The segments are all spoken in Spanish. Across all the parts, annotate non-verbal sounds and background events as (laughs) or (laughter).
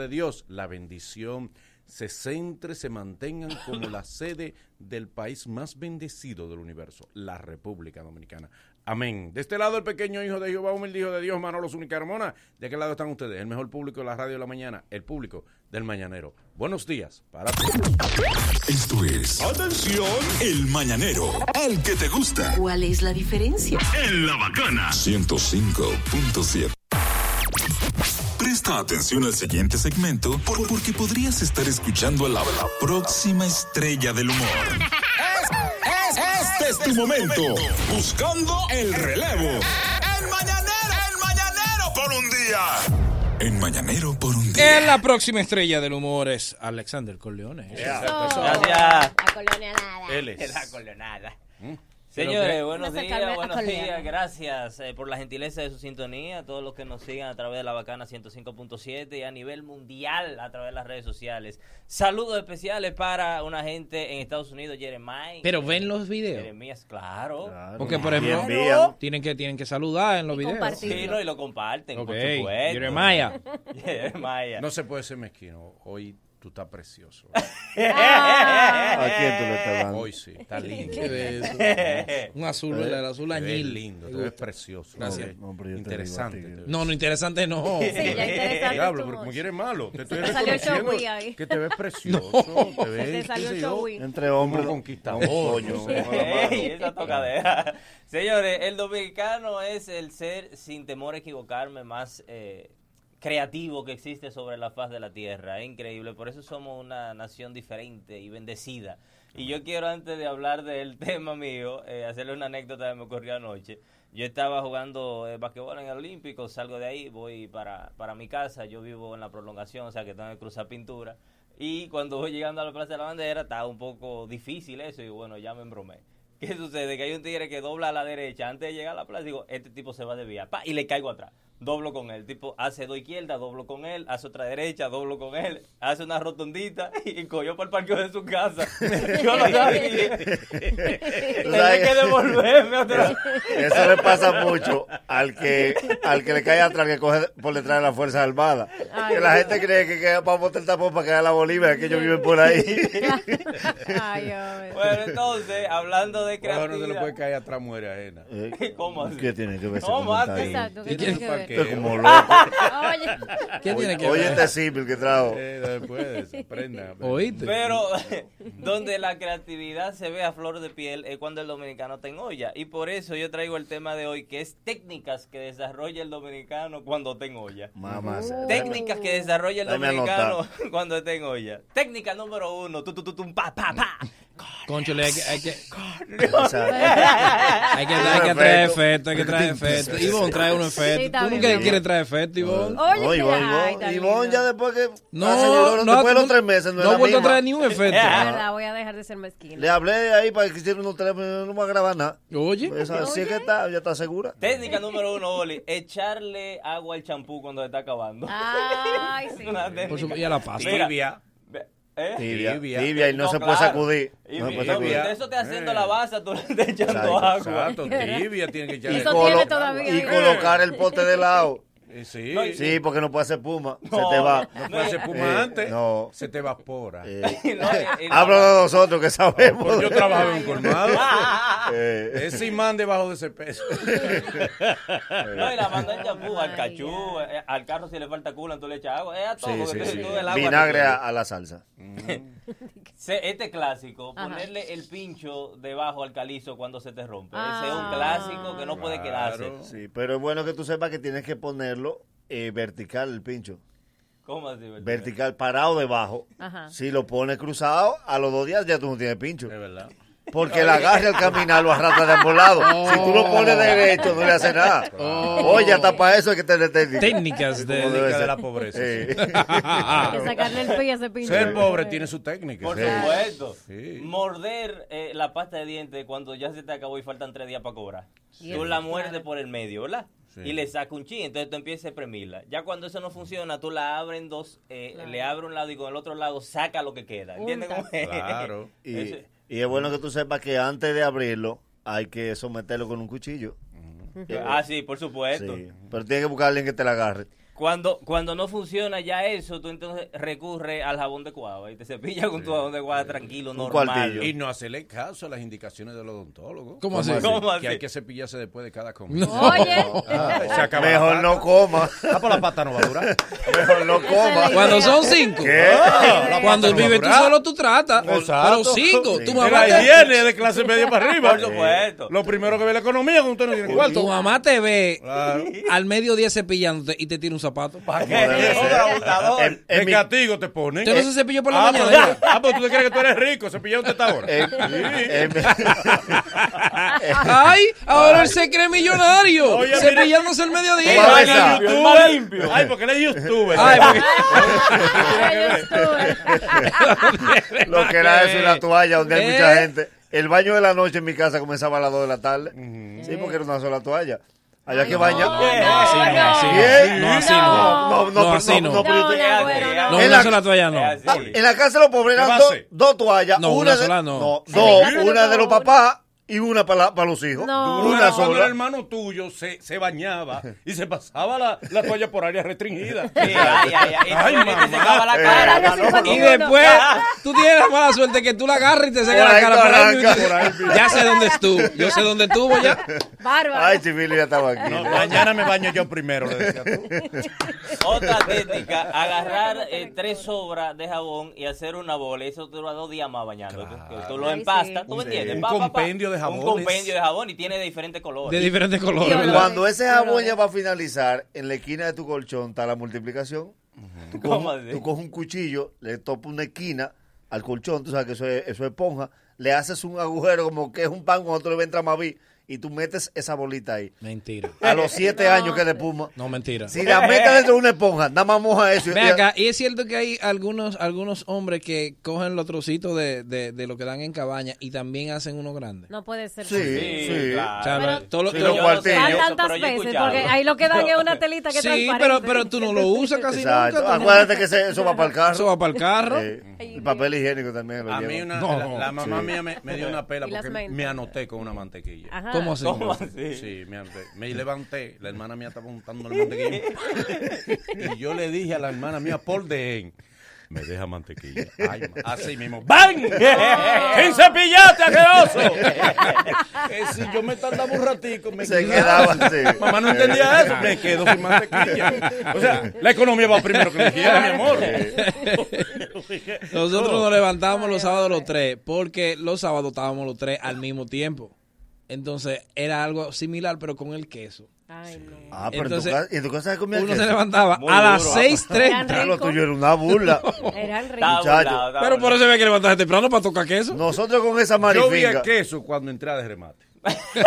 de Dios, la bendición se centre, se mantengan como la sede del país más bendecido del universo, la República Dominicana. Amén. De este lado el pequeño hijo de Jehová, humilde hijo de Dios, Manolo Zunicarmona. ¿De qué lado están ustedes? El mejor público de la radio de la mañana, el público del mañanero. Buenos días para todos. Esto es. Atención, el mañanero. El que te gusta. ¿Cuál es la diferencia? En la bacana. 105.7. Presta atención al siguiente segmento por- porque podrías estar escuchando a la, la próxima estrella del humor. Es- es- este es tu momento. Buscando el relevo. El mañanero, el mañanero por un día. En mañanero por un día. En la próxima estrella del humor es Alexander Corleone. Gracias. A colonialada. Él es. La colonada. ¿Mm? Señores, buenos días, buenos días. Gracias eh, por la gentileza de su sintonía, a todos los que nos sigan a través de la bacana 105.7 y a nivel mundial a través de las redes sociales. Saludos especiales para una gente en Estados Unidos, Jeremiah. Pero ven los videos. Jeremías, claro. Porque, por ejemplo, tienen que, tienen que saludar en los Y videos. Sí, no, y lo comparten, Ok, por supuesto. Jeremiah. (laughs) Jeremiah. No se puede ser mezquino. Hoy tú estás precioso. ¿A quién tú le estás dando? Hoy sí, está lindo. ¿Qué de eso? Un azul, ¿verdad? El azul añil. lindo, ves gusta. precioso. Gracias. No, interesante. No, no, interesante no. Sí, ya interesante. Diablo, pero como much. quieres malo. Te estoy Te (laughs) salió el reconociendo que te ves (laughs) precioso. Te ves, Te salió el chogui. Entre hombres. conquistador. Esa tocadera. Señores, el dominicano es el ser, sin temor a equivocarme, más eh, creativo que existe sobre la faz de la tierra. Es increíble. Por eso somos una nación diferente y bendecida. Y yo quiero, antes de hablar del (laughs) tema mío, eh, hacerle una anécdota que me ocurrió anoche. Yo estaba jugando eh, basquetbol en el Olímpico, salgo de ahí, voy para, para mi casa. Yo vivo en la prolongación, o sea que tengo que cruzar pintura. Y cuando voy llegando a la Plaza de la Bandera, estaba un poco difícil eso. Y bueno, ya me embromé. (laughs) ¿Qué sucede? Que hay un tigre que dobla a la derecha antes de llegar a la plaza. Digo, este tipo se va a desviar. Pa, y le caigo atrás. Doblo con él. Tipo, hace dos izquierdas, doblo con él. Hace otra derecha, doblo con él. Hace una rotondita (laughs) y cogió para el parqueo de su casa. (laughs) Yo lo sabía. Tenía que devolverme otra vez. Eso le pasa mucho al que al que le cae atrás, que coge por detrás de la Fuerza Armada. Ay, que la Dios. gente cree que, que vamos a botar el tapón para que haga la Bolivia, que ellos viven por ahí. (laughs) Ay. Bueno, entonces, hablando de Ahora no se le puede creatividad. caer atrás muere ajena. Eh, ¿Cómo así? ¿Qué tiene que ver ¿Cómo así? Exacto, ¿qué ¿Qué tiene que ver? Como (laughs) loco. Oye, ¿Qué tiene que Oye, ver? este símil que trajo. Eh, después, aprenda. ¿Oíste? Pero (laughs) donde la creatividad se ve a flor de piel es cuando el dominicano está en olla. Y por eso yo traigo el tema de hoy, que es técnicas que desarrolla el dominicano cuando está en olla. Mamá. Técnicas que desarrolla el Dame dominicano (laughs) cuando está en olla. Técnica número uno, tu, tu, tu, tum, pa, pa, pa. Conchole, hay que, hay que, hay que, hay que traer Efecto. hay que traer efecto. Ivonne trae un Sí, efecto. está ¿Tú quieres traer efecto, Ivonne? oye, Ivonne, Ivonne, ya después que No, no, después de los tres meses no, no es ha vuelto a traer ni un efecto. De verdad, voy a dejar de ser mezquina. Le hablé ahí para que hicieran unos teléfonos, no va a grabar nada. Oye, Esa, así es que está, ya está segura. Técnica número uno, Oli, echarle agua al champú cuando se está acabando. Ay, sí. (laughs) Una técnica. supuesto, ya la ve- ¿eh? Tibia, Tibia. tibia, y no, se puede claro. sacudir. Y No se puede no, sacudir. eso te haciendo Eh. la base, tú le estás echando Exacto, agua. Exacto, tibia tiene que Y, (laughs) echarle. Eso colo- tiene todavía, y colocar el pote de lado. Eh, Sí, No, y- Sí, porque no puede hacer puma. No, se te va. no puede ser Eh, pumante. no. Se te evapora. Eh, (laughs) (laughs) Hablo de nosotros que sabemos. Pues yo trabajo en un colmado. (laughs) Eh, Es imán debajo de ese peso. No, y la manda en champú, al cachú, al carro si le falta culo, tú le echas agua, es a todo, sí, porque sí, tú- sí. tú el agua Vinagre a, a la salsa. Se- (laughs) Este clásico, Ajá. ponerle el pincho debajo al calizo cuando se te rompe. Ese es Ah. un clásico que no puede quedarse. Sí, pero es bueno que tú sepas que tienes que ponerlo eh, vertical el pincho. ¿Cómo así? verdad? Vertical, parado debajo. Ajá. Si lo pones cruzado, a los dos días ya tú no tienes pincho. De verdad. Porque el agarre al caminar lo arrastra de ambos lados. Si tú lo pones derecho, no le hace nada. Oye, hasta para eso hay que tener técnica. Técnicas Como de... de ser. la pobreza. Hay que sacarle el pie a ese pinche. Ser pobre tiene su técnica. Por Sí. supuesto. Sí. Morder eh, la pasta de dientes cuando ya se te acabó y faltan tres días para cobrar. Tú la muerdes por el medio, ¿verdad? Sí. Y le sacas un chin, entonces tú empiezas a exprimirla. Ya cuando eso no funciona, tú la abres en dos, eh, le abres un lado y con el otro lado saca lo que queda. ¿Entiendes Unta. cómo es? Claro. (laughs) y, y es bueno que tú sepas que antes de abrirlo, hay que someterlo con un cuchillo. Ah, sí, por supuesto. Sí. Pero tienes que buscar a alguien que te la agarre. Cuando, cuando no funciona ya eso, tú entonces recurres al jabón de cuava y te cepillas con tu jabón de cuava tranquilo, Un normal. cuartillo. Y no hacerle caso a las indicaciones del odontólogo. ¿Cómo así? ¿Cómo así? Que hay que cepillarse después de cada comida. Oye, (laughs) Ah, se acaba la Mejor no coma. (laughs) Ah, pues la pata no va a durar. Mejor no coma. Cuando son cinco. ¿Qué? Cuando pata no vives tú solo, tú tratas. Exacto. Pero cinco. Sí. Tu mamá la te, higiene de clase media para arriba. Por supuesto. Lo primero que ve la economía cuando usted no tiene cuarto. tu mamá te ve Claro. al mediodía cepillándote y te tira un zapato. ¿Para De mi- castigo te ponen. Usted no se cepilló por la ah, mañana. Pero, ¿eh? ah, pues tú te crees que tú eres rico, cepillándote esta hora. en- en mi- Ay, ahora él se cree millonario. Oye, cepillándose el mediodía. Ay, esa. el youtuber. Ay, porque él es youtuber. Ay, porque- (laughs) Lo que era eso, una toalla donde hay mucha ¿Eh? gente. El baño de la noche en mi casa comenzaba a las 2 de la tarde. Sí, porque era una sola toalla. Había que bañar. No, así no, no. No, así no. No, no, No, no, no, no. no, No, no, no. No, una la- sola toalla no. En la casa de los pobres eran ¿Qué dos, toallas. No, una sola no. dos. Sí. Una de los papás y una para, para los hijos. No. Una cuando el hermano tuyo se, se bañaba y se pasaba la, la toalla por área restringida. Sí, ay, ay, ay. Y Ay, ni te secaba la cara. Área no, no, 51. Y después tú tienes la mala suerte que tú la agarras y te secas la cara. tú por ahí Ya sé dónde estuvo. Yo sé dónde estuvo ya. Bárbaro. Ay, Chifili ya estaba aquí. No, mañana me baño yo primero, le decía tú. Otra técnica, agarrar eh, tres sobras de jabón y hacer una bola. y Eso dura dos días más bañándote. Que tú lo empastas, sí. ¿tú me entiendes? Un Pa, pa, pa. compendio de Un jabones. compendio de jabón y tiene de diferentes colores. De diferentes colores. Cuando ese jabón ya va a finalizar, en la esquina de tu colchón está la multiplicación. Tú (laughs) ¿Cómo coges, así? tú coges un cuchillo, le topas una esquina al colchón, tú sabes que eso es, eso es esponja, le haces un agujero como que es un pan cuando tú le ves entrar más vi, y tú metes esa bolita ahí. Mentira. A los siete (laughs) años que de puma. No, mentira. Si la metes dentro de una esponja, nada más moja eso. y- Ven acá, y es cierto que hay algunos algunos hombres que cogen los trocitos de, de, de lo que dan en cabaña y también hacen uno grande. No puede ser. Sí, Sí, sí. claro. O sea, Pero- todo lo- Sí, todo- tantas pero veces, porque ahí lo que dan es una (laughs) telita que Sí, transparente. pero, pero tú no lo usas casi Exacto. nunca. no- Acuérdate que eso va para el carro. Eso va para el carro. Eh, el papel higiénico también lo A mí una, No. la, la mamá mía me, me dio una pela porque me anoté con una mantequilla. Ajá. ¿Cómo así? ¿Cómo así? Sí, me, levanté, la hermana mía estaba untando el mantequilla (laughs) y yo le dije a la hermana mía, por de me deja mantequilla. Ay, así mismo. (laughs) ¡Bang! (laughs) ¡En cepillaste, asqueroso! que si yo me tardaba un ratico, me Se quedaba así. Mamá no entendía eso, me quedo sin mantequilla. O sea, la economía va primero que la higiene, mi amor. Nosotros nos levantábamos los sábados los tres porque los sábados estábamos los tres al mismo tiempo. Entonces era algo similar pero con el queso. Ay, no. Ah, pero Entonces, en, tu casa, ¿y en tu casa se comía Uno queso? se levantaba Muy a las duro. 6.30. (laughs) Ya, Lo rico. tuyo era una burla. (laughs) Eran Está ricos. Pero por eso había que levantarse temprano para tocar queso. Nosotros con esa Yo vi marifinga. el queso cuando entré a de remate. (laughs) ¿En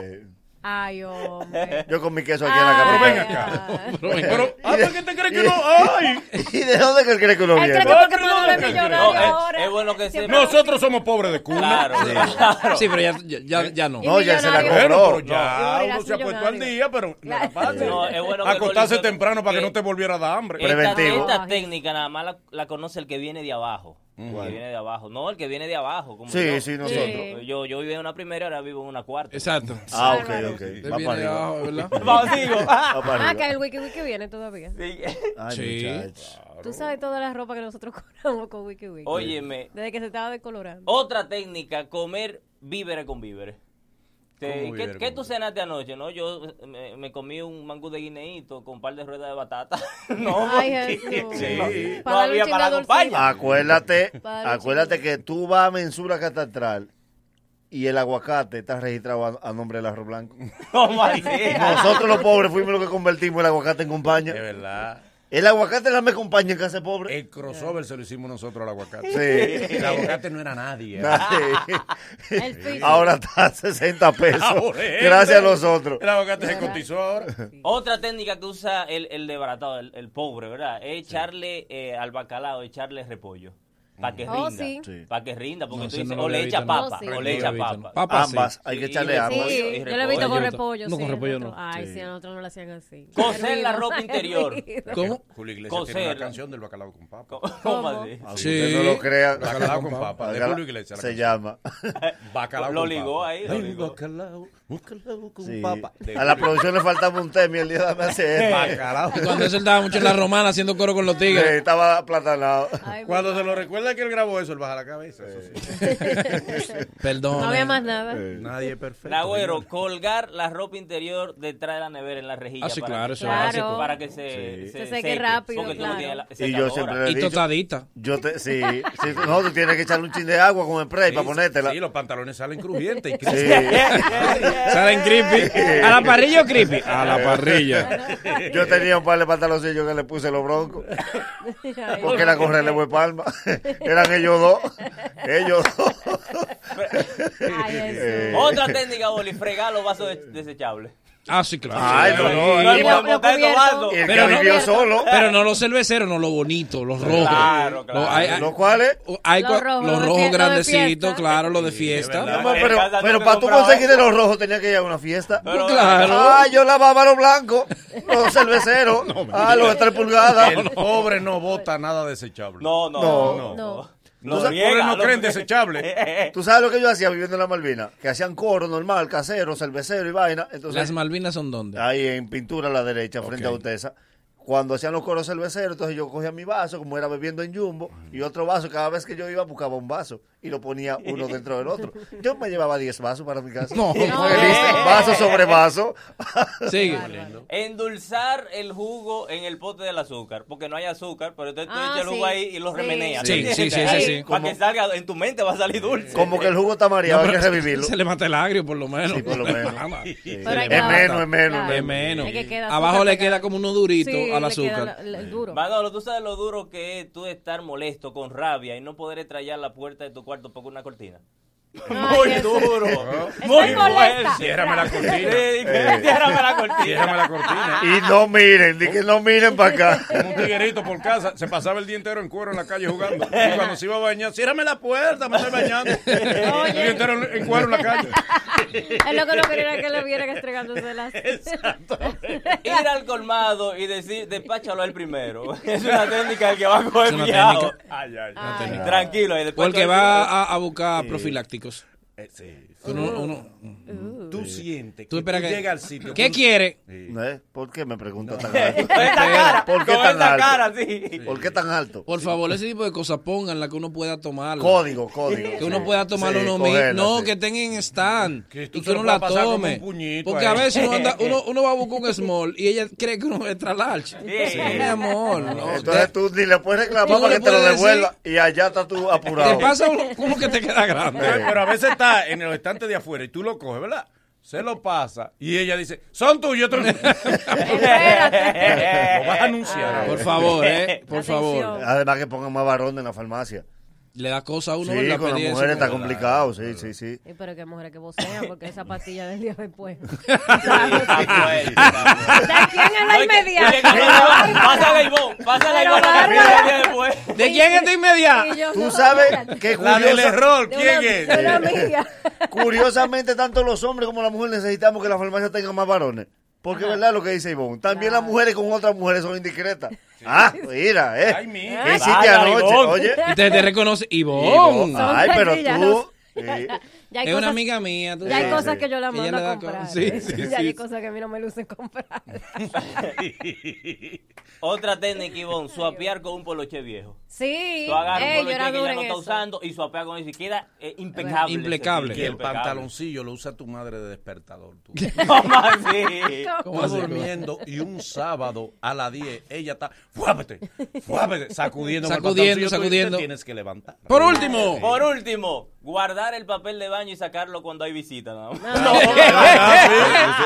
serio? Ay, hombre. yo con mi queso aquí en la Pero capital. (laughs) ven acá. Pero venga. Pero, ah, ¿por qué te crees que no? ¡Ay! (laughs) ¿Y de dónde que él cree que uno Él cree viene? que porque es millonario no, es- ahora. es bueno que siempre-. Nosotros somos pobres de cuna. Claro, claro. Sí, pero ya, ya, ya, ya no. No, ya se la millonario. Bueno, cobró. pero ya No, uno se ha puesto al día, pero no era fácil. No, es bueno que Acostarse temprano para que no te volviera a dar hambre. Pre- Preventivo. Esta, esta técnica nada más la, la conoce el que viene de abajo. El que viene de abajo. No, el que viene de abajo. Como Sí, yo. sí, nosotros. Sí. Yo, yo viví en una primera, ahora vivo en una cuarta. Exacto. Ah, ok, ok. Te Va viene para arriba. abajo, ¿verdad? Vamos. (laughs) Va para Ah, arriba. que el wiki wiki viene todavía. Sí. Ay, Sí. muchacho. Tú sabes toda la ropa que nosotros (laughs) compramos con wiki wiki. Óyeme, Desde que se estaba decolorando. otra técnica, comer víveres con víveres. Te- ¿Cómo ¿Qué, tú cenaste anoche? No, yo eh, me, me comí un mangú de guineíto con un par de ruedas de batata. (laughs) (laughs) no, Ay, Jesús. Sí. Para no había para compañía. Acuérdate, acuérdate que tú vas a mensura catastral y el aguacate está registrado a, a nombre del arroz blanco. (laughs) ¿Cómo así? Nosotros los pobres fuimos los que convertimos el aguacate en compañía. De verdad. El aguacate no me acompaña en casa pobre. El crossover se lo hicimos nosotros al aguacate. Sí. El aguacate no era nadie. ¿eh? Piso. Ahora está a 60 pesos. Ahora es. Gracias a nosotros. El aguacate se cotizó ahora. Otra técnica que usa el, el desbaratado, el, el pobre, ¿verdad? Es echarle eh, al bacalao, echarle repollo. Para que Oh, rinda. Sí. Para que rinda, porque No, tú dices, no o le echa no. papa, Sí. o le echa No papa. no. Papa, sí. Ambas, hay que echarle y ambas. Sí, y yo lo he visto con repollo. No, con repollo no. Ay, Sí. sí, a nosotros no lo hacían así. Coser la ropa interior. (laughs) ¿Cómo? Julio Iglesias tiene Coser. una canción del bacalao con papa. ¿Cómo ¿Cómo? así? Sí. usted no lo crea, Bacalao con papa. De Julio Iglesias. la se llama. (laughs) Bacalao Lo con ligó papa. ahí, lo ligó. bacalao, bacalao con Sí. papa. De A la producción le faltaba un tema y el día hacer (laughs) esto. Bacalao. Cuando eso él estaba mucho en la romana haciendo coro con los Sí, tigres. estaba aplatanado. Ay, Cuando se lo recuerda que él grabó eso, él baja la cabeza. Eso sí. (laughs) Perdón. No había más nada. Nadie es perfecto. Nagüero, colgar la ropa interior detrás de la nevera en la rejilla. Ah, sí, para claro, eso es básico. Para que se, Sí. Se seque rápido, Porque tú no claro. tienes la Y yo siempre le he Y dicho, tostadita. yo te, sí, sí, no, tú tienes que echarle un chin de agua con spray para ponértela. Sí, los pantalones salen crujientes y Sí. (laughs) (laughs) Salen creepy. ¿A la parrilla o creepy? A la parrilla. Yo tenía un par de pantaloncillos que le puse los broncos. Porque era correrle buen palma. Eran ellos dos. Ellos dos. Ay. Eh, Otra técnica, Boli, fregar los vasos de- desechables. Ah, sí, claro. Ay, no, no. No cubierto. vasos. y el Pero que no- vivió solo. Pero no los cerveceros, no los bonitos, los rojos. Claro, claro. Los- hay- hay- ¿Los cuales? hay Los rojos, los rojos grandecitos, claro, los de Sí, fiesta. No, En pero, pero para tú conseguir de los rojos tenía que ir a una fiesta. Pero- Claro. Ah, yo lavaba los blancos, los (laughs) cerveceros, ah, los de tres pulgadas. El pobre no bota nada desechable. No, no, No. Los pobres no creen desechable. (laughs) Tú sabes lo que yo hacía viviendo en la Malvina, que hacían coro normal, casero, cervecero y vaina. Entonces, Las Malvinas son dónde? ahí en pintura a la derecha, frente Ok. a Utesa. Cuando hacían los coros cerveceros, entonces yo cogía mi vaso, como era bebiendo en Jumbo, y otro vaso. Cada vez que yo iba, buscaba un vaso y lo ponía (laughs) uno dentro del otro. Yo me llevaba 10 vasos para mi casa. No. (laughs) Feliz, vaso sobre vaso. (laughs) Sigue. Endulzar el jugo en el pote del azúcar, porque no hay azúcar, pero entonces tú Ah, echas el jugo sí. ahí y lo Sí. remeneas. Sí, sí, sí, sí, sí. Para que salga, en tu mente va a salir dulce. Como que el jugo está mareado, hay que revivirlo. Se le mata el agrio, por lo menos. Sí, por lo menos. Es menos, es menos. Claro. Es menos. Abajo le queda como uno durito Sí, al azúcar. duro. Manolo, tú sabes lo duro que es tú estar molesto, con rabia y no poder estrellar la puerta de tu cuarto por una cortina. Muy duro. Muy fuerte. Ciérrame la Sí, cortina. ciérrame la cortina. Ciérrame la cortina. Y no miren, di que no miren para acá. Como un tiguerito por casa, se pasaba el día entero en cuero en la calle jugando. Y cuando se iba a bañar, ciérrame la puerta, me estoy bañando. El día entero en cuero en la calle. Es lo que no quería era que le vieran estregándose las. Ir al colmado y decir, despáchalo el primero. Es una técnica del que va a coger Es una miau. técnica. Ay, ay, Ay. Tranquilo, después Porque tú- va a, a buscar profilácticos. Eh, sí. Uno- uno- Tú sientes que tú tú, llegas al sitio. ¿Qué tú- quiere? Sí. ¿Eh? ¿Por qué me pregunta tan alto? (laughs) Cara, ¿Por qué tan alto? cara, sí. ¿Por qué tan alto? Por favor, ese tipo de cosas pónganla que uno pueda tomarla. Código, código. Que uno pueda tomarlo Sí, uno mismo. No, sí. que estén en stand. Que tú y que uno la como tome. Porque a veces uno, anda, uno, (laughs) uno va a buscar un small y ella cree que uno es extra large. Sí. Mi amor. no. Entonces tú ni le puedes reclamar Tú para que te lo devuelva y allá estás tú te apurado. pasa uno, uno que te queda grande. Pero, a veces está en el de afuera y tú lo coges, ¿verdad? Se lo pasa y ella dice, son tuyos. Otro... (laughs) lo vas a anunciar. Por favor, eh. Por Atención. favor. Además que pongan más varones en la farmacia. Le da cosa a uno, Sí, con las mujeres está complicado, sí, sí, sí. Sí, pero que mujeres que vocean, porque esa pastilla del día después. (laughs) ¿De quién es la inmediata? Pásale, Ivonne. Pásale, Pero Ivonne. para que bárbara. mire después. ¿De quién es? Y yo, Tú sabes que La del error, De ¿quién una- es? (laughs) curiosamente tanto los hombres como las mujeres necesitamos que la farmacia tenga más varones. Porque es verdad lo que dice Ivonne. También las mujeres con otras mujeres son indiscretas. Ah, mira, eh. Ay, mira. ¿Qué hiciste Vaya, anoche? Ivonne. Oye. Y te, te reconoce. Ivonne. Ay, pero tú. Sí. Ya hay Es una amiga mía. tú Ya hay cosas que yo la mando a comprar. Sí, (laughs) sí, ya hay sí. cosas que a mí no me lucen comprar. (laughs) Otra técnica, Ivonne, suapear con un poloche viejo. Sí, Tú agarras ey, un poloche que ya no está eso. usando y suapea con eso y queda eh, impecable. Impecable. Y el impecable. pantaloncillo lo usa tu madre de despertador. Tú. (laughs) ¿Cómo así? ¿Cómo así? durmiendo y un sábado a las 10 ella está fuápete, fuápete, sacudiendo, con Sacudiendo, tú sacudiendo. tienes que levantar. Por último. Por último, guardar el papel de baño y sacarlo cuando hay visita. ¿no?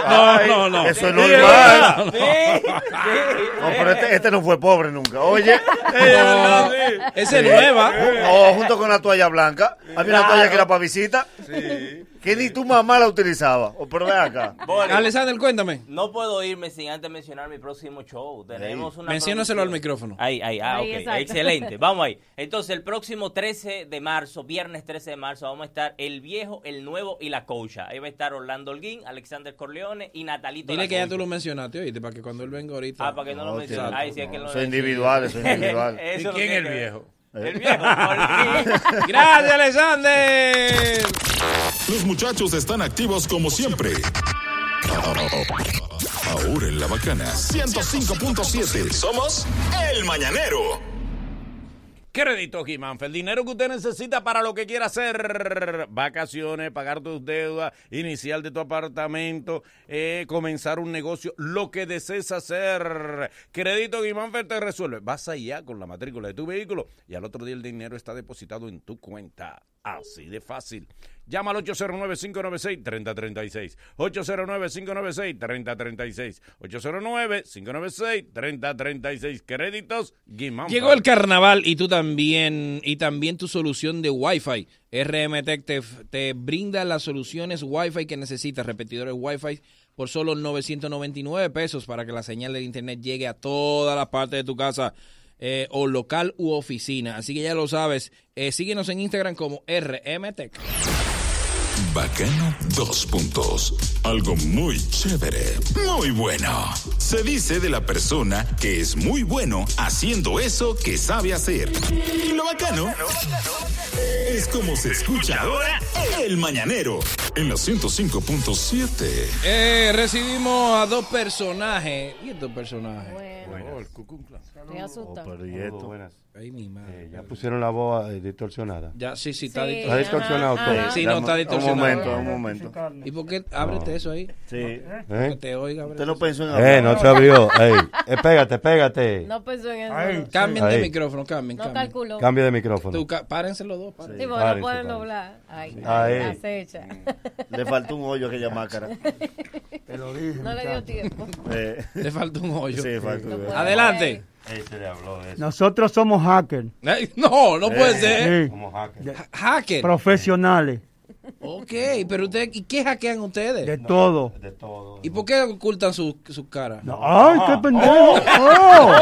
Ay, no, no. Eso es normal. Sí, sí. No, pero este, este no fue pobre nunca. Oye. (laughs) No, Esa es nueva. O junto con la toalla blanca. Había una toalla que era para visita. Sí. Que ni tu mamá la utilizaba. O, pero ven acá. (laughs) Alexander, cuéntame. no puedo irme sin antes mencionar mi próximo show. Tenemos una Menciónaselo al micrófono. Ahí, ahí, ah, Ahí, ok, exacto. excelente. (laughs) Vamos ahí. Entonces, el próximo 13 de marzo, viernes 13 de marzo, vamos a estar el viejo, el nuevo y la coacha. Ahí va a estar Orlando Holguín, Alexander Corleone y Natalito Dile la que ya tú lo mencionaste, oíste, para que cuando él venga ahorita. Ah, para que no, lo No, mencione. tío, Ay, sí, es que no Son lo individuales, son (laughs) individuales. Eso ¿Y quién es el viejo? El viejo. Gracias, Alexander. Los muchachos están activos como siempre. Ahora en la bacana 105.7 somos El Mañanero. Crédito Guimánfer, el dinero que usted necesita para lo que quiera hacer, vacaciones, pagar tus deudas, inicial de tu apartamento, eh, comenzar un negocio, lo que desees hacer. Crédito Guimánfer te resuelve. Vas allá con la matrícula de tu vehículo y al otro día el dinero está depositado en tu cuenta. Así de fácil. Llama al 809-596-3036. 809-596-3036. 809-596-3036. Créditos Guimánfer. Llegó el carnaval y tú también, y también tu solución de Wi-Fi. RM Tech te, brinda las soluciones Wi-Fi que necesitas, repetidores Wi-Fi por solo 999 pesos para que la señal de internet llegue a todas las partes de tu casa eh, o local u oficina. Así que ya lo sabes, eh, síguenos en Instagram como RM Tech. Bacano, dos puntos. Algo muy chévere, muy bueno. Se dice de la persona que es muy bueno haciendo eso que sabe hacer. Y lo bacano es como se escucha ahora el mañanero en la 105.7. Eh, recibimos a dos personajes. ¿Y estos personajes? Bueno, Oh, el. Ay, mi madre. Eh, ya pusieron la voz eh, distorsionada. Ya, sí, sí, está Sí. distorsionado. Está distorsionado Ajá, todo. ajá. Sí, no, está Un distorsionado. momento, un momento. ¿Y por qué? Ábrete eso ahí. Sí. Que ¿Eh? te oiga. Usted no pensó en Eh, no se abrió. Ey, eh, pégate, pégate. No pensó en eso. Ay, no. Cambien de micrófono, cambien, No cambien. calculó. Cambio de micrófono. Tú, párense los dos. párense. Sí, porque no pueden doblar. Ay, Ahí. ay, acecha. Le faltó un hoyo a aquella máscara. Te lo dije. No le dio tiempo. Eh, Le falta un hoyo. sí, faltó. No Adelante. Ey, se le habló de eso. Nosotros somos hackers. No, no puede ser. Sí, Como hacker. Ha- Hacker. profesionales. Ok, pero ustedes, ¿y qué hackean ustedes? De todo. De todo. ¿Y por qué ocultan sus sus caras? No, ¡Ay, qué pendejo! ¡Oh!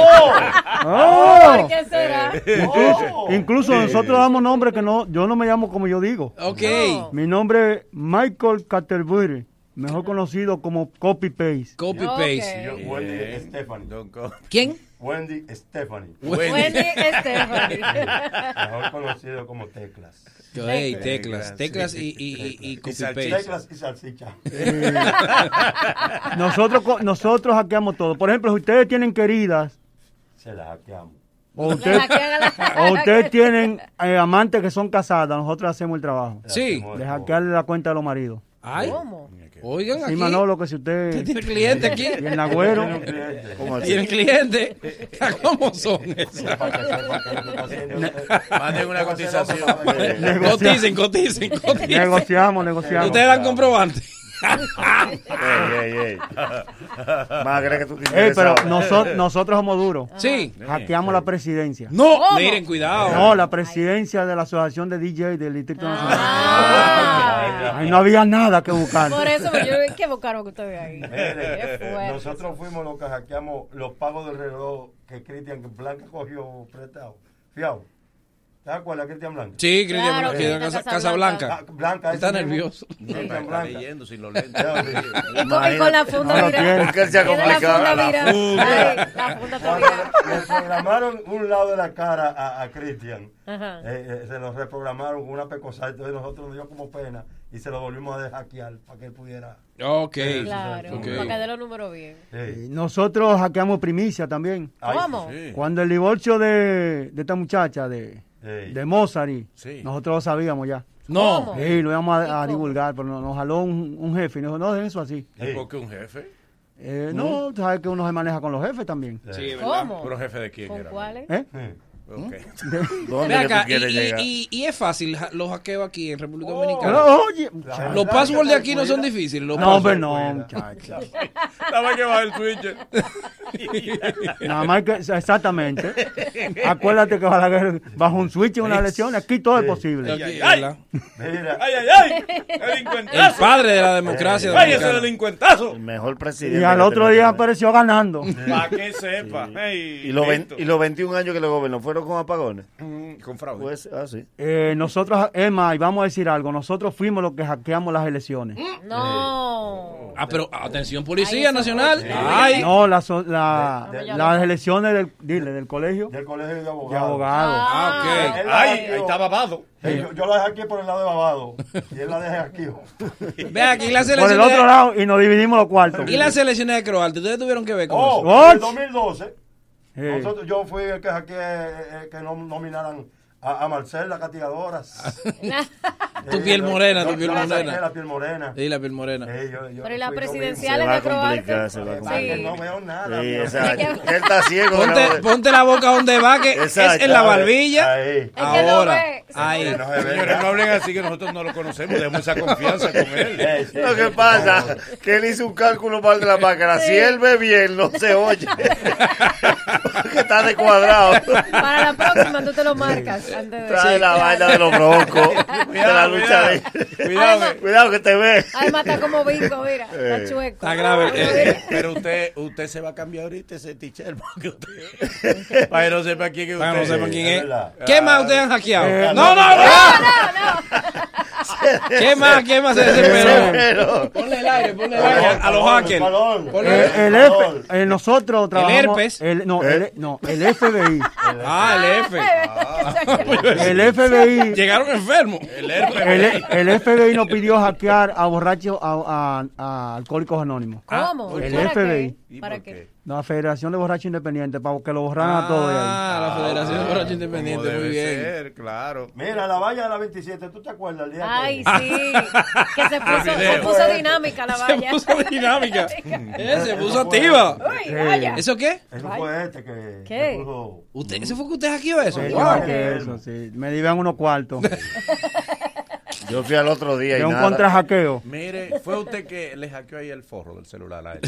¡Oh! ¿Por qué será? Incluso, incluso nosotros damos nombres que no, yo no me llamo como yo digo. Ok. No. Mi nombre es Michael Catterbury, mejor conocido como Copy Paste. Copy paste. Yo, Wendy Stephanie. Don Co- ¿Quién? Wendy Stephanie. Wendy (laughs) Stephanie. Mejor conocido como Teclas. Teclas. Teclas, Teclas y, y, y, y. Teclas y salchicha. Nosotros, nosotros hackeamos todo. Por ejemplo, si ustedes tienen queridas Se la hackeamos. o a la- (laughs) o ustedes (laughs) tienen eh, amantes que son casadas, nosotros hacemos el trabajo. Sí. De hackearle la cuenta de los maridos. Ay, ¿Cómo? Oigan Sí, aquí. Manolo, que si usted (laughs) ¿Tiene cliente aquí? y el Nagüero, Tiene cliente. ¿Cómo así? ¿Tienen cliente? (laughs) ¿Cómo son esas? (laughs) Manden una cotización. Coticen, coticen, coticen. negociamos, negociamos. Ustedes dan comprobante. Ey, ey, ey. Más que tú te Ey, pero nosotros, nosotros somos duros. Sí. Hackeamos la presidencia. No, ¿Cómo? miren, cuidado. No, la presidencia de la Asociación de DJ del Distrito Nacional. Ah. Ahí no había nada que buscar. Por eso yo qué buscaron que ustedes ahí. Qué Mire, fuerte. nosotros fuimos los que hackeamos los pagos del reloj que Cristian Blanca cogió prestado. Fiao. ¿Te acuerdas, Cristian Blanca? Sí, Cristian, Claro, Cristian Casa, Casablanca. Casablanca. Ah, Blanca. Está nervioso. No, está Blanca. leyendo sin los lentes. (laughs) Y con, y con la funda No virada. Porque él se ha la complicado. funda La virada. funda. Ay, la funda está virada. le programaron un lado de la cara a, a Cristian, Ajá. eh, eh, se lo reprogramaron con una pecosa, entonces nosotros nos dio como pena y se lo volvimos a hackear para que él pudiera. Ok. Claro, para que dé los números bien. Sí. Nosotros hackeamos primicia también. Ay, ¿Cómo? Sí. Cuando el divorcio de, de esta muchacha, de, De Mozart, y Sí. nosotros lo sabíamos ya. No. Sí, lo íbamos ¿Y a, divulgar, pero nos, nos jaló un, un jefe y nos dijo, no, dejen eso así. ¿Y por qué un jefe? Eh, no, tú sabes que uno se maneja con los jefes también. Sí, ¿verdad? ¿Cómo? ¿Pero jefe de quién ¿Con era? cuáles? ¿Eh? Sí. Ok. (laughs) ¿Dónde Ve que tú acá, y, quieres y- llegar? y- y es fácil los hackeos aquí en República Oh. Dominicana. Pero, oye, Los passwords de aquí no son difíciles. Los no, hombre, no, muchacho. (laughs) Dame que bajar el switch. (laughs) Nada más que, exactamente. Acuérdate que Balaguer bajo un switch en una elección, aquí todo es posible. Aquí, Ay, ay. ¡Ay, ay, ay! El padre de la democracia ¡Vaya ese dominicana. delincuentazo! El mejor presidente. Y al otro día apareció ganando. Para que sepa. Ey, Y los, vein- listo. y los 21 años que le gobernó fueron con apagones. Mm, Con fraude. Pues, ah, sí. Eh, nosotros, Emma, y vamos a decir algo, nosotros fuimos los que hackeamos las elecciones. No. Ah, pero atención, Policía Nacional. Ay, No, la la- De- de- las elecciones del, dile, del colegio del colegio de de abogados. abogados. Ah, ok. ¡Ay! Ahí está babado. Sí, yo, yo la dejé aquí por el lado de babado. Y él la dejé aquí. (laughs) Ve aquí las Por el elecciones. otro lado y nos dividimos los cuartos. Y las elecciones de Croacia. ¿Ustedes tuvieron que ver con Oh, eso? en What? el 2012, Sí. Nosotros, yo fui el que hackeé eh, eh, que no nominaran a, a Marcel, la castigadora. (laughs) Tu piel morena, tu piel morena. La piel morena. Sí, la piel morena. Yo- yo Pero y la fui yo presidencial Se en va de a complicar, Croacia. se va a complicar. No veo nada. Sí, exacto. (laughs) Él está ciego. Ponte, ponte la boca donde va, que es en la barbilla. Ahí. Ahora. Ahí. Señores, no hablen así que nosotros no lo conocemos. Demos esa confianza con él. (laughs) Lo que pasa que él hizo un cálculo mal de la máscara. Si él ve bien, no se oye. Porque está descuadrado. Para la próxima tú te lo marcas antes de... Trae la vaina de los broncos. (laughs) De la lucha de... Cuidado, Además- que- (laughs) Cuidado que te ve. Además está como bingo, mira. (laughs) Eh. Está chueco. Está grave. Eh, Pero usted, usted se va a cambiar ahorita ese teacher porque usted, para que no sepa quién es usted. Para que no sepan quién Es. ¿Qué más ustedes han hackeado? Eh, no, no, no. No, no. ¿Qué más? ¿Qué más se desesperó? Ponle el aire, ponle el aire a los hackers. Eh, el F, eh, nosotros trabajamos. herpes? el- no, el, no, el FBI. Ah, el F. El FBI. Llegaron enfermos. El herpes. El, el FBI nos pidió hackear a borrachos, a, a- a alcohólicos anónimos. ¿Cómo? El ¿Para FBI. qué? ¿Y ¿Para por qué? La Federación de Borrachos Independientes, para que lo borraran a todos de ahí. Ah, la Federación de Borrachos Independientes, muy bien. ser, claro. Mira, la valla de la 27, ¿tú te acuerdas el día Ay, que- sí. (laughs) Que se puso, se puso dinámica la Se valla. puso (laughs) dinámica. Eh, se puso activa. Uy, vaya. ¿Eso qué? Eso fue este que ¿Qué? puso- ¿Usted, ¿Ese fue que usted hackeó eso? Sí, Wow. eso, sí. Me dieron unos cuartos (laughs) yo fui al otro día y de un nada. contra hackeo. Mire, fue usted que le hackeó ahí el forro del celular a él.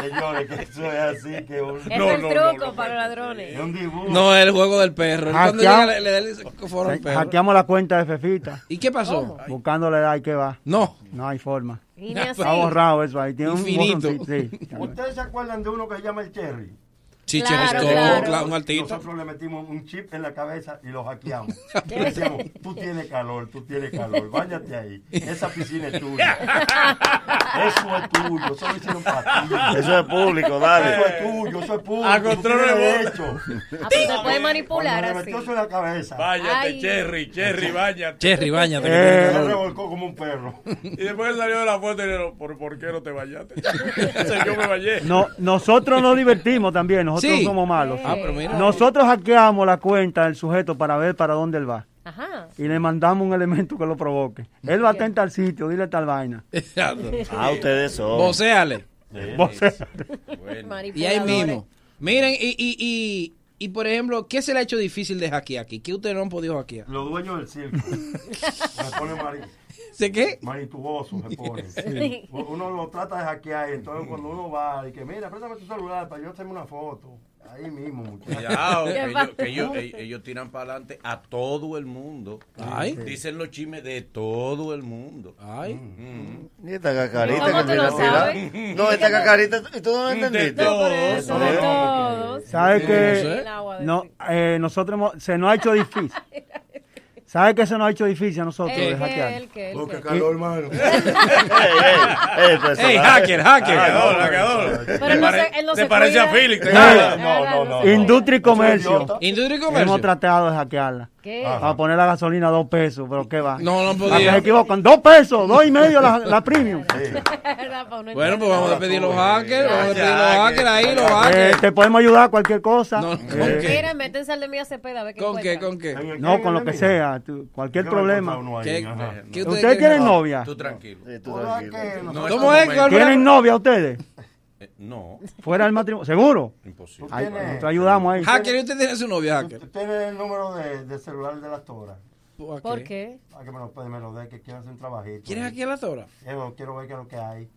Señores, que eso es así, que un, Es No, el no, truco no, para los es ladrones. un dibujo. No, el juego del perro. Llega, le, al perro. Hackeamos la cuenta de Fefita, ¿Y qué pasó? buscándole la y que va. No. No hay forma. Y. Está borrado eso ahí. Tiene Infinito. un sí. ¿Ustedes se acuerdan de uno que se llama el Cherry? Chiche Claro, Rostó, claro. claro, un altito. Nosotros le metimos un chip en la cabeza y lo hackeamos. (laughs) Le decíamos, tú tienes calor, tú tienes calor, váyate ahí. Esa piscina es tuya. (laughs) Eso es tuyo, eso lo hicieron para ti. Eso es público, dale. Eso es tuyo, eso es público. A control remoto. derecho. Ah, pero se puede manipular así. metió eso en la cabeza, Váyate. Cherry, Cherry, váyate. Cherry, que Eh. se revolcó como un perro. (laughs) Y después salió de la foto y le dijo, ¿por, ¿por qué no te bañaste? Yo me bañé. No, nosotros nos divertimos también, nosotros Sí. no somos malos. Ah, pero mira. Nosotros hackeamos la cuenta del sujeto para ver para dónde él va. Ajá. Y le mandamos un elemento que lo provoque. Él va a estar tal sitio, dile tal vaina. (laughs) Ah, ustedes son. Vocéale. (laughs) Vos- Y ahí mismo. Miren, y, y, y, y por ejemplo, ¿qué se le ha hecho difícil de hackear aquí? ¿Qué ustedes no han podido hackear? Los dueños del circo. (laughs) Me pone mari, ¿Sé qué? manituboso, me pone. (laughs) Uno lo trata de hackear entonces cuando uno va y que mira, préstame tu celular para yo hacerme una foto. Ahí mismo, muchachos. Cuidado, que ¿Qué ellos, pasa? que ellos, ellos- ellos tiran para adelante a todo el mundo. Ay. Dicen los chismes de todo el mundo. Ay. Mm. Y esta cacarita ¿Cómo que tú lo sabes? No, esta cacarita, ¿y tú no lo entendiste? de todos. ¿Sabe sé. que El agua de no, eh, nosotros hemos- se nos ha hecho difícil? (laughs) ¿Sabe que se nos ha hecho difícil a nosotros de El que, hackear? el que, el Oh, qué que. calor, hermano. (laughs) Ey, ey, ey, personaje. ¡Ey, hacker, hacker! Hackeador, hackeador. Pero él no se, él no Se se parece a. Eh, No, no, no. no. Industria y Eso comercio. Industria y comercio. Hemos tratado de hackearla. ¿Qué? Para poner la gasolina a dos pesos, pero ¿qué va? No, no Para que se podía. equivocan. Dos pesos, dos y medio la, la premium. (laughs) Bueno, pues vamos a pedir los hackers. Vamos a pedir los hackers ahí, los Eh, hackers. te podemos ayudar a cualquier cosa. No, Eh, ¿con qué? Miren, métense al de Mía Cepeda a ver qué ¿Con qué? ¿Con qué? No, con lo que sea. tú- cualquier problema. encontrado uno ahí, ¿Qué- ajá. qué ¿Ustedes quieren? tienen novia? Tú tranquilo. ¿Tienen novia ustedes? Eh, no, Fuera del matrimonio. ¿Seguro? imposible. Tienes- nosotros ayudamos ahí. Hacker, ¿y usted tiene su novia, ¿Tú Hacker? tienes el número de, de celular de la tora? ¿Por qué? Para que me lo, me lo dé, que quiero hacer un trabajito. ¿Quieres aquí a la tora? Quiero, quiero ver qué es lo que hay.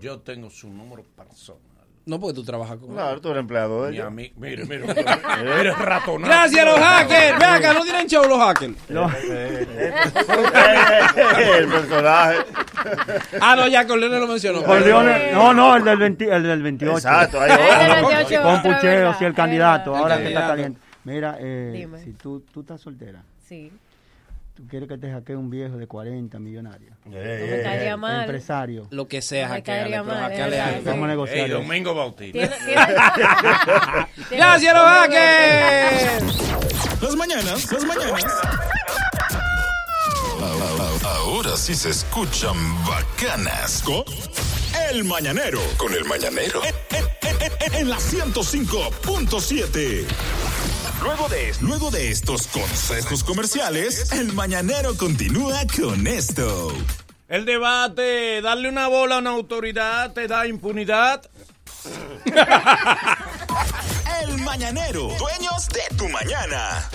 Yo tengo su número personal. No, porque tú trabajas con él. Claro, tú eres empleado de ella. (laughs) mire, mire, mire, eres ratonado. Gracias, los hackers. Ven acá, no tienen show los hackers. (laughs) (laughs) el personaje. Ah, no, ya Corleone lo mencionó. Corleone- no, no, el del, 20 el del 28. Exacto, ahí va. del 28 Con pucheo, sí, el candidato. Ahora El que está caliente. Mira, eh, Dime. si tú, tú estás soltera, Sí. Tú quieres que te hackee un viejo de 40 millonario, No me caería mal. empresario. Lo que sea, No hackeale, pero algo. verdad. Vamos a negociar. Hey. Domingo Bautista. (laughs) Gracias, los (laughs) hackers. Las mañanas, las mañanas. Ahora sí se escuchan bacanas. Con El Mañanero. Con El Mañanero. En, en- en- en- en la 105.7. Luego de, luego de estos consejos comerciales, El Mañanero continúa con esto. El debate, darle una bola a una autoridad te da impunidad. (laughs) El Mañanero. Dueños de tu mañana.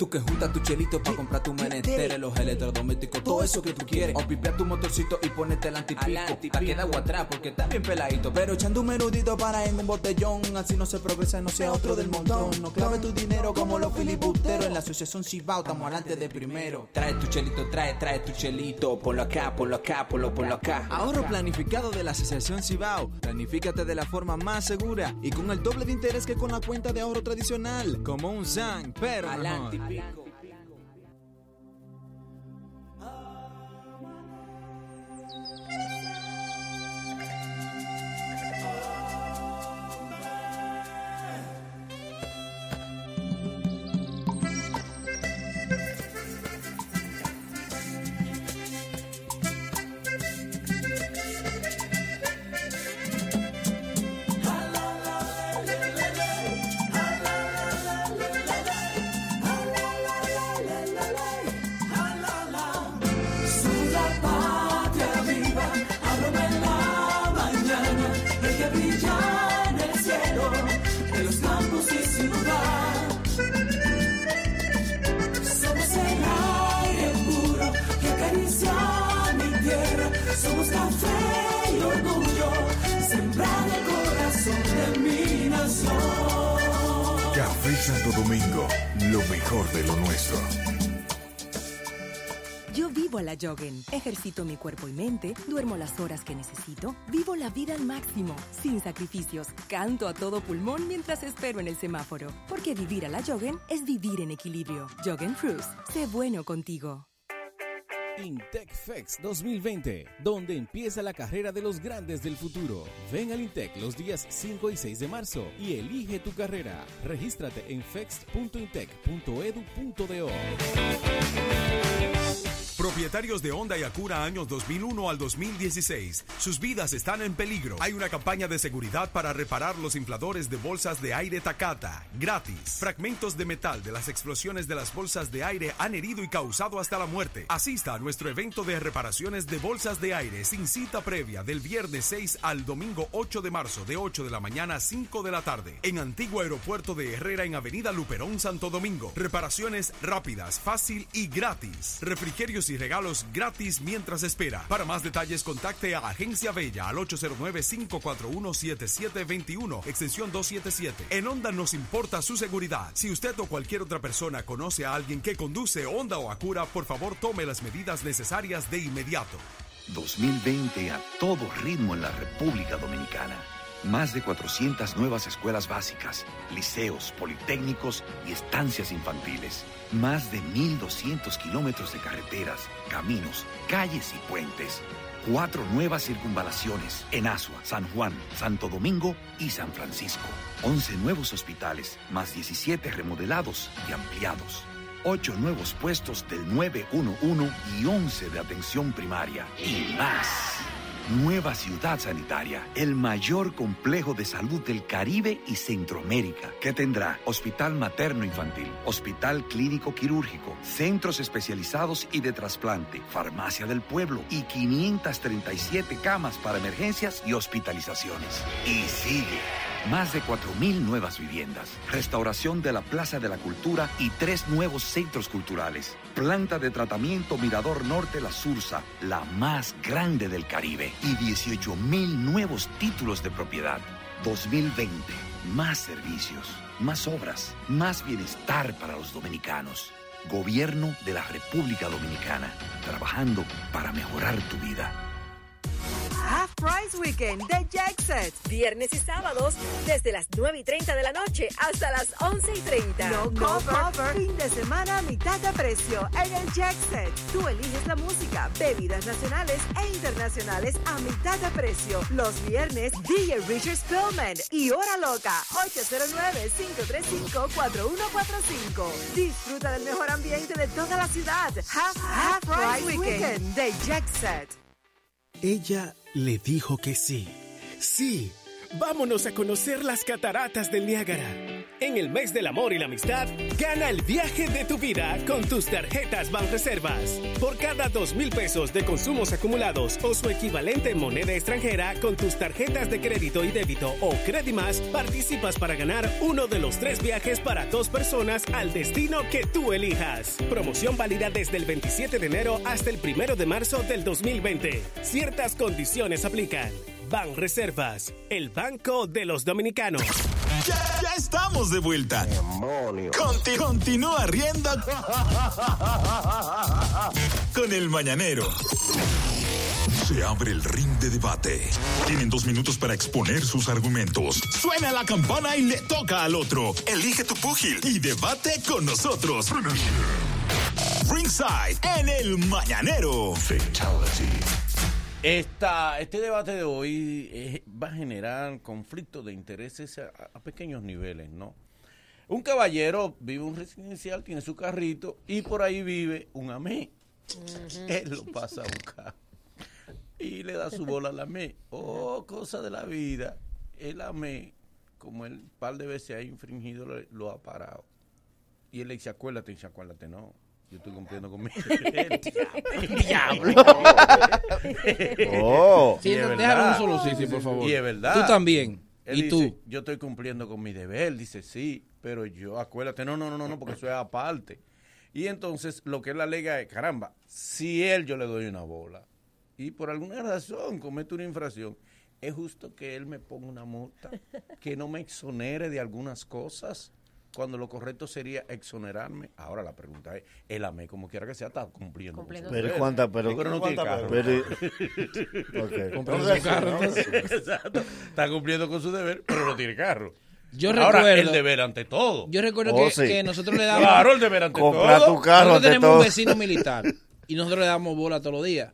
Tú que juntas tu chelito para comprar tu menester, los electrodomésticos, todo eso que tú quieres. O pipear tu motorcito y ponerte el antipico. Pa' que da agua atrás porque está bien peladito. Pero echando un menudito para en un botellón. Así no se progresa, no sea otro del montón. No clave tu dinero como los filibusteros. En la asociación Cibao estamos adelante de primero. Trae tu chelito, trae, trae tu chelito. Ponlo acá, ponlo acá, ponlo, ponlo acá. Ahorro planificado de la asociación Cibao. Planifícate de la forma más segura y con el doble de interés que con la cuenta de ahorro tradicional. Como un SAN, pero. Somos Ejercito mi cuerpo y mente, duermo las horas que necesito, vivo la vida al máximo, sin sacrificios, canto a todo pulmón mientras espero en el semáforo. Porque vivir a la Joggen es vivir en equilibrio. Joggen Cruise, sé bueno contigo. Intec Fex 2020, donde empieza la carrera de los grandes del futuro. Ven al Intec los días 5 y 6 de marzo y elige tu carrera. Regístrate en fex.intec.edu.do. Propietarios de Honda y Acura años 2001 al 2016. Sus vidas están en peligro. Hay una campaña de seguridad para reparar los infladores de bolsas de aire Takata. Gratis. Fragmentos de metal de las explosiones de las bolsas de aire han herido y causado hasta la muerte. Asista a nuestro evento de reparaciones de bolsas de aire sin cita previa del viernes 6 al domingo 8 de marzo de 8 de la mañana a 5 de la tarde en Antiguo Aeropuerto de Herrera en Avenida Luperón, Santo Domingo. Reparaciones rápidas, fácil y gratis. Refrigerios y regalos gratis mientras espera. Para más detalles contacte a Agencia Bella al 809-541-7721, extensión 277. En Honda nos importa su seguridad. Si usted o cualquier otra persona conoce a alguien que conduce Honda o Acura, por favor tome las medidas necesarias de inmediato. 2020 a todo ritmo en la República Dominicana. Más de 400 nuevas escuelas básicas, liceos, politécnicos y estancias infantiles. Más de 1.200 kilómetros de carreteras, caminos, calles y puentes. Cuatro nuevas circunvalaciones en Asua, San Juan, Santo Domingo y San Francisco. 11 nuevos hospitales, más 17 remodelados y ampliados. Ocho nuevos puestos del 911 y 11 de atención primaria. Y más. Nueva Ciudad Sanitaria, el mayor complejo de salud del Caribe y Centroamérica, que tendrá hospital materno infantil, hospital clínico quirúrgico, centros especializados y de trasplante, farmacia del pueblo y 537 camas para emergencias y hospitalizaciones. Y sigue. Más de 4.000 nuevas viviendas, restauración de la Plaza de la Cultura y tres nuevos centros culturales. Planta de tratamiento Mirador Norte La Sursa, la más grande del Caribe. Y 18.000 nuevos títulos de propiedad. 2020, más servicios, más obras, más bienestar para los dominicanos. Gobierno de la República Dominicana, trabajando para mejorar tu vida. Half Price Weekend de Jackset. Viernes y sábados desde las 9 y 30 de la noche hasta las 11 y 30. No, cover. Fin de semana a mitad de precio en el Jackset. Tú eliges la música, bebidas nacionales e internacionales a mitad de precio. Los viernes, DJ Richard Spillman y Hora Loca. 809-535-4145. Disfruta del mejor ambiente de toda la ciudad. Half, Half Price Weekend de Jackset. Ella le dijo que sí. Sí, vámonos a conocer las cataratas del Niágara. En el mes del amor y la amistad, gana el viaje de tu vida con tus tarjetas Banreservas. Por cada dos mil pesos de consumos acumulados o su equivalente en moneda extranjera con tus tarjetas de crédito y débito o Credimas, participas para ganar uno de los tres viajes para dos personas al destino que tú elijas. Promoción válida desde el 27 de enero hasta el 1 de marzo del 2020. Ciertas condiciones aplican. Ban Reservas, el banco de los dominicanos. Ya, ya estamos de vuelta. Conti- continúa riendo con el mañanero. Se abre el ring de debate. Tienen dos minutos para exponer sus argumentos. Suena la campana y le toca al otro. Elige tu púgil y debate con nosotros. Ringside en el mañanero. Esta, este debate de hoy eh, va a generar conflictos de intereses a, a pequeños niveles, ¿no? Un caballero vive un residencial, tiene su carrito y por ahí vive un amé. (laughs) Él lo pasa a buscar y le da su bola al amé. (laughs) Oh, cosa de la vida. El amé, como el par de veces ha infringido, lo, lo ha parado. Y él le dice, acuérdate, dice, acuérdate, no. (laughs) Yo estoy cumpliendo con mi deber. Diablo. oh. Sí, es déjalo un solo sí, sí, por favor. Y es verdad. Tú también. Él ¿Y dice, tú? Yo estoy cumpliendo con mi deber. Dice, sí, pero yo, acuérdate, no, no, no, no, no, porque eso es aparte. Y entonces lo que él alega es, caramba, si él yo le doy una bola y por alguna razón comete una infracción, es justo que él me ponga una multa, que no me exonere de algunas cosas, cuando lo correcto sería exonerarme. Ahora la pregunta es, él a mí, como quiera que sea, está cumpliendo. con su Pero deber. cuánta, pero, Pero no tiene carro. pero- (laughs) ok. Comprando su carro. Exacto. Está cumpliendo con su deber, pero no tiene carro. Yo Ahora, recuerdo- el deber ante todo. Yo recuerdo Oh, que, sí. que nosotros le dábamos. Claro, el deber ante Compra todo. tu carro nosotros ante tenemos todo. un vecino militar y nosotros le damos bola todos los días.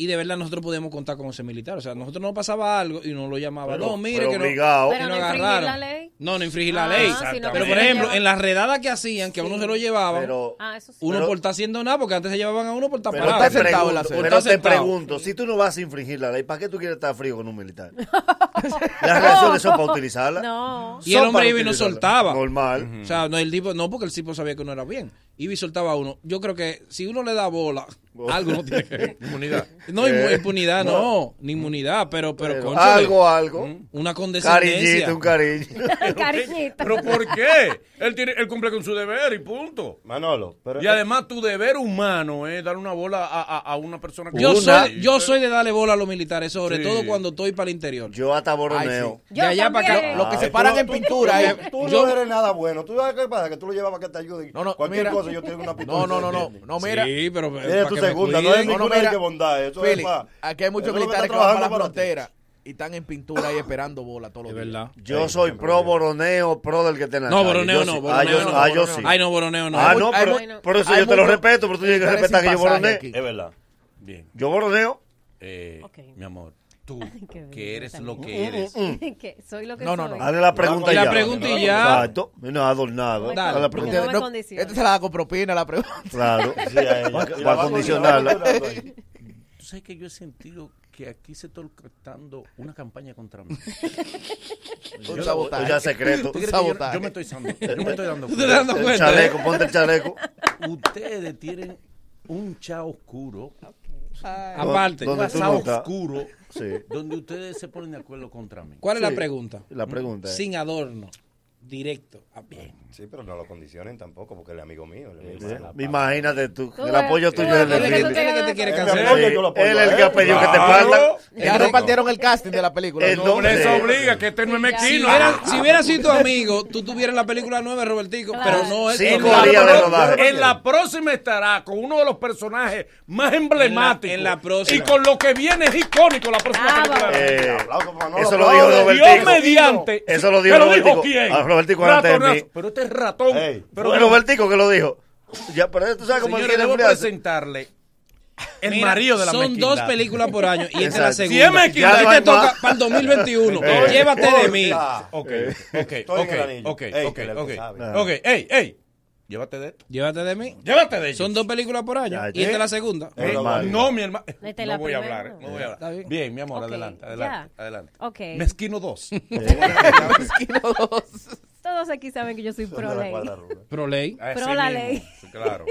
Y de verdad nosotros podíamos contar con ese militar. O sea, nosotros nos pasaba algo y nos lo llamaba. Pero- no, mire pero que no. obligado. Pero no no infringir agarraron. la ley. No, no infringir la Ah, ley. Pero por lo ejemplo, en las redadas que hacían, que a uno se lo llevaban, Pero- Ah, uno pero- por estar haciendo nada, porque antes se llevaban a uno por estar Pero parado. te, Por pregunto, estar pero te sentado. pregunto, si tú no vas a infringir la ley, ¿para qué tú quieres estar frío con un militar? (laughs) Las relaciones son para utilizarlas. No. Y el hombre iba y no soltaba. Normal. O sea, no, el tipo, no porque el tipo sabía que uno era bien. Iba y soltaba a uno. Yo creo que si uno le da bola, algo no tiene que ver. (laughs) Inmunidad. No, Eh, impunidad, no. no. Ni inmunidad, pero, pero, algo, algo. Una condescendencia. Cariñito, un cariño. (laughs) Cariñito. ¿Pero por qué? Él, tiene, él cumple con su deber y punto. Manolo, pero Y además tu deber humano es dar una bola a, a, a una persona que... Yo Una- soy, yo soy de darle bola a los militares, sobre Sí. todo cuando estoy para el interior. Yo hasta boroneo. De allá para acá. Lo que Ay, se tú paran en tú- pintura. tú- eh. Tú yo- no eres nada bueno. ¿Tú sabes qué pasa? Que tú lo llevas para que te ayuden. No, no, Cualquier mira. cosa yo tengo una pistola. No, no, no, no. No, mira. Sí, pero Segunda, no es No, no, ninguna de que bondad. Eso Philly, es para. aquí hay muchos militares que van para la frontera y están en pintura ahí esperando bola todos los De días. verdad. Yo soy pro boroneo, pro del que te No, boroneo no, boroneo ah, yo, no, ah, yo boroneo sí. no. Ay, no, boroneo no. Ah, no, pero por eso yo te lo respeto, pero tú tienes que respetar que yo boroneo. Es verdad. Bien. Yo boroneo. Eh. Mi amor, tú, (laughs) que eres lo que eres. (laughs) que soy lo que No, no, no. Hazle la pregunta Y la ya. pregunta y ya. Exacto. No adornado. Dale. La pregunta. no condicione. Este se la da con propina la pregunta. Claro. (laughs) Sí, a la condicionarla. Tú sabes que yo he sentido que aquí se está orquestando una campaña contra mí. Un sabotaje. Ya secreto. ¿Tú crees que yo- Sabotaje. Yo, me estoy dando, yo me estoy dando ¿Tú te dando El cuenta, chaleco, eh? ponte el chaleco. Ustedes tienen un chat oscuro. Aparte. un no estás. oscuro. Sí. Donde ustedes se ponen de acuerdo contra mí. ¿Cuál es Sí. la pregunta? La pregunta es- Sin adorno. Directo. a bien. Sí, pero no lo condicionen tampoco, porque él es amigo mío. él es Sí. pana. Imagínate tú, Tú el apoyo tuyo es el que te quiere Él cancelar. es el que a él. apoyó que te Claro. falta. Ya repartieron el casting de la película. El ¿no? Sí. obliga, que este no es mezquino. si hubiera sido tu amigo, tú tuvieras la película nueva, Robertico, pero no es días de rodaje. en la próxima estará con uno de los personajes más emblemáticos. En la- próxima. Y con lo que viene es icónico la próxima película. Para Manolo, eso lo dijo. Robertico. Dios mediante. Eso lo dijo ¿Pero Robertico. dijo quién? A Robertico delante de mí. Pero este es ratón. pero Fue Robertico que lo dijo. Ya, pero tú sabes cómo Señores, quiere debo enfriarse. presentarle el Mira, marido de la Son mezquindad. dos películas por año y esta es la segunda. Si es mezquindad, Ya no te toca para el 2021. Eh, Llévate de mí. Ok, ok, ok, ok, Ey, ok, ok. ey, ey. Llévate de esto. Llévate de mí. Llévate de ellos. Son dos películas por año. Ya, y esta es la segunda. Eh, no, mi hermano. No la voy a hablar. No voy a hablar. bien. Bien, mi amor, Ok, adelante, ya. adelante, adelante. Ok. Mezquino 2. (laughs) (laughs) Todos aquí saben que yo soy pro ley. Pro ley. Pro la ley. Claro.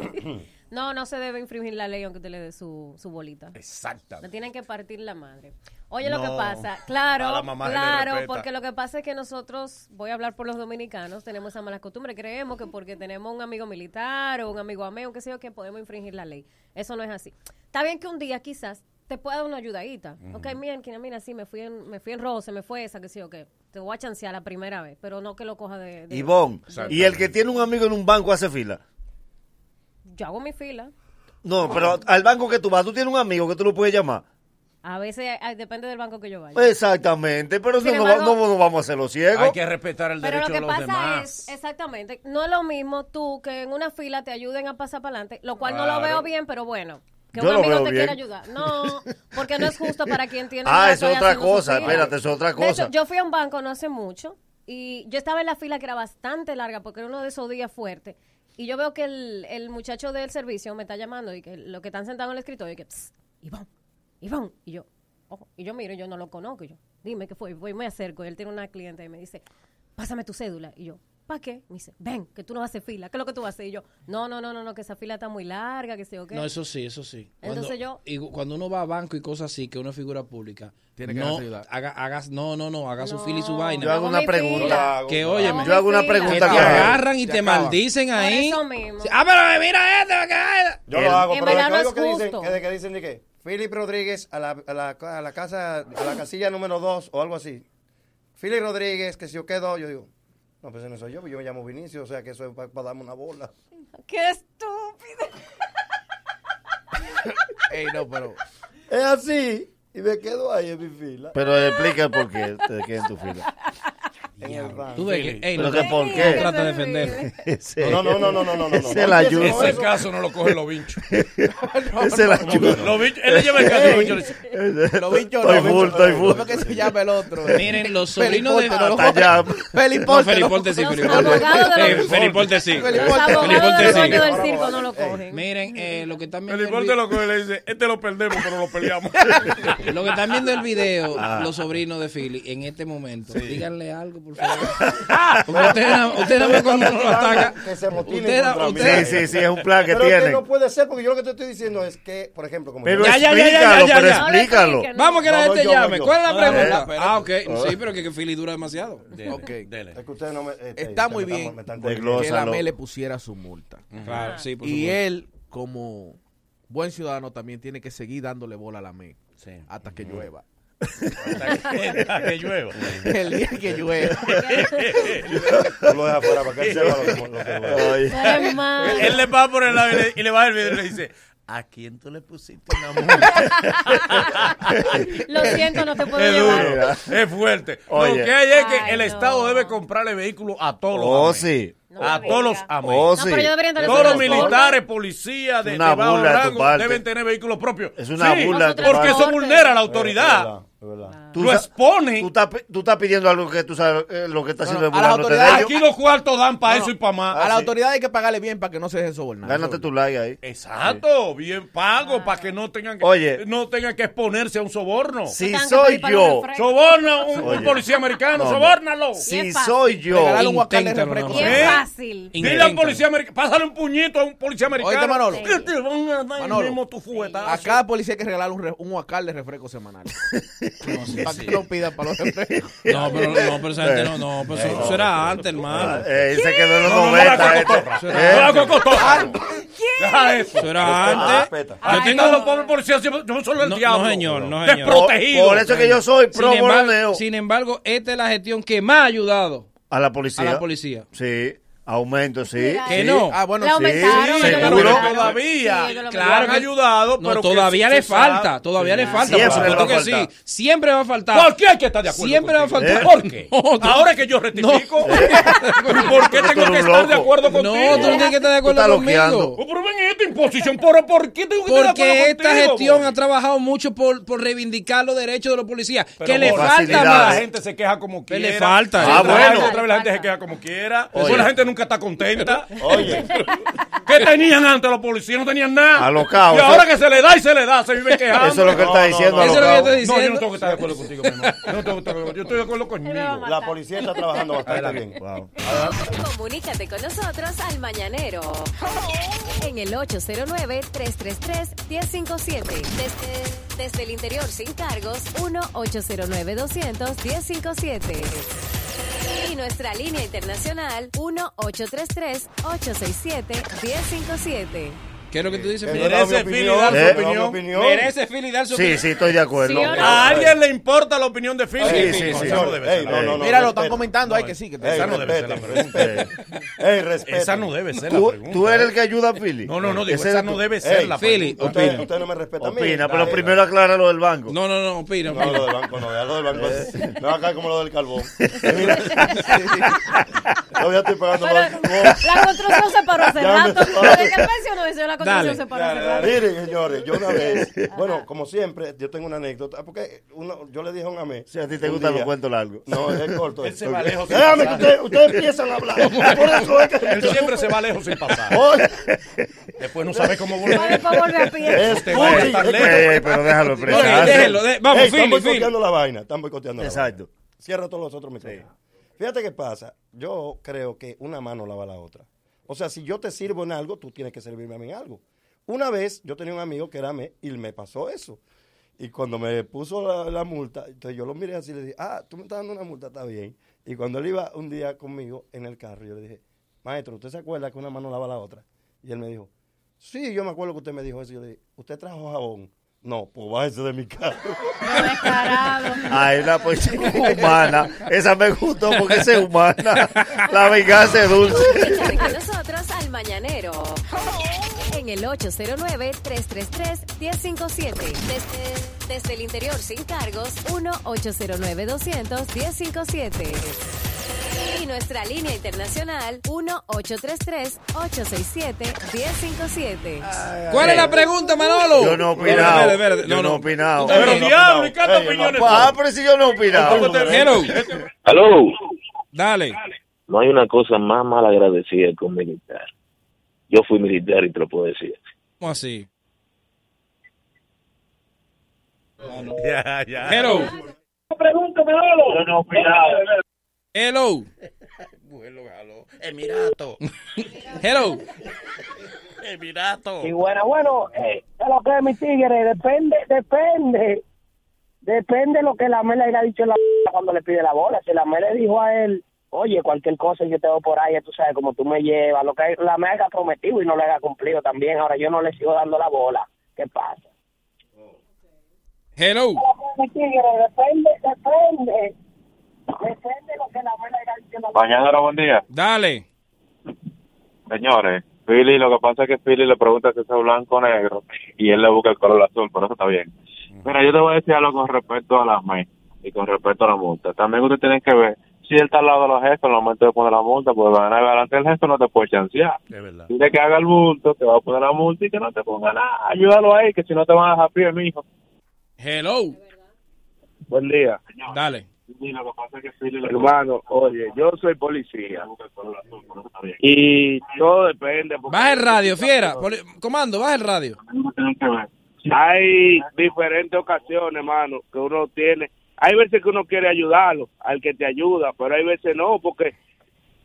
No, no se debe infringir la ley aunque usted le dé su, su bolita. Exacto. Le tienen que partir la madre. Oye, lo que pasa, claro, A la mamá se le claro, porque lo que pasa es que nosotros, voy a hablar por los dominicanos, tenemos esa mala costumbre, creemos que porque tenemos un amigo militar o un amigo ameo, qué sé yo, que podemos infringir la ley. Eso no es así. Está bien que un día quizás te pueda dar una ayudadita. Ok, mira, mira, mira, sí, me fui en, me fui en roce, me fue esa, qué sé yo, que te voy a chancear la primera vez, pero no que lo coja de... de- Ivonne, de- y el que tiene un amigo en un banco hace fila. Yo hago mi fila. No, pero al banco que tú vas, tú tienes un amigo que tú lo puedes llamar. A veces ah, depende del banco que yo vaya. Exactamente, pero no, no no, no vamos a hacerlo ciegos. Hay que respetar el Pero lo derecho que de los pasa demás. es, exactamente, no es lo mismo tú que en una fila te ayuden a pasar para adelante, lo cual no lo veo bien, pero bueno. Que Yo un amigo te quiera ayudar. No, porque no es justo para quien tiene. (laughs) Ah, eso es otra cosa, espérate, eso es otra cosa. hecho, yo fui a un banco no hace mucho y yo estaba en la fila que era bastante larga porque era uno de esos días fuertes. Y yo veo que el, el muchacho del servicio me está llamando y que lo que están sentados en el escritorio y que, "Psst, Iván, Iván. Y yo, ojo, y yo miro, y yo no lo conozco. Y yo, dime qué fue. Y voy, me acerco. Y él tiene una cliente y me dice, pásame tu cédula. Y yo, ¿para qué? Me dice, ven, que tú no vas a hacer fila. ¿Qué es lo que tú vas a hacer? Y yo, no, no, no, no, no que esa fila está muy larga, que sé yo qué. No, eso sí, eso sí. Cuando, Entonces yo- y cuando uno va a banco y cosas así, que uno es figura pública, Tiene que no, hacer ayuda. haga, hagas, no, no, no, haga su fila y su vaina. Yo hago una pregunta. Que oye, Yo hago una que pregunta. te que- agarran y te maldicen Por ahí. eso mismo. Ah, pero mira este, que- Yo lo hago, En pero verdad ¿qué no oigo es que dicen, justo. que, de que dicen de qué? Philip Rodríguez a la, a la, a la casa, a la casilla número 2 o algo así. Philip Rodríguez, que si yo quedo, yo digo, no, pues ese no soy yo, yo me llamo Vinicio, o sea que eso es para darme una bola. (laughs) ¡Qué estúpido! (laughs) Ey, no, pero. Es así, y me quedo ahí en mi fila. Pero explica el por qué te quedas en tu fila. (laughs) En el banco. Tú ves que, ey, no, que por no qué. trata de defender. (laughs) Ese- No, no, no, no, no, no, no, no. Ese es la ayuda. Ese caso no lo cogen los bichos. (laughs) (laughs) Ese es la ayuda. Los bichos- Él le lleva el caso a los bichos Estoy no, full, estoy no. full. ¿Cómo es que se llama el otro? Miren, los sobrinos de... No. No, Feliponte. Feliponte sí, los- Feliponte sí. Del sí. del circo no lo cogen. Miren, eh, lo que están viendo El el importe vi- lo coge y le dice, este lo perdemos, pero lo peleamos. lo que están viendo el video, Ah. los sobrinos de Philly, en este momento, díganle algo, por favor. (laughs) Ustedes nada más cuando lo ataca, Que se mí. ustedes- Sí, sí, sí, es un plan que Pero que tienen. no puede ser, porque yo lo que te estoy diciendo es que, por ejemplo, como Pero Ya, ya, ya, ya, explícalo, ya, pero explícalo. Vamos que la No, gente llame. ¿Cuál es la No, pregunta? Ah, ok. Sí, pero que, que Philly dura demasiado. Dele, Ok. dele. es que ustedes no me... eh, Está muy bien. Que la. ME le pusiera su multa. Claro, sí, por Y él, como buen ciudadano, también tiene que seguir dándole bola a la ME Sí. hasta que llueva. Hasta que- llueva. El día que llueva. Tú lo dejas fuera para que él lo que, lo que a-. Él le va por el lado y le, y le baja el video y le dice, ¿a quién tú le pusiste una multa? Lo siento, no te puedo Es llevar. duro, es fuerte. Oye. Lo que hay es que Ay, el no. Estado debe comprarle vehículos a todos los Oh, sí. No a todos los. Oh, No, sí. Todos los militares, policías de, de bajo rango deben tener vehículos propios. Es una Sí, burla Porque eso vulnera la Es autoridad. Verdad. Tú Lo expone. Tú estás, tú estás pidiendo algo que tú sabes eh, lo que está haciendo a las burlándote de. Aquí los cuartos dan para No, eso y para más. A la autoridad hay que pagarle bien para que no se deje sobornar. Gánate tu like ahí. Exacto, bien pago para que no tengan que, Oye. no tengan que exponerse a un soborno. Si soy yo, Soborna un, un policía americano, No, sobórnalo. Si soy yo, un no. ¿Eh? Fácil. Dile al Inténtalo. policía americano, pásale un puñito a un policía americano. Manolo. Que te van a dar Manolo. tu. A cada policía hay que regalar un, re- un de refresco semanal. (laughs) (laughs) para que lo pidan para los (laughs) refrescos. No, pero, no, pero esa gente no, no, pero eso, eso era antes, hermano. eh, se quedó en los No, no, no la 90. esto. cocotorra. Eso No era la antes. (laughs) Deja eso. Era antes. Respeta. Yo tengo... los pobres policías yo no solo el No, diablo. no, señor, no, señor. Desprotegido. Por eso que yo soy pro Sin embargo, sin embargo, esta es la gestión que más ha ayudado A la a policía. la policía. Sí, aumento, sí. Que sí. no. Ah, bueno, La sí. aumentaron, sí, seguro. Todavía. Claro han que- ayudado, No, pero que todavía le falta, todavía le falta. Siempre por supuesto le va a que faltar. sí. Siempre va a faltar. ¿Por qué hay que estar de acuerdo Siempre va a faltar. ¿Por qué? No, Ahora que yo rectifico, (laughs) ¿por qué tengo que estar de acuerdo contigo? No, tú no tienes que estar de acuerdo conmigo. Oh, pero ven esta imposición, ¿por, ¿por qué tengo que estar de Porque acuerdo esta contigo, gestión boy? ha trabajado mucho por, por reivindicar los derechos de los policías. Pero, que le falta facilidades. La más. gente se queja como Que quiera. le falta. Ah, bueno. Otra vez la gente se queja como quiera. Después la gente nunca está contenta. (laughs) Oye, ¿Qué tenían antes los policías? No tenían nada. Alocado. Y ahora que se le da y se le da, se viven quejando. (laughs) Eso es lo que él está No, no, diciendo. no. Eso es lo que yo estoy No, yo no diciendo. tengo que estar de acuerdo contigo, mi hermano. Yo, no tengo que estar de acuerdo. Yo estoy de acuerdo conmigo. la policía está trabajando bastante bien. Wow. Comunícate con nosotros al Mañanero. En el 809-333-1057. Desde, desde el interior sin cargos, 1-809-200-1057. Y nuestra línea internacional, 1-833-867-1057. ¿Qué es lo que tú dices, Merece Philly dar su opinión. Merece Philly dar su Sí, opinión. sí, estoy de acuerdo. ¿Sí no? ¿A alguien le importa la opinión de Philly? Sí, No, sí. esa no debe Ey, ser. no, no, no, Mira, lo están comentando. Ay, que sí. Que Esa no debe ser la pregunta. Ey. Esa no debe ser la ¿Tú, pregunta. tú eres el que ayuda a Philly. No, no, no, digo, esa es no debe ser Ey, la Philly, pregunta. Usted, usted no me respeta a mí. Opina, pero primero aclara lo del banco. No, no, no, opina. No, lo del banco no, ya lo del banco es- me va a caer como lo del carbón. (laughs) (laughs) Yo ya estoy pagando lo del carbón. la construcción se paró hace rato. Desde que mencionó eso, la construcción Dale. se rato. Miren, señores, yo una vez, (laughs) bueno, como siempre, yo tengo una anécdota, porque uno, yo le dije a un amé. Si a ti te gustan los cuentos largos. No, es corto. Él se va lejos sin Déjame que pasar. ustedes ustedes empiezan a hablar. (laughs) Por eso es que Él siempre se va lejos sin pasar. Oye, Después no sabe cómo volver. a pie. es pero déjalo expresar. déjelo, de- vamos, Ey, están boicoteando la vaina, están boicoteando la Exacto. Cierra todos los otros micrófonos. Fíjate qué pasa. Yo creo que una mano lava la otra. O sea, si yo te sirvo en algo, tú tienes que servirme a mí en algo. Una vez yo tenía un amigo que era me y me pasó eso. Y cuando me puso la, la multa, entonces yo lo miré así y le dije, ah, tú me estás dando una multa, está bien. Y cuando él iba un día conmigo en el carro, yo le dije, maestro, ¿usted se acuerda que una mano lava la otra? Y él me dijo, sí, yo me acuerdo que usted me dijo eso. Y yo le dije, ¿usted trajo jabón? No, pues bájese de mi carro. (laughs) Descarado. Ay, la policía humana. Esa me gustó porque esa es humana. La venganza es dulce. Con nosotros al Mañanero. En el 809-333-1057. Desde, desde el interior sin cargos, 1-809-200-1057. Y nuestra línea internacional, 1-833-867-1057. ¿Cuál es la pregunta, Manolo? Yo no he opinado. espérate, Yo no, no he no. opinado. Pero diablo, ¿y cuántas opiniones. Ah, pero si yo no he opinado. Hello. Dale. no hay una cosa más mal agradecida que un militar. Yo fui militar y te lo puedo decir. ¿Cómo así? Ya, ya. Hello. Pregúntame, Yo no he opinado. Hello. Vuelo, galo. Emirato. Hello. Emirato. Y bueno, bueno, eh, es lo que es mi tigre, depende, depende, depende lo que la Mel le haya dicho en la (laughs) cuando le pide la bola. Si la Mel le dijo a él, oye, cualquier cosa yo te voy por ahí, tú sabes cómo tú me llevas, lo que la Mel haya prometido y no le haya cumplido también, ahora yo no le sigo dando la bola. ¿Qué pasa? Hello. Mi tigre, depende, depende, lo que la Mañana, buen día. Dale. Señores, Philly, lo que pasa es que Philly le pregunta si es blanco o negro y él le busca el color azul, por eso está bien. Mira, yo te voy a decir algo con respecto a las MEI y con respecto a la multa. También usted tiene que ver, si él está al lado de los jefes, en el momento de poner la multa, pues van a delante del jefe, no te puede chancear. Es verdad. Dile que haga el bulto, te va a poner la multa y que no te ponga nada. Ayúdalo ahí, que si no te van a dejar pie, mijo. Hello. Buen día. Dale. Hermano, oye, yo soy policía. Y todo depende. Baja el radio, fiera. Poli- Comando, baja el radio. Hay diferentes ocasiones, hermano, que uno tiene. Hay veces que uno quiere ayudarlo, al que te ayuda, pero hay veces no, porque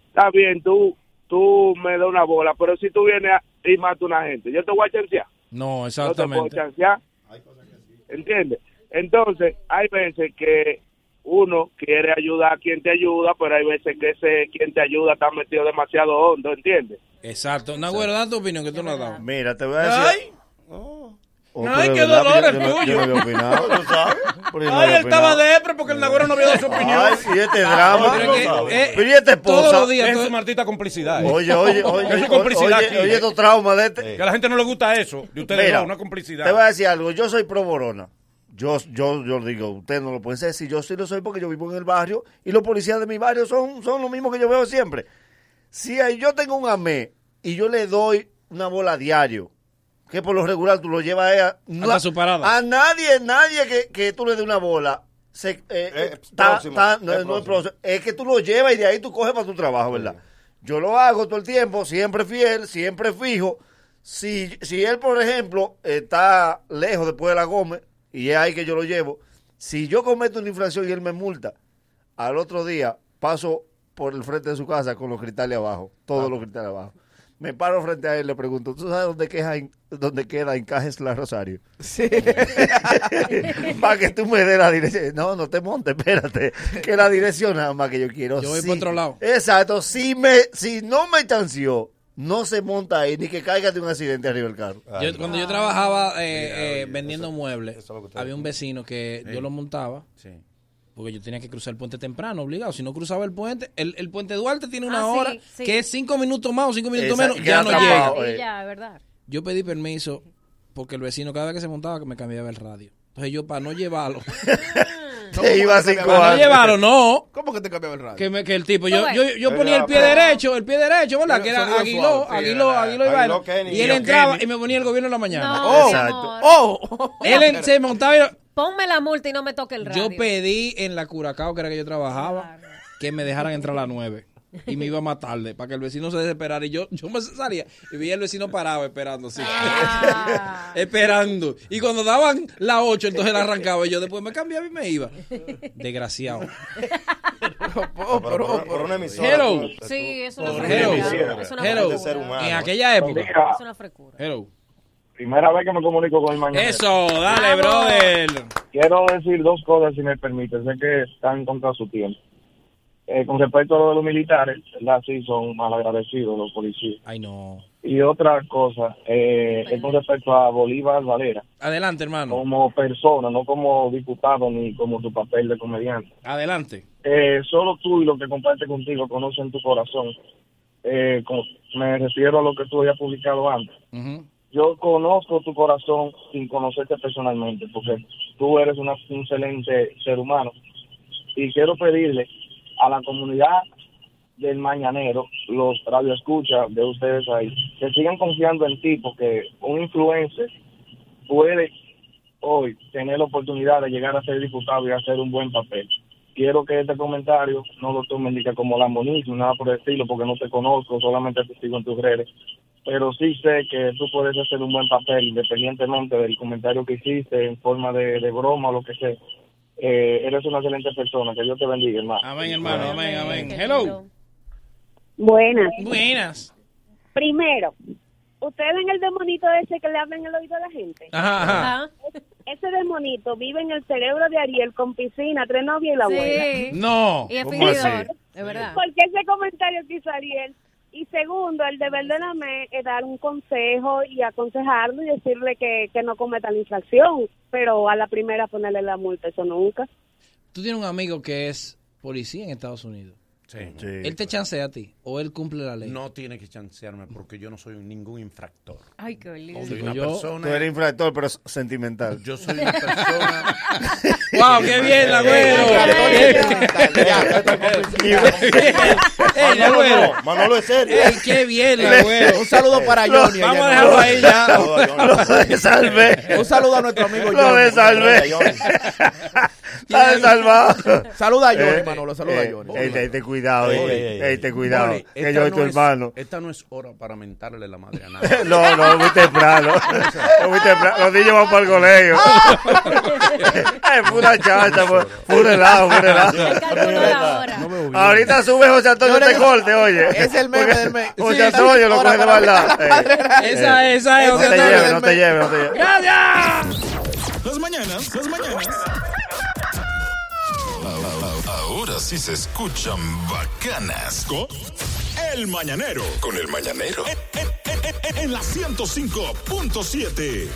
está bien, tú tú me das una bola, pero si tú vienes a- y matas a una gente, yo te voy a chancear. No, No te puedo exactamente. chancear. ¿Entiendes? Entonces, hay veces que uno quiere ayudar a quien te ayuda, pero hay veces que ese quien te ayuda está metido demasiado hondo, ¿entiendes? Exacto. Nagüero, da tu opinión que tú no has dado. Mira, te voy a decir. Ay, Oh, Ay, qué de verdad, dolor el tuyo. Yo no había opinado, ¿lo sabes? (laughs) Ay, él estaba opinado. depre porque el Nagüero no había dado su opinión. Ay, y este drama. Pero eh, Pero y esta esposa. todos los días, Es todo- su martita complicidad. ¿eh? Oye, oye, oye. Es su complicidad oye, aquí. oye, ¿eh? estos traumas de este. Que a la gente no le gusta eso. De ustedes Mira, no, una complicidad. Te voy a decir algo. Yo soy pro Borona. Yo, yo, yo digo, usted no lo puede ser. Si yo sí lo soy porque yo vivo en el barrio y los policías de mi barrio son, son los mismos que yo veo siempre. Si ahí yo tengo un AME y yo le doy una bola a diario, que por lo regular tú lo llevas a, Hasta su parada. a nadie, nadie que, que tú le dé una bola. Se, eh, eh, está- próximo, está- no, es no es. Es que tú lo llevas y de ahí tú coges para tu trabajo, ¿verdad? Yo lo hago todo el tiempo, siempre fiel, siempre fijo. Si, si él, por ejemplo, está lejos después de la Gómez y es ahí que yo lo llevo, si yo cometo una infracción y él me multa, al otro día paso por el frente de su casa con los cristales abajo, todos los cristales abajo. Me paro frente a él y le pregunto, ¿tú sabes dónde queda, dónde queda Encajes La Rosario? Sí. (laughs) Para que tú me des la dirección. No, no te montes, espérate. Que la dirección nada más que yo quiero. Yo voy Sí. por otro lado. Exacto. Si, me, si no me chanceó, no se monta ahí ni que caiga de un accidente arriba del carro. Yo- cuando yo trabajaba eh, eh, vendiendo muebles, había un vecino que yo lo montaba. Porque yo tenía que cruzar el puente temprano, obligado. Si no cruzaba el puente, el, el puente Duarte tiene una Ah, hora sí. que es cinco minutos más o cinco minutos Exacto, menos, ya no atrapado, llega. Ya, verdad. Yo pedí permiso porque el vecino cada vez que se montaba que me cambiaba el radio. Entonces yo para no llevarlo, (laughs) Te iba a cinco años. llevarlo, no. ¿Cómo que te cambiaba el radio? Que, me- que el tipo, ¿Tú yo, yo, yo ponía el pie derecho, el pie derecho, ¿verdad? Que era Aguiló, suave, sí, Aguiló, era- Aguiló y Aguiló vaina. Kenny. Y él entraba Kenny. y me ponía el gobierno en la mañana. No, Oh, Exacto. ¡Oh! él en- se montaba y Ponme la multa y no me toque el radio. Yo pedí en la Curacao, que era que yo trabajaba, que me dejaran entrar a las 9. Y me iba más tarde, para que el vecino se desesperara. Y yo, yo me salía y veía al vecino parado esperando, así. Ah. (laughs) esperando. Y cuando daban las 8, entonces la arrancaba. Y yo después me cambiaba y me iba. Desgraciado. Por, (laughs) por una emisora. Hello. tú- Sí, es tú- una tú- Hello. frecura. Es una Hello. de ser humano. En aquella época. Es una frecura. Hello. Primera vez que me comunico con el mañana. Eso, dale, brother. Quiero decir dos cosas, si me permite. Sé que están contra su tiempo. Eh, con respecto a lo de los militares, ¿verdad? Sí, son mal agradecidos los policías. Ay, no. Y otra cosa, eh, es con respecto a Bolívar Valera, Adelante, hermano. como persona, no como diputado ni como tu papel de comediante. Adelante. Eh, solo tú y lo que comparte contigo conocen tu corazón. Eh, con- me refiero a lo que tú habías publicado antes. Yo conozco tu corazón sin conocerte personalmente, porque tú eres una- un excelente ser humano. Y quiero pedirle a la comunidad del Mañanero, los radioescuchas de ustedes ahí, que sigan confiando en ti, porque un influencer puede hoy tener la oportunidad de llegar a ser diputado y hacer un buen papel. Quiero que este comentario no lo tomen ni que como la monismo, nada por el estilo, porque no te conozco, solamente te sigo en tus redes pero sí sé que tú puedes hacer un buen papel independientemente del comentario que hiciste en forma de broma o lo que sea. Eh, eres una excelente persona, que Dios te bendiga, hermano. Amén, hermano. Amén, amén. Qué Hello. Buenas. Buenas. Primero, ¿ustedes ven el demonito ese que le habla en el oído a la gente? Ajá, ajá. Ajá. Ese demonito vive en el cerebro de Ariel con piscina, tres novias y la abuela. Sí. No. Y es ¿Cómo así? finidor. Es verdad. Porque ese comentario que hizo Ariel. Y segundo, el deber de la ME es dar un consejo y aconsejarlo y decirle que, que no cometa la infracción, pero a la primera ponerle la multa, eso nunca. Tú tienes un amigo que es policía en Estados Unidos. Sí. Sí. ¿Él te chancea a ti o él cumple la ley? No tiene que chancearme porque yo no soy ningún infractor. Ay, qué lindo. Soy una yo- persona. Tú eres infractor, pero sentimental. Yo soy una persona. (laughs) ¡Wow, qué bien, la güero! ¡Ey, la güero! Manolo es serio. ¡Ey, qué bien, la güero! Un saludo para Johnny. Vamos a dejarlo ahí ya. Lo desalvé. Un saludo a nuestro amigo Lo Johnny. desalvé. Está salvado. Saluda a Johnny, Eh, Manolo, saluda a eh, Johnny. ten- ten cuidado, Ey, eh, ey, ey, ey. ten cuidado, que yo soy no tu es- hermano. Esta no es hora para mentarle la madre a nadie. (laughs) No, no, muy temprano. (laughs) Es muy temprano. Los niños van para (laughs) el colegio. Ay, fue una chata, fue, fue un relajo, fue un relajo. Ahorita sube José Antonio este corte, oye. Es el meme del mes. José Sí, Antonio lo coge de para maldad. Esa, esa es No José te te lleves, no te lleves. ¡Gracias! Las mañanas, las mañanas. Sí se escuchan bacanas. Con El Mañanero. Con El Mañanero. En, en- en- en la 105.7.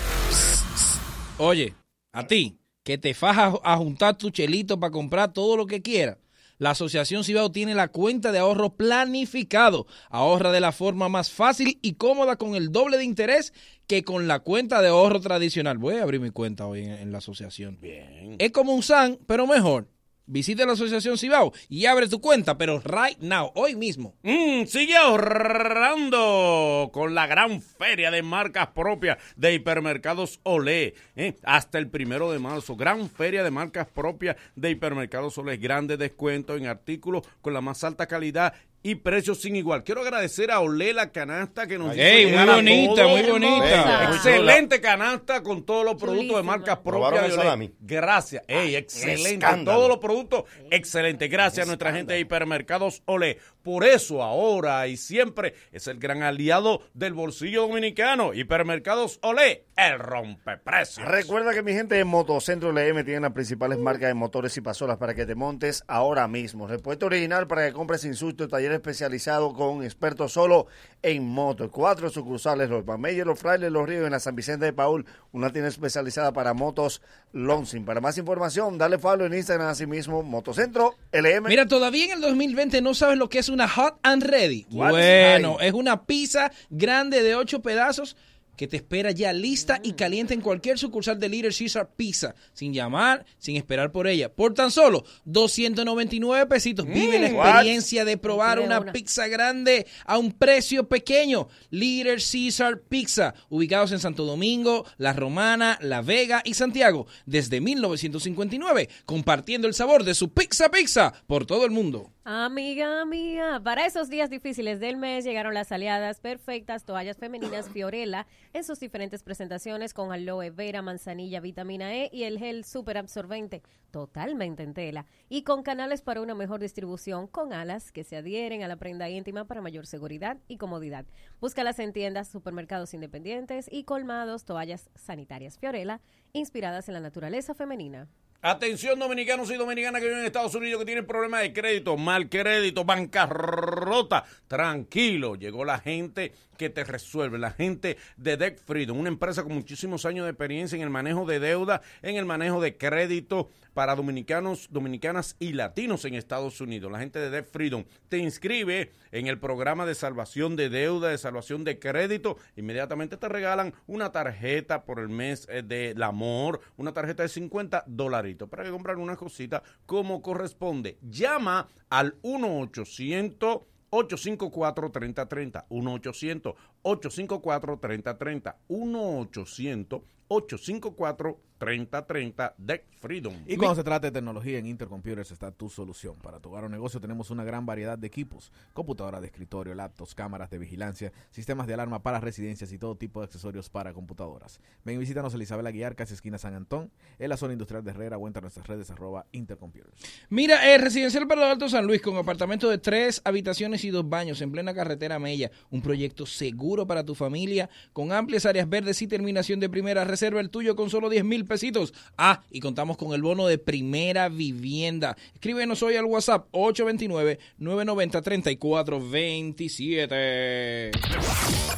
Oye, a ti, que te fajas a juntar tu chelito para comprar todo lo que quieras. La Asociación Cibao tiene la cuenta de ahorro planificado. Ahorra de la forma más fácil y cómoda con el doble de interés que con la cuenta de ahorro tradicional. Voy a abrir mi cuenta hoy en, en la asociación. Bien. Es como un SAN, pero mejor. Visita la Asociación Cibao y abre tu cuenta, pero right now, hoy mismo. Mm, sigue ahorrando con la gran feria de marcas propias de hipermercados Olé. ¿eh? Hasta el primero de marzo. Gran feria de marcas propias de hipermercados Olé. Grandes descuentos en artículos con la más alta calidad y precios sin igual. Quiero agradecer a Olé la canasta que nos hizo Ey, muy bonita, muy bonita. Excelente canasta con todos los productos de marcas ¿Probaron propias de? Gracias. Ey, excelente. escándalo. Todos los productos, excelente. Gracias a nuestra gente de Hipermercados Olé. Por eso ahora y siempre es el gran aliado del bolsillo dominicano. Hipermercados Olé, el rompeprecios. Recuerda que mi gente de Motocentro LM tiene las principales marcas de motores y pasolas para que te montes ahora mismo. Repuesto original para que compres sin susto, taller especializado con expertos solo en motos. Cuatro sucursales, los Mameyes, los Frailes, los Ríos, en la San Vicente de Paul. Una tienda especializada para motos Lonsing. Para más información, dale follow en Instagram así mismo, Motocentro LM. Mira, todavía en el 2020 no sabes lo que es una hot and ready. What? Bueno, es una pizza grande de ocho pedazos que te espera ya lista y caliente en cualquier sucursal de Little Caesar Pizza, sin llamar, sin esperar por ella. Por tan solo 299 pesitos. Vive la Mm, experiencia de probar una. pizza grande a un precio pequeño. Little Caesar Pizza, ubicados en Santo Domingo, La Romana, La Vega y Santiago, desde 1959, compartiendo el sabor de su pizza pizza por todo el mundo. Amiga mía, para esos días difíciles del mes llegaron las aliadas perfectas, toallas femeninas Fiorella en sus diferentes presentaciones con aloe vera, manzanilla, vitamina E y el gel super absorbente totalmente en tela y con canales para una mejor distribución con alas que se adhieren a la prenda íntima para mayor seguridad y comodidad. Búscalas en tiendas, supermercados independientes y colmados, toallas sanitarias Fiorella inspiradas en la naturaleza femenina. Atención dominicanos y dominicanas que viven en Estados Unidos que tienen problemas de crédito, mal crédito, bancarrota. Tranquilo, llegó la gente que te resuelve, la gente de Debt Freedom, una empresa con muchísimos años de experiencia en el manejo de deuda, en el manejo de crédito para dominicanos, dominicanas y latinos en Estados Unidos. La gente de Debt Freedom te inscribe en el programa de salvación de deuda, de salvación de crédito. Inmediatamente te regalan una tarjeta por el mes eh, del amor, una tarjeta de 50 dolaritos para que comprar una cosita como corresponde. Llama al 1 800 854-3030, 1-800-854-3030, 1-800-854-3030, Deck Freedom. Y cuando se trata de tecnología en Intercomputers está tu solución. Para tu hogar o negocio tenemos una gran variedad de equipos, computadoras de escritorio, laptops, cámaras de vigilancia, sistemas de alarma para residencias y todo tipo de accesorios para computadoras. Ven y visítanos en Isabel Aguiar, casi esquina San Antón, en la zona industrial de Herrera o entra a nuestras redes arroba Intercomputers. Mira, eh, Residencial Palo Alto San Luis con apartamento de tres habitaciones y dos baños en plena carretera Mella. Un proyecto seguro para tu familia con amplias áreas verdes y terminación de primera. Reserva el tuyo con solo 10 mil pesitos. Ah, y contamos con el bono de primera vivienda. Escríbenos hoy al WhatsApp 829-990-3427.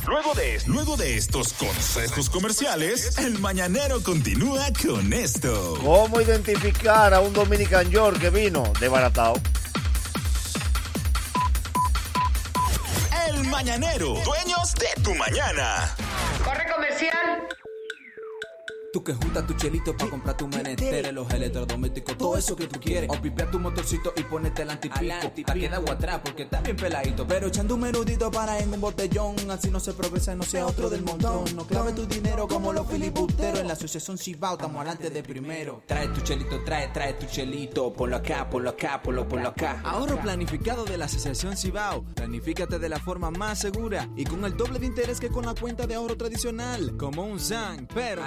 Luego de, luego de estos consejos comerciales, el mañanero continúa con esto. ¿Cómo identificar a un Dominican York que vino desbaratado? Mañanero, dueños de tu mañana. Corre comercial. Tú que juntas tu chelito para comprar tu menester, los electrodomésticos, todo eso que tú quieres. O pipea tu motorcito y ponete el antipico. Pa' que da agua atrás porque está bien peladito. Pero echando un menudito para en un botellón. Así no se progresa y no sea otro del montón. No clave tu dinero como los filibusteros. En la asociación Cibao estamos adelante de primero. Trae tu chelito, trae, trae tu chelito. Ponlo acá, ponlo acá, ponlo, ponlo acá. Ahorro planificado de la asociación Cibao. Planifícate de la forma más segura y con el doble de interés que con la cuenta de ahorro tradicional. Como un SAN, pero.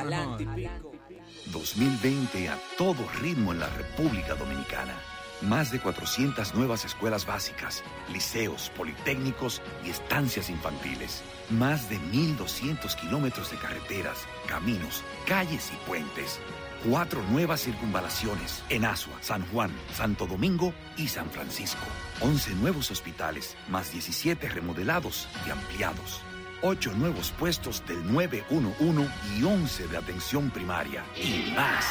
2020 a todo ritmo en la República Dominicana. Más de 400 nuevas escuelas básicas, liceos, politécnicos y estancias infantiles. Más de 1.200 kilómetros de carreteras, caminos, calles y puentes. Cuatro nuevas circunvalaciones en Asua, San Juan, Santo Domingo y San Francisco. 11 nuevos hospitales, más 17 remodelados y ampliados. Ocho nuevos puestos del 911 y 11 de atención primaria. Y más.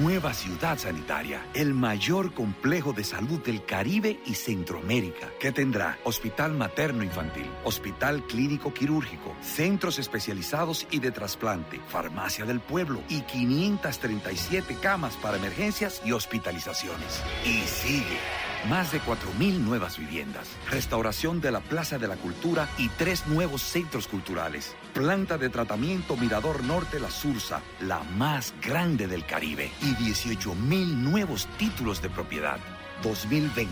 Nueva ciudad sanitaria, el mayor complejo de salud del Caribe y Centroamérica, que tendrá hospital materno infantil, hospital clínico quirúrgico, centros especializados y de trasplante, farmacia del pueblo y 537 camas para emergencias y hospitalizaciones. Y sigue. Más de 4.000 nuevas viviendas, restauración de la Plaza de la Cultura y tres nuevos centros culturales. Planta de tratamiento Mirador Norte La Sursa, la más grande del Caribe. Y 18.000 nuevos títulos de propiedad. 2020,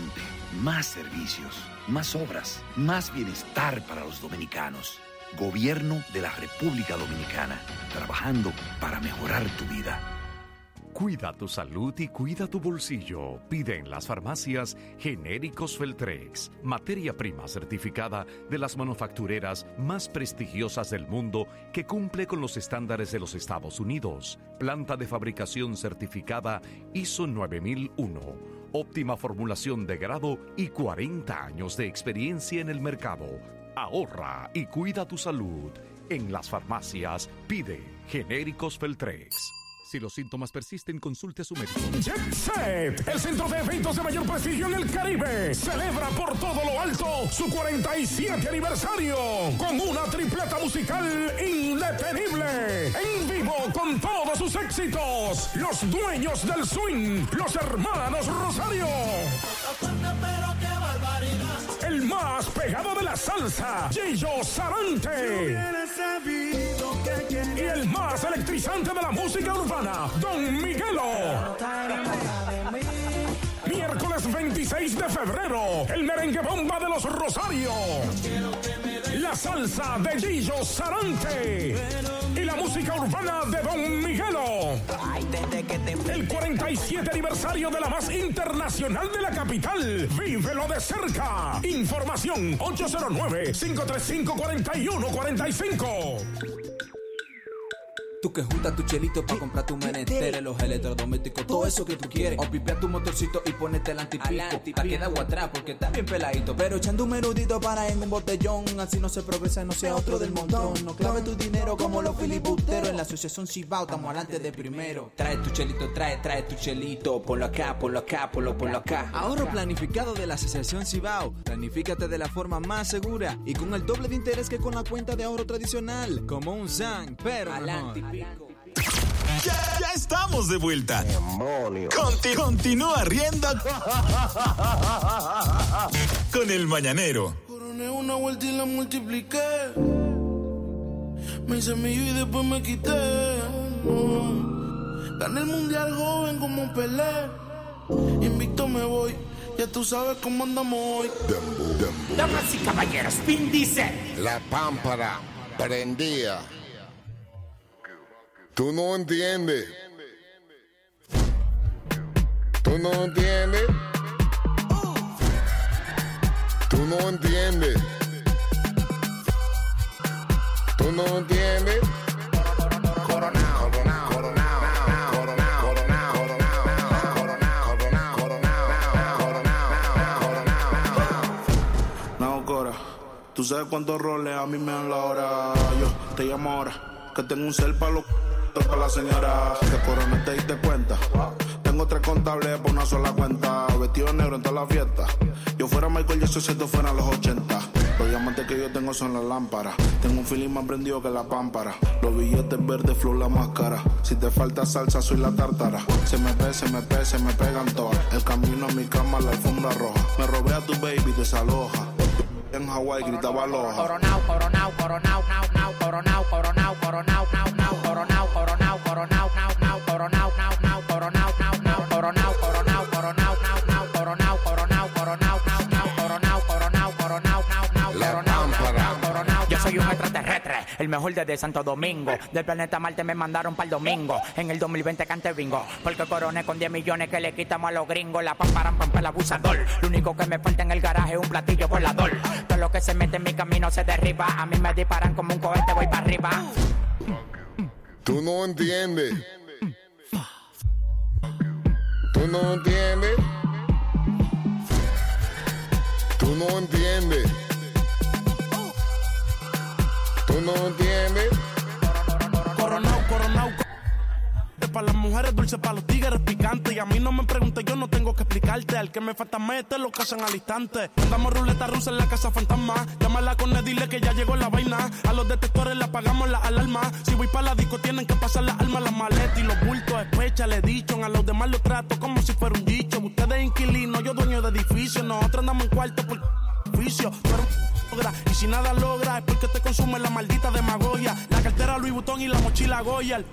más servicios, más obras, más bienestar para los dominicanos. Gobierno de la República Dominicana, trabajando para mejorar tu vida. Cuida tu salud y cuida tu bolsillo. Pide en las farmacias genéricos Feltrex, materia prima certificada de las manufactureras más prestigiosas del mundo que cumple con los estándares de los Estados Unidos. Planta de fabricación certificada ISO 9001. Óptima formulación de grado y 40 años de experiencia en el mercado. Ahorra y cuida tu salud. En las farmacias pide genéricos Feltrex. Si los síntomas persisten, consulte a su médico. Jet Set, el centro de eventos de mayor prestigio en el Caribe, celebra por todo lo alto su 47 aniversario con una tripleta musical indetenible. En vivo con todos sus éxitos, los dueños del swing, los hermanos Rosario. El más pegado de la salsa, Gillo Sarante. Y el más electrizante de la música urbana, Don Miguelo. Miércoles 26 de febrero, el merengue bomba de los Rosarios. La salsa de Gillo Sarante. Y la música urbana de Don Miguelo. El 47 aniversario de la más internacional de la capital. Vívelo de cerca. Información 809-535-4145. Tú que juntas tu chelito para comprar tu menester, los electrodomésticos, todo eso que tú quieres. O pipea tu motorcito y ponete el antipico. Pa' que da agua atrás porque está bien peladito. Pero echando un menudito para en un botellón. Así no se progresa y no sea otro del montón. No clave tu dinero como los filibusteros. En la asociación Cibao estamos adelante de primero. Trae tu chelito, trae, trae tu chelito. Ponlo acá, ponlo acá, ponlo, ponlo acá. Ahorro planificado de la asociación Cibao. Planifícate de la forma más segura y con el doble de interés que con la cuenta de ahorro tradicional. Como un SAN, pero Ya, ya estamos de vuelta. Conti- continúa riendo con el mañanero. Coroné una vuelta y la multipliqué. Me hice millo y después me quité. Gané el mundial joven como Pelé. Invicto me voy. Ya tú sabes cómo andamos hoy. Damas y caballeros, Vin Diesel. La pámpara prendía. Tú no entiendes. Tú no entiendes. Tú no entiendes. Tú no entiendes. Tú sabes cuántos roles a mí me dan la hora. Yo te llamo ahora. Que tengo un cel para los para la señora. Que corona te diste cuenta. Tengo tres contables por una sola cuenta. Vestido negro en toda la fiesta. Yo fuera Michael Jackson si esto fueran los 80. Los diamantes que yo tengo son las lámparas. Tengo un feeling más prendido que la pámpara. Los billetes verdes, flow la máscara. Si te falta salsa, soy la tártara. Se me pe, se me pe, se me pegan todas. El camino a mi cama, la alfombra roja. Me robé a tu baby, desaloja. En Hawái gritaba aloha. Coronao, coronao, coronao, nao, nao, coronao, coronao, coronao, nao, nao, coronao, coronao, nao, nao, coronao, nao, nao, coronao, coronao, coronao, nao, nao, coronao, coronao, coronao, nao, nao, coronao, coronao, coronao, nao, nao, coronao, nao, nao, coronao. Yo soy un extraterrestre, el mejor desde Santo Domingo. Del planeta Marte me mandaron para el domingo. En el 2020 cante bingo. Porque coroné con 10 millones que le quitamos a los gringos. La pamparan pampa el abusador. Lo único que me falta en el garaje es un platillo volador. Todo lo que se mete en mi camino se derriba. A mí me disparan como un cohete, voy para arriba. Tú no entiendes. No entiendes. Tú no entiendes. Tú no entiendes. Para las mujeres dulce, para los tigres picante. Y a mí no me preguntes, yo no tengo que explicarte. Al que me falta mete, lo casan al instante. Andamos ruleta rusa en la casa fantasma. Llámala con él, dile que ya llegó la vaina. A los detectores le apagamos la alarma. Si voy para la disco, tienen que pasar las armas, las maletas y los bultos. Especha, le dicho. A los demás los trato como si fuera un dicho. Ustedes inquilinos, yo dueño de edificio. Nosotros andamos en cuarto por un logra. Y si nada logra, es porque te consume la maldita demagogia. La cartera Louis Vuitton y la mochila Goya.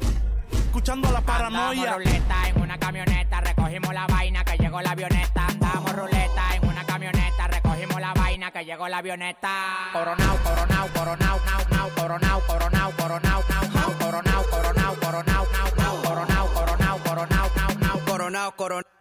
Escuchando la paranoia. Andamos ruleta en una camioneta, recogimos la vaina que llegó la avioneta. Andamos ruleta en una camioneta, recogimos la vaina que llegó la avioneta. Coronao, coronao, coronao, nao, nao, coronao, coronao, coronao, nao, nao, coronao, coronao, coronao, nao, nao, coronao, coronao, coronao, nao, nao. Coronao, coronao.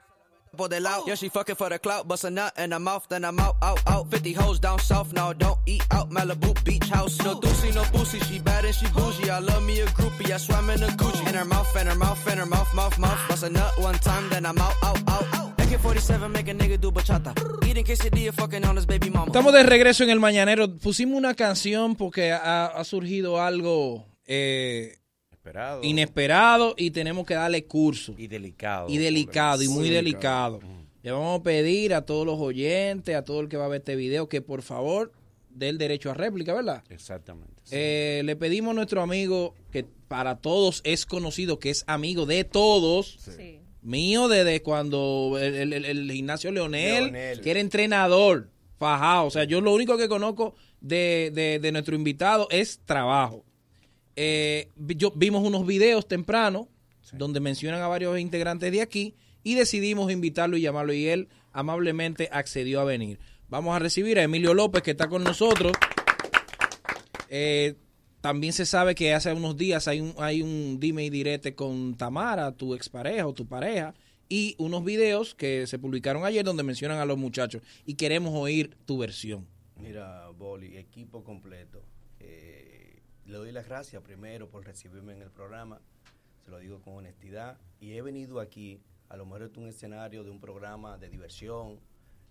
The loud. Yeah, she fucking for the clout, bust a nut in her mouth, then I'm out, out, out. 50 hoes down south, now don't eat out. Malibu beach house. No doozy, no boozy, she bad and she bougie. I love me a groupie, I swam in a Gucci. In her mouth, in her mouth, in her mouth, mouth, mouth. Bust a nut one time, then I'm out, out, out. AK-47 make a nigga do bachata. Eating quesadilla, fucking on his baby mama. Estamos de regreso en el Mañanero. Pusimos una canción porque ha, ha surgido algo eh, Esperado. inesperado y tenemos que darle curso. Y delicado. Y delicado, y muy Muy delicado. Le vamos a pedir a todos los oyentes, a todo el que va a ver este video, que por favor dé el derecho a réplica, ¿verdad? Exactamente. Eh, le pedimos a nuestro amigo, que para todos es conocido, que es amigo de todos, mío desde cuando el, el- el- el gimnasio Leonel, Leonel. que era entrenador, fajado. O sea, yo lo único que conozco de, de- de nuestro invitado es trabajo. Eh, yo, vimos unos videos temprano donde mencionan a varios integrantes de aquí y decidimos invitarlo y llamarlo y él amablemente accedió a venir. Vamos a recibir a Emilio López que está con nosotros. Eh, también se sabe que hace unos días hay un, hay un dime y direte con Tamara, tu expareja o tu pareja, y unos videos que se publicaron ayer donde mencionan a los muchachos y queremos oír tu versión. Mira, Boli, equipo completo. Eh, le doy las gracias primero por recibirme en el programa. Se lo digo con honestidad. Y he venido aquí, a lo mejor es un escenario de un programa de diversión,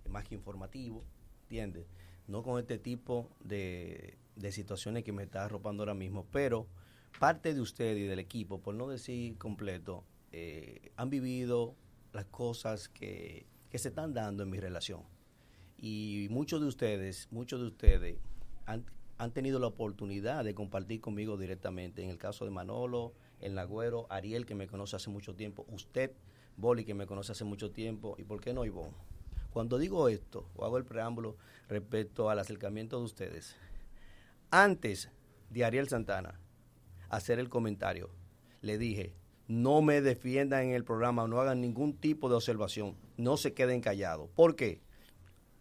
más que informativo, ¿entiendes? No con este tipo de, de situaciones que me está arropando ahora mismo, pero parte de usted y del equipo, por no decir completo, eh, han vivido las cosas que, que se están dando en mi relación y muchos de ustedes, muchos de ustedes han, han tenido la oportunidad de compartir conmigo directamente. En el caso de Manolo, el Nagüero, Ariel, que me conoce hace mucho tiempo, usted, Boli, que me conoce hace mucho tiempo, y por qué no Ivonne. Cuando digo esto, o hago el preámbulo respecto al acercamiento de ustedes, antes de Ariel Santana hacer el comentario, le dije, no me defiendan en el programa, no hagan ningún tipo de observación, no se queden callados. ¿Por qué?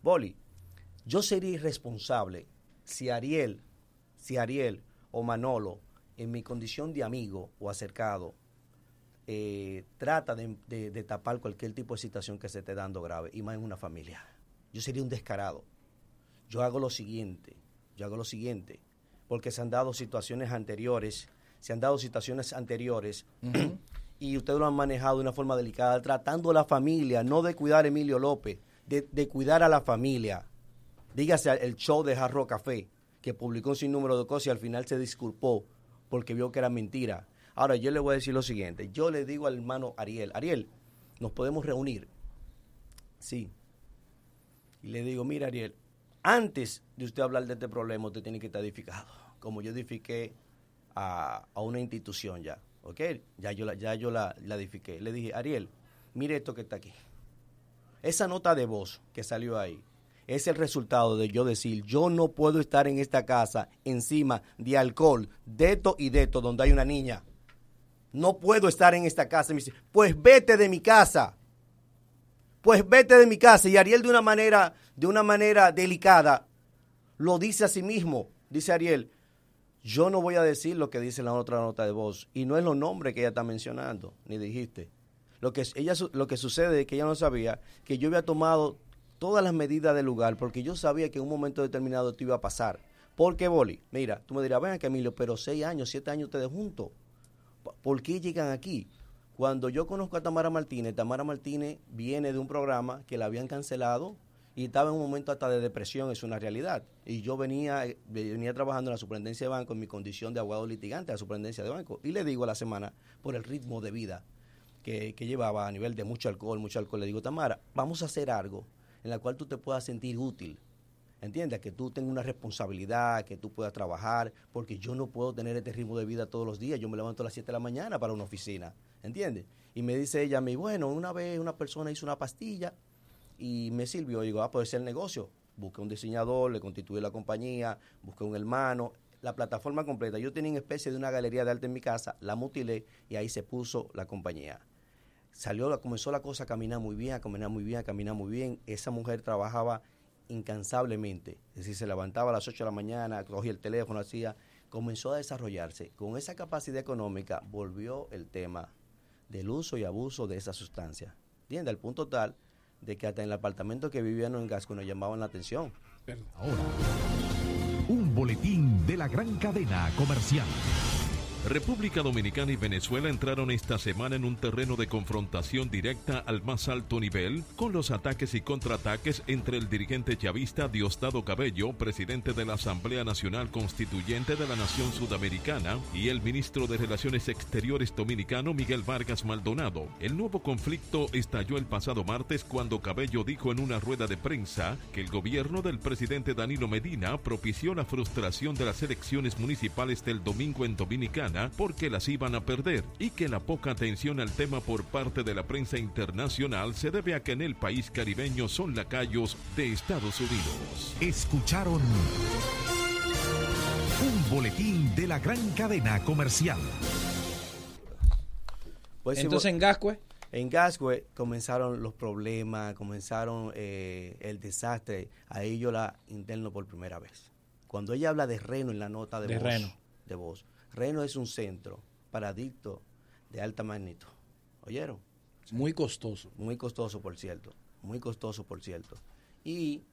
Boli, yo sería irresponsable si Ariel, si Ariel o Manolo, en mi condición de amigo o acercado, eh, trata de, de- de tapar cualquier tipo de situación que se esté dando grave, y más en una familia. Yo sería un descarado. Yo hago lo siguiente, yo hago lo siguiente, porque se han dado situaciones anteriores, se han dado situaciones anteriores y ustedes lo han manejado de una forma delicada, tratando a la familia, no de cuidar a Emilio López, de, de cuidar a la familia. Dígase el show de Jarro Café, que publicó un sinnúmero de cosas y al final se disculpó porque vio que era mentira. Ahora, yo le voy a decir lo siguiente. Yo le digo al hermano Ariel, Ariel, nos podemos reunir. Sí. Y le digo, mira, Ariel, antes de usted hablar de este problema, usted tiene que estar edificado. Como yo edifiqué a, a una institución ya, ¿ok? Ya yo, la, ya yo la, la edifiqué. Le dije, Ariel, mire esto que está aquí. Esa nota de voz que salió ahí es el resultado de yo decir, yo no puedo estar en esta casa encima de alcohol, de esto y de esto, donde hay una niña. No puedo estar en esta casa. Me dice, pues vete de mi casa. Pues vete de mi casa. Y Ariel de una manera, de una manera delicada, lo dice a sí mismo. Dice Ariel, yo no voy a decir lo que dice la otra nota de voz. Y no es los nombres que ella está mencionando, ni dijiste. Lo que, ella, lo que sucede es que ella no sabía que yo había tomado todas las medidas del lugar porque yo sabía que en un momento determinado esto iba a pasar. ¿Por qué, Boli? Mira, tú me dirás, ven acá, Emilio, pero seis años, siete años ustedes juntos. ¿Por qué llegan aquí? Cuando yo conozco a Tamara Martínez, Tamara Martínez viene de un programa que la habían cancelado y estaba en un momento hasta de depresión, es una realidad. Y yo venía, eh, venía trabajando en la superintendencia de banco en mi condición de abogado litigante de la superintendencia de banco. Y le digo a la semana, por el ritmo de vida que, que llevaba a nivel de mucho alcohol, mucho alcohol, le digo, Tamara, vamos a hacer algo en la cual tú te puedas sentir útil. ¿Entiendes? Que tú tengas una responsabilidad, que tú puedas trabajar, porque yo no puedo tener este ritmo de vida todos los días. Yo me levanto a las 7 de la mañana para una oficina. ¿Entiendes? Y me dice ella a mí, bueno, una vez una persona hizo una pastilla y me sirvió. Y digo, ah, puede ser el negocio. Busqué un diseñador, le constituí la compañía, busqué un hermano, la plataforma completa. Yo tenía una especie de una galería de arte en mi casa, la mutilé y ahí se puso la compañía salió, comenzó la cosa a caminar muy bien, a caminar muy bien, a caminar muy bien. Esa mujer trabajaba incansablemente, es decir, se levantaba a las 8 de la mañana, cogía el teléfono, hacía, comenzó a desarrollarse. Con esa capacidad económica volvió el tema del uso y abuso de esa sustancia. ¿Entiendes? Al punto tal de que hasta en el apartamento que vivían en Gasco nos llamaban la atención. Ahora, un boletín de la gran cadena comercial. República Dominicana y Venezuela entraron esta semana en un terreno de confrontación directa al más alto nivel, con los ataques y contraataques entre el dirigente chavista Diosdado Cabello, presidente de la Asamblea Nacional Constituyente de la Nación Sudamericana, y el ministro de Relaciones Exteriores dominicano Miguel Vargas Maldonado. El nuevo conflicto estalló el pasado martes cuando Cabello dijo en una rueda de prensa que el gobierno del presidente Danilo Medina propició la frustración de las elecciones municipales del domingo en Dominicana porque las iban a perder y que la poca atención al tema por parte de la prensa internacional se debe a que en el país caribeño son lacayos de Estados Unidos. Escucharon un boletín de la gran cadena comercial. Pues, Entonces, en Gascue. En Gascue comenzaron los problemas, comenzaron eh, el desastre. Ahí yo la interno por primera vez. Cuando ella habla de Reno en la nota de, De voz, Reno. de voz, Reno es un centro para adictos de alta magnitud. ¿Oyeron? Muy costoso. Muy costoso, por cierto. Muy costoso, por cierto. Y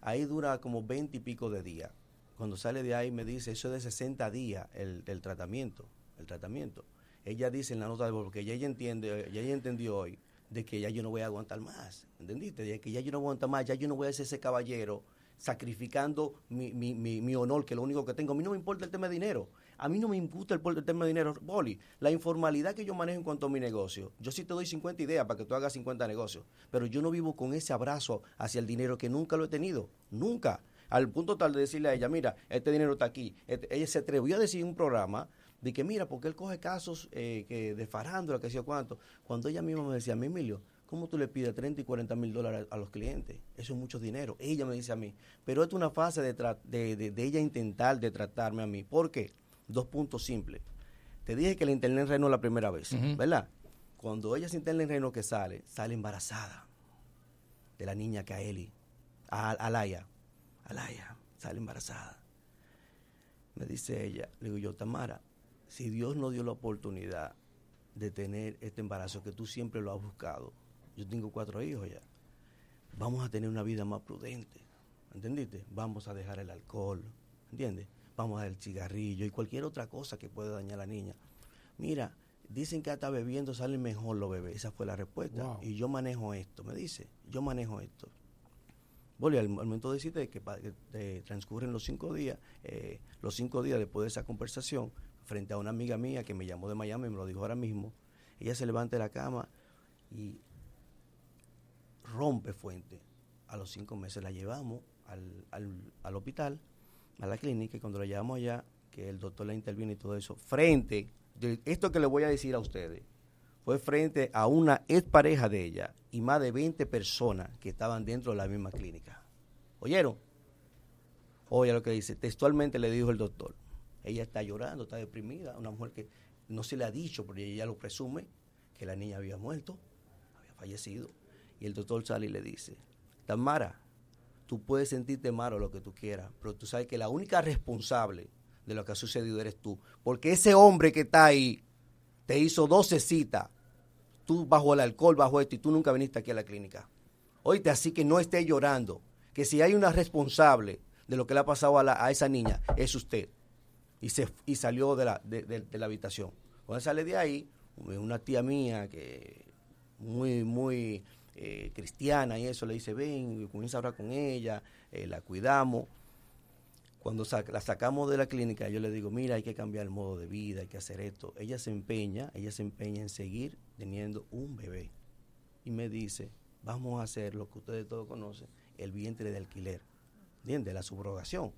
ahí dura como 20 y pico de días. Cuando sale de ahí me dice, eso es de 60 días el, el tratamiento. El tratamiento. Ella dice en la nota de voz, porque ya ella entiende, ya ella entendió hoy, de que ya yo no voy a aguantar más. ¿Entendiste? De que ya yo no aguanto más, ya yo no voy a ser ese caballero sacrificando mi, mi, mi, mi honor, que es lo único que tengo. A mí no me importa el tema de dinero. A mí no me importa el, el tema de dinero, Boli. La informalidad que yo manejo en cuanto a mi negocio. Yo sí te doy 50 ideas para que tú hagas 50 negocios. Pero yo no vivo con ese abrazo hacia el dinero que nunca lo he tenido. Nunca. Al punto tal de decirle a ella, mira, este dinero está aquí. Este- ella se atrevió a decir un programa de que, mira, porque él coge casos eh, que de farándula, que sé cuánto. Cuando ella misma me decía, a mí, Emilio, ¿cómo tú le pides 30 y 40 mil dólares a, los clientes? Eso es mucho dinero. Ella me dice a mí. Pero esto es una fase de, de- de ella intentar de tratarme a mí. ¿Por qué? Dos puntos simples. Te dije que la internet en Reno la primera vez. ¿verdad? Cuando ella se interna en Reno que sale, sale embarazada de la niña Kaeli, a Alaya. Alaya, sale embarazada. Me dice ella, le digo yo, Tamara, si Dios nos dio la oportunidad de tener este embarazo que tú siempre lo has buscado, yo tengo cuatro hijos ya, vamos a tener una vida más prudente, ¿entendiste? Vamos a dejar el alcohol, ¿entiendes? Vamos a dejar el cigarrillo y cualquier otra cosa que pueda dañar a la niña. Mira, dicen que hasta bebiendo salen mejor los bebés, esa fue la respuesta. Wow. Y yo manejo esto, me dice, yo manejo esto. Bueno, y al momento de decirte que, eh, transcurren los cinco días, eh, los cinco días después de esa conversación, frente a una amiga mía que me llamó de Miami, me lo dijo ahora mismo, ella se levanta de la cama y rompe fuente. A los cinco meses la llevamos al, al, al hospital, a la clínica, y cuando la llevamos allá, que el doctor la interviene y todo eso, frente, esto que le voy a decir a ustedes, fue frente a una expareja de ella y más de 20 personas que estaban dentro de la misma clínica. ¿Oyeron? Oye lo que dice, textualmente le dijo el doctor, ella está llorando, está deprimida, una mujer que no se le ha dicho, porque ella lo presume, que la niña había muerto, había fallecido. Y el doctor sale y le dice, Tamara, tú puedes sentirte malo lo que tú quieras, pero tú sabes que la única responsable de lo que ha sucedido eres tú. Porque ese hombre que está ahí te hizo 12 citas, tú bajo el alcohol, bajo esto, y tú nunca viniste aquí a la clínica. Oíste, así que no esté llorando, que si hay una responsable de lo que le ha pasado a, esa niña, es usted. Y, se, y salió de la, de- de la habitación. Cuando sale de ahí, una tía mía que muy, muy eh, cristiana y eso, le dice, ven, comienza a hablar con ella, eh, la cuidamos. Cuando la sacamos de la clínica, yo le digo, mira, hay que cambiar el modo de vida, hay que hacer esto. Ella se empeña, ella se empeña en seguir teniendo un bebé. Y me dice, vamos a hacer lo que ustedes todos conocen, el vientre de alquiler. ¿Entiendes? La subrogación.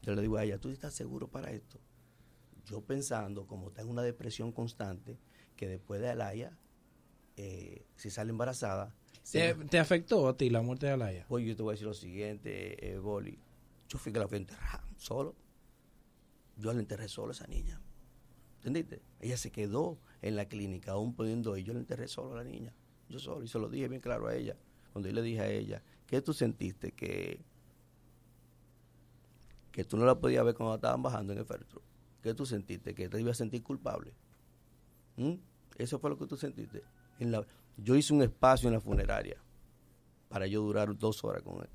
Yo le digo a ella, ¿tú estás seguro para esto? Yo pensando, como está en una depresión constante, que después de Alaya, eh, si sale embarazada... ¿Te, se- te afectó a ti la muerte de Alaya? pues yo te voy a decir lo siguiente, eh, Boli. Yo fui que la fui a enterrar solo. Yo la enterré solo a esa niña. ¿Entendiste? Ella se quedó en la clínica, aún pudiendo ir. Yo la enterré solo a la niña. Yo solo. Y se lo dije bien claro a ella. Cuando yo le dije a ella, ¿qué tú sentiste? Que, que tú no la podías ver cuando estaban bajando en el féretro. ¿Qué tú sentiste? Que te ibas a sentir culpable. ¿Mm? Eso fue lo que tú sentiste. Yo hice un espacio en la funeraria para yo durar dos horas con,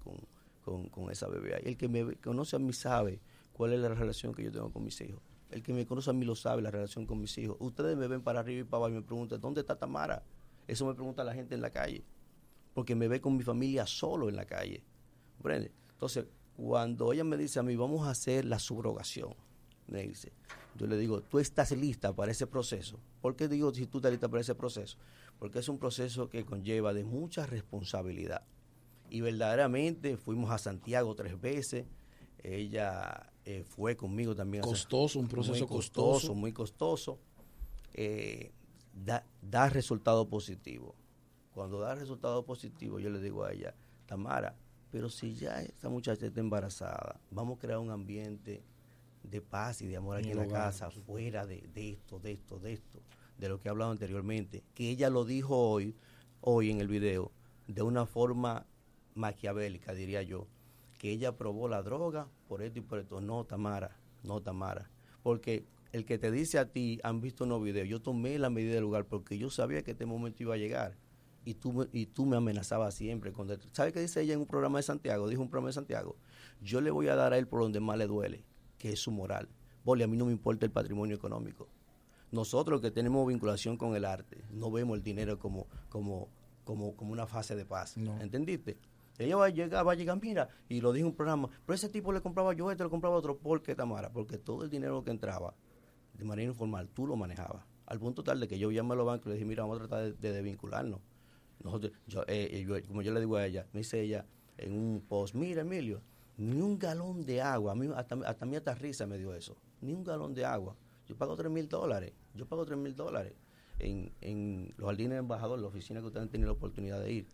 con, con, esa bebé. ahí. El que me conoce a mí sabe cuál es la relación que yo tengo con mis hijos. El que me conoce a mí lo sabe, la relación con mis hijos. Ustedes me ven para arriba y para abajo y me preguntan, ¿dónde está Tamara? Eso me pregunta la gente en la calle. Porque me ve con mi familia solo en la calle. Entonces, cuando ella me dice a mí, vamos a hacer la subrogación, me dice, yo le digo, tú estás lista para ese proceso. ¿Por qué digo si tú estás lista para ese proceso? Porque es un proceso que conlleva de mucha responsabilidad. Y verdaderamente fuimos a Santiago tres veces. Ella eh, fue conmigo también. Costoso, un proceso muy costoso. Muy costoso. Eh, da, da resultado positivo. Cuando da resultado positivo, yo le digo a ella, Tamara, pero si ya esta muchacha está embarazada, vamos a crear un ambiente de paz y de amor aquí en la casa, fuera de, de esto, de esto, de esto, de lo que he hablado anteriormente, que ella lo dijo hoy, hoy en el video, de una forma maquiavélica, diría yo, que ella probó la droga por esto y por esto. No, Tamara, no, Tamara. Porque el que te dice a ti, han visto unos videos, yo tomé la medida del lugar porque yo sabía que este momento iba a llegar. Y tú, y tú me amenazabas siempre. Cuando, ¿Sabes qué dice ella en un programa de Santiago? Dijo un programa de Santiago. Yo le voy a dar a él por donde más le duele, que es su moral. Boli, a mí no me importa el patrimonio económico. Nosotros que tenemos vinculación con el arte, no vemos el dinero como, como, como, como una fase de paz. ¿Entendiste? Ella va a llegar, va a llegar, mira, y lo dijo un programa, pero ese tipo le compraba yo esto, le compraba otro, ¿por qué Tamara? Porque todo el dinero que entraba de manera informal, tú lo manejabas. Al punto tal de que yo llamé a los bancos y le dije, mira, vamos a tratar de, de desvincularnos. Nosotros, yo, eh, eh, yo- como yo le digo a ella, me dice ella en un post, mira Emilio, ni un galón de agua, a mí, hasta, hasta a mí hasta risa me dio eso, ni un galón de agua. Yo pago tres mil dólares, yo pago tres mil dólares en, en los jardines de embajador, la oficina que ustedes han tenido la oportunidad de ir.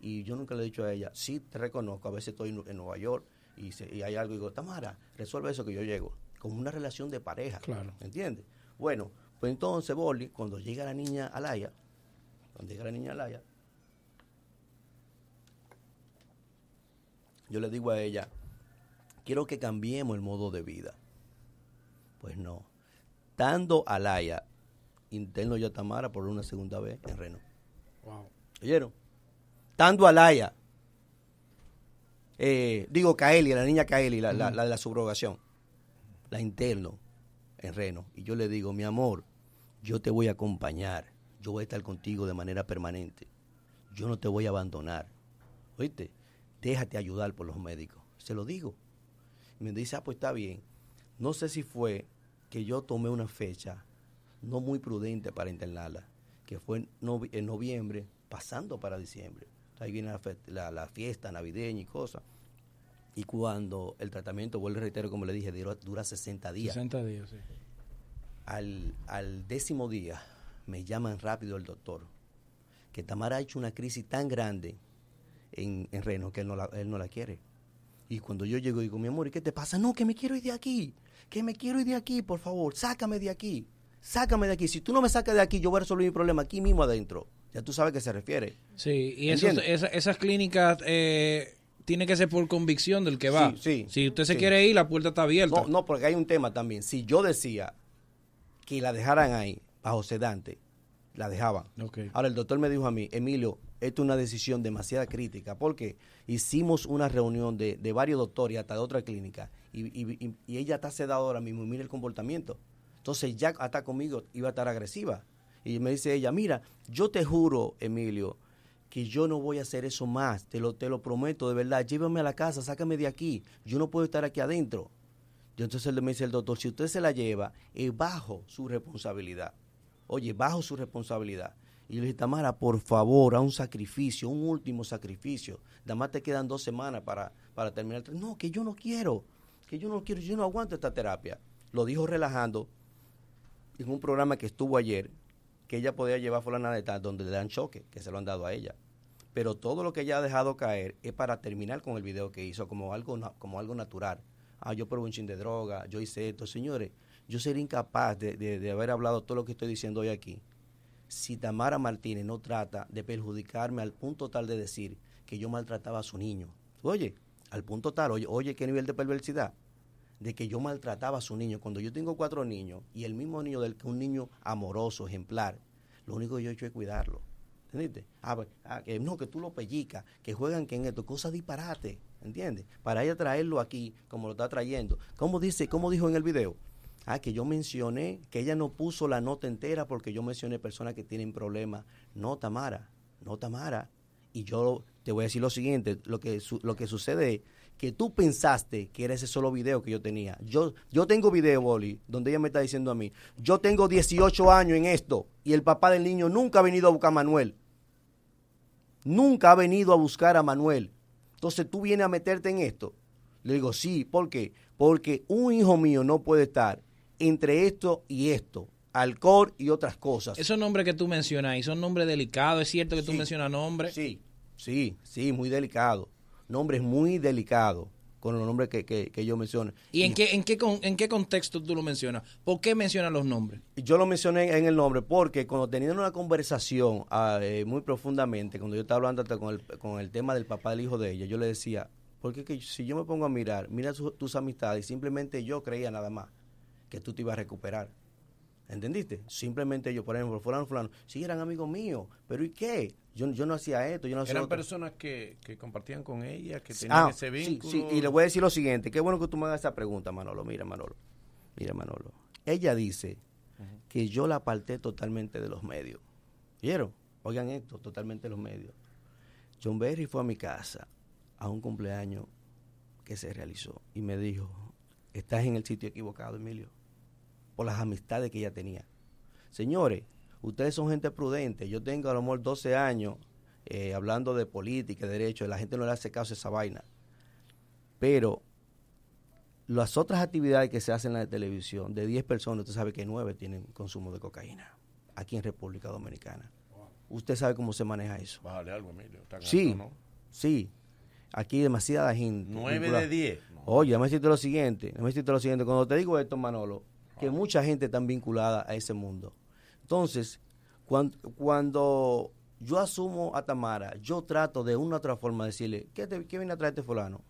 Y yo nunca le he dicho a ella, sí te reconozco, a veces estoy en, en Nueva York y, se- y hay algo y digo, Tamara, resuelve eso que yo llego, como una relación de pareja. Claro. ¿Entiendes? Bueno, pues entonces, Boli, cuando llega la niña Alaya, cuando llega la niña Alaya, yo le digo a ella, quiero que cambiemos el modo de vida. Pues no. Estando Alaya, interno yo a Tamara por una segunda vez en Reno. Wow. ¿Oyeron? Estando Alaya, eh, digo Kaeli, la niña Kaeli, la, la- la de la subrogación, la interno en Reno. Y yo le digo, mi amor, yo te voy a acompañar, yo voy a estar contigo de manera permanente, yo no te voy a abandonar. ¿Oíste? Déjate ayudar por los médicos. Se lo digo. Y me dice, ah, pues está bien. No sé si fue que yo tomé una fecha no muy prudente para internarla, que fue en, novi- en noviembre, pasando para diciembre. Ahí viene la, fe- la- la fiesta navideña y cosas. Y cuando el tratamiento, vuelvo y reitero, como le dije, dura, dura 60 días. 60 días, sí. Al, al décimo día me llaman rápido el doctor que Tamara ha hecho una crisis tan grande en, en Reno que él no, la, él no la quiere. Y cuando yo llego digo, mi amor, ¿y qué te pasa? No, que me quiero ir de aquí, que me quiero ir de aquí, por favor, sácame de aquí, sácame de aquí. Si tú no me sacas de aquí, yo voy a resolver mi problema aquí mismo adentro. Ya tú sabes a qué se refiere. Sí, y esos- ¿Entiendes? esa- esas clínicas eh, tiene que ser por convicción del que va. Sí, sí, si usted se sí. quiere ir, la puerta está abierta. No, no, porque hay un tema también. Si yo decía que la dejaran ahí, bajo sedante, la dejaban. Ahora el doctor me dijo a mí, Emilio, esto es una decisión demasiado crítica, porque hicimos una reunión de, de varios doctores y hasta de otra clínica, y, y- y- y ella está sedada ahora mismo, y mira el comportamiento. Entonces ya hasta conmigo iba a estar agresiva. Y me dice ella, mira, yo te juro, Emilio, que yo no voy a hacer eso más, te lo, te lo prometo, de verdad, llévame a la casa, sácame de aquí, yo no puedo estar aquí adentro. Yo entonces me dice el doctor, si usted se la lleva, es bajo su responsabilidad. Oye, bajo su responsabilidad. Y yo le dije, Tamara, por favor, a un sacrificio, un último sacrificio. Nada más te quedan dos semanas para, para terminar. No, que yo no quiero, que yo no quiero, yo no aguanto esta terapia. Lo dijo relajando en un programa que estuvo ayer, que ella podía llevar fulana de tal, donde le dan choque, que se lo han dado a ella. Pero todo lo que ella ha dejado caer es para terminar con el video que hizo como algo, como algo natural. Ah, yo probé un chin de droga, yo hice esto. Señores, yo sería incapaz de, de- haber hablado todo lo que estoy diciendo hoy aquí. Si Tamara Martínez no trata de perjudicarme al punto tal de decir que yo maltrataba a su niño. Oye, al punto tal, oye, oye, qué nivel de perversidad de que yo maltrataba a su niño. Cuando yo tengo cuatro niños y el mismo niño del que un niño amoroso, ejemplar, lo único que yo he hecho es cuidarlo. ¿Entendiste? Ah, pues, ah, que no, que tú lo pellicas, que juegan que en esto, cosas disparate, ¿entiendes? Para ella traerlo aquí, como lo está trayendo. ¿Cómo dice, cómo dijo en el video? Ah, que yo mencioné, que ella no puso la nota entera porque yo mencioné personas que tienen problemas. No, Tamara, no, Tamara. Y yo te voy a decir lo siguiente, lo que, lo que sucede es que tú pensaste que era ese solo video que yo tenía. Yo, yo tengo video, Boli, donde ella me está diciendo a mí, yo tengo 18 años en esto y el papá del niño nunca ha venido a buscar a Manuel. Nunca ha venido a buscar a Manuel. Entonces tú vienes a meterte en esto. Le digo, sí, ¿por qué? Porque un hijo mío no puede estar entre esto y esto, alcohol y otras cosas. Esos nombres que tú mencionas ahí son nombres delicados. ¿Es cierto que tú mencionas nombres? Sí, sí, sí, muy delicado. Nombres muy delicados con los nombres que, que, que yo menciono. ¿Y en qué, en, qué, con- en qué contexto tú lo mencionas? ¿Por qué mencionas los nombres? Yo lo mencioné en el nombre porque cuando tenían una conversación ah, eh, muy profundamente, cuando yo estaba hablando hasta con el, con el tema del papá del hijo de ella, yo le decía, porque que si yo me pongo a mirar, mira su- tus amistades, y simplemente yo creía nada más que tú te ibas a recuperar. ¿Entendiste? Simplemente yo, por ejemplo, fulano, fulano, sí eran amigos míos, pero ¿y qué? Yo, yo no hacía esto, yo no hacía Eran otro. personas que, que compartían con ella, que tenían Ah, ese sí, vínculo. sí, y le voy a decir lo siguiente, qué bueno que tú me hagas esa pregunta, Manolo. Mira, Manolo. Mira, Manolo. Ella dice que yo la aparté totalmente de los medios. ¿Vieron? Oigan esto, totalmente de los medios. John Berry fue a mi casa a un cumpleaños que se realizó y me dijo, estás en el sitio equivocado, Emilio, por las amistades que ella tenía. Señores, ustedes son gente prudente. Yo tengo a lo mejor 12 años eh, hablando de política, de derecho, y la gente no le hace caso a esa vaina. Pero las otras actividades que se hacen en la televisión, de 10 personas, usted sabe que 9 tienen consumo de cocaína aquí en República Dominicana. Usted sabe cómo se maneja eso. Bájale algo, Emilio. tan Sí, alto, ¿no? sí. Aquí demasiada gente. Nueve vinculada. de diez. Oye, déjame decirte lo siguiente, déjame decirte lo siguiente. Cuando te digo esto, Manolo, que mucha gente está vinculada a ese mundo. Entonces, cuando, cuando yo asumo a Tamara, yo trato de una u otra forma de decirle, ¿qué, te, qué viene a traerte fulano?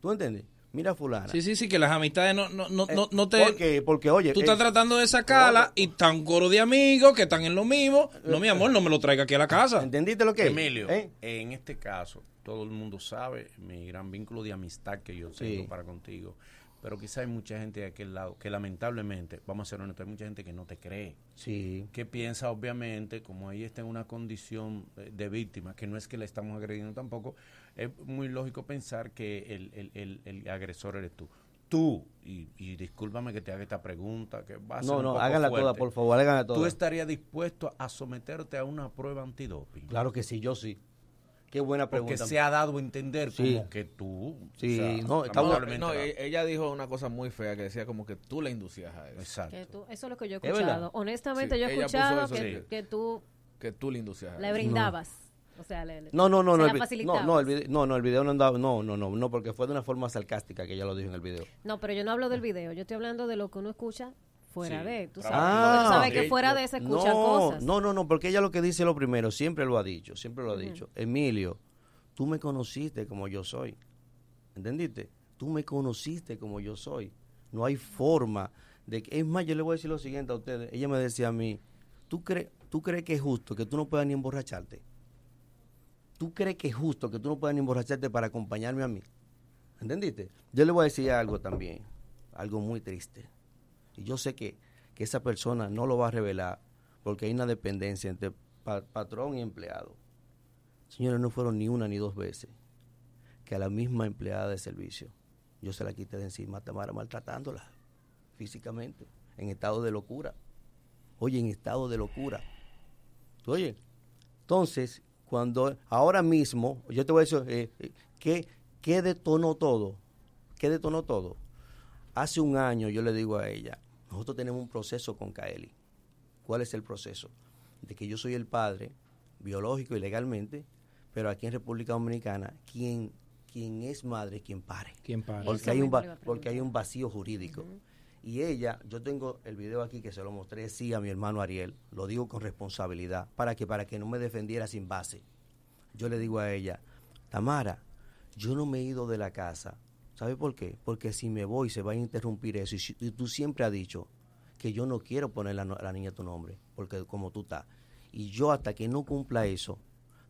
¿Tú entiendes? Mira fulana. Sí, sí, sí, que las amistades no, no, no, Eh, no, no te... ¿Por qué? Porque, oye... Tú estás eh, tratando de sacarla y tan coro de amigos que están en lo mismo. No, mi amor, no me lo traiga aquí a la casa. ¿Entendiste lo que Emilio, ¿Eh? en este caso, todo el mundo sabe mi gran vínculo de amistad que yo tengo Sí. para contigo. Pero quizá hay mucha gente de aquel lado que lamentablemente, vamos a ser honestos, hay mucha gente que no te cree. Sí. Que piensa, obviamente, como ella está en una condición eh, de víctima, que no es que la estamos agrediendo tampoco, es muy lógico pensar que el, el- el- el agresor eres tú. Tú, y, y discúlpame que te haga esta pregunta, que va a ser No, un no, poco háganla toda, por favor, háganla ¿Tú toda. estarías dispuesto a someterte a una prueba antidoping? Claro que sí, yo sí. Qué buena Porque pregunta. se ha dado a entender Sí. como que tú. Sí, o sea, no, está No, lamentablemente no, la- e- ella dijo una cosa muy fea que decía como que tú la inducías a eso. Exacto. Que tú- eso es lo que yo he escuchado. Honestamente, Sí, yo he escuchado que, sí. que tú Que tú le inducías a le eso. brindabas. O sea, le, le- No, no, no, se no, el no, no, el video, no, no, el video no andaba, no, no, no, no, porque fue de una forma sarcástica que ella lo dijo en el video. No, pero yo no hablo del video. Yo estoy hablando de lo que uno escucha fuera Sí. de. Tú sabes, Ah, tú sabes que fuera de se escuchan no, cosas. No, no, no, porque ella lo que dice lo primero, siempre lo ha dicho, siempre lo ha dicho. Emilio, tú me conociste como yo soy. ¿Entendiste? Tú me conociste como yo soy. No hay forma de que... Es más, yo le voy a decir lo siguiente a ustedes. Ella me decía a mí, ¿tú, crees ¿tú crees que es justo que tú no puedas ni emborracharte? ¿Tú crees que es justo que tú no puedas ni emborracharte para acompañarme a mí? ¿Entendiste? Yo le voy a decir algo también, algo muy triste. Y yo sé que, que esa persona no lo va a revelar porque hay una dependencia entre pa- patrón y empleado. Señores, no fueron ni una ni dos veces que a la misma empleada de servicio yo se la quité de encima Tamara maltratándola físicamente, en estado de locura. Oye, en estado de locura. ¿Tú Oye, entonces, cuando ahora mismo, yo te voy a decir, eh, eh, ¿qué, ¿qué detonó todo? ¿Qué detonó todo? Hace un año yo le digo a ella, nosotros tenemos un proceso con Kaeli. ¿Cuál es el proceso? De que yo soy el padre, biológico y legalmente, pero aquí en República Dominicana, quien, quien es madre, quien pare. Quien pare. Hay, un porque hay un vacío jurídico. Y ella, yo tengo el video aquí que se lo mostré sí a mi hermano Ariel, lo digo con responsabilidad, para que para que no me defendiera sin base. Yo le digo a ella, Tamara, yo no me he ido de la casa. ¿Sabe por qué? Porque si me voy se va a interrumpir eso. Y, tú siempre has dicho que yo no quiero poner a la, la niña tu nombre, porque como tú estás. Y yo hasta que no cumpla eso,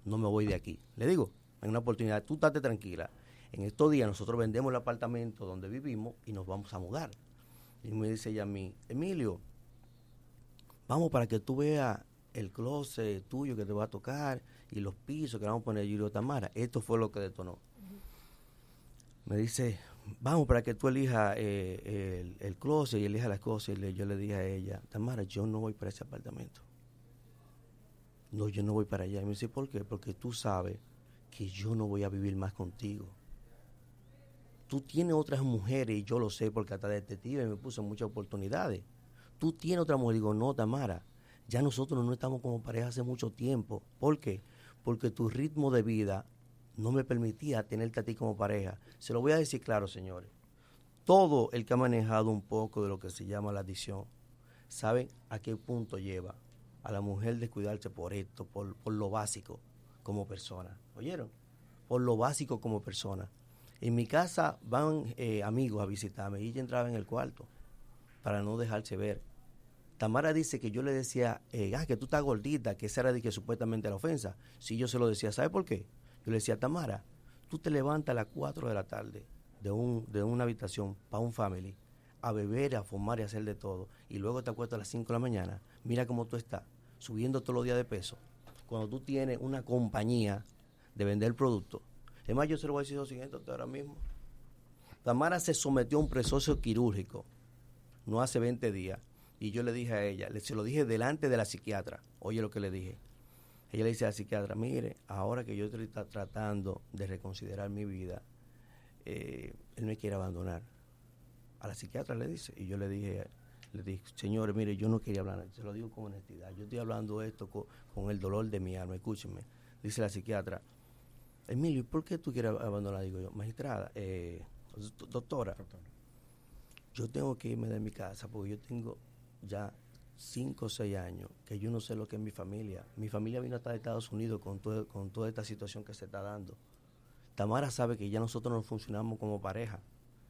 no me voy de aquí. Le digo, en una oportunidad, tú estate tranquila. En estos días nosotros vendemos el apartamento donde vivimos y nos vamos a mudar. Y me dice ella a mí, Emilio, vamos para que tú veas el closet tuyo que te va a tocar y los pisos que vamos a poner. Digo, Tamara, esto fue lo que detonó. Me dice, vamos para que tú elijas eh, el, el closet y elijas las cosas. Y yo le dije a ella, Tamara, yo no voy para ese apartamento. No, yo no voy para allá. Y me dice, ¿por qué? Porque tú sabes que yo no voy a vivir más contigo. Tú tienes otras mujeres y yo lo sé porque hasta detective me puso muchas oportunidades. Tú tienes otra mujer. Digo, no, Tamara, ya nosotros no estamos como pareja hace mucho tiempo. ¿Por qué? Porque tu ritmo de vida no me permitía tenerte a ti como pareja. Se lo voy a decir claro, señores. Todo el que ha manejado un poco de lo que se llama la adicción, sabe a qué punto lleva a la mujer de cuidarse por esto, por, por lo básico como persona. ¿Oyeron? Por lo básico como persona. En mi casa van eh, amigos a visitarme y ella entraba en el cuarto para no dejarse ver. Tamara dice que yo le decía, eh, ah, que tú estás gordita, que esa era de que supuestamente la ofensa. Si yo se lo decía, ¿sabe por qué? Yo le decía, Tamara, tú te levantas a las 4 de la tarde de, un, de una habitación para un family a beber, a fumar y a hacer de todo, y luego te acuestas a las 5 de la mañana, mira cómo tú estás, subiendo todos los días de peso. Cuando tú tienes una compañía de vender productos. Es más, yo se lo voy a decir lo siguiente ahora mismo. Tamara se sometió a un proceso quirúrgico no hace 20 días. Y yo le dije a ella, le, se lo dije delante de la psiquiatra. Oye lo que le dije. Ella le dice a la psiquiatra, mire, ahora que yo estoy tra- tratando de reconsiderar mi vida, eh, él me quiere abandonar. A la psiquiatra le dice. Y yo le dije, le dije, señores, mire, yo no quería hablar, se lo digo con honestidad. Yo estoy hablando esto co- con, el dolor de mi alma, escúcheme. Dice la psiquiatra, Emilio, ¿y por qué tú quieres abandonar? Digo yo, magistrada, eh, do- doctora, yo tengo que irme de mi casa porque yo tengo ya cinco o seis años que yo no sé lo que es mi familia. Mi familia vino hasta Estados Unidos con, todo- con toda esta situación que se está dando. Tamara sabe que ya nosotros no funcionamos como pareja,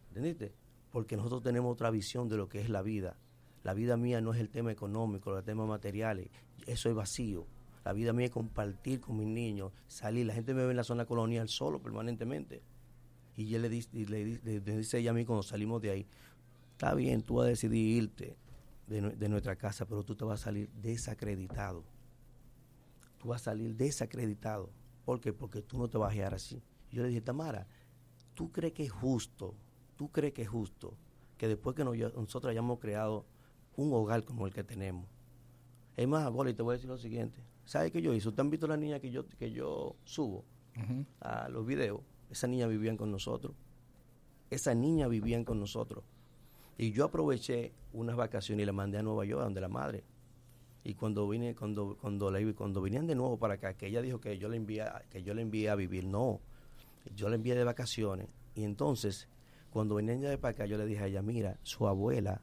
¿entendiste? Porque nosotros tenemos otra visión de lo que es la vida. La vida mía no es el tema económico, los temas materiales, eso es vacío. La vida mía es compartir con mis niños, salir. La gente me ve en la zona colonial solo permanentemente. Y ella le le- le dice ella a mí cuando salimos de ahí, está bien, tú vas a decidir irte de, de nuestra casa, pero tú te vas a salir desacreditado. Tú vas a salir desacreditado. ¿Por qué? Porque tú no te vas a quedar así. Yo le dije, Tamara, ¿tú crees que es justo? ¿Tú crees que es justo que después que nos- nosotros hayamos creado un hogar como el que tenemos? Es más, Goli, te voy a decir lo siguiente. ¿Sabes qué yo hice? ¿Usted han visto la niña que yo, que yo subo? a los videos, esas niñas vivían con nosotros. Esas niñas vivían con nosotros. Y yo aproveché unas vacaciones y la mandé a Nueva York, donde la madre. Y cuando vine, cuando, cuando, la, cuando venían de nuevo para acá, que ella dijo que yo le envié, que yo le envié a vivir, no, yo le envié de vacaciones. Y entonces, cuando venían de para acá, yo le dije a ella, mira, su abuela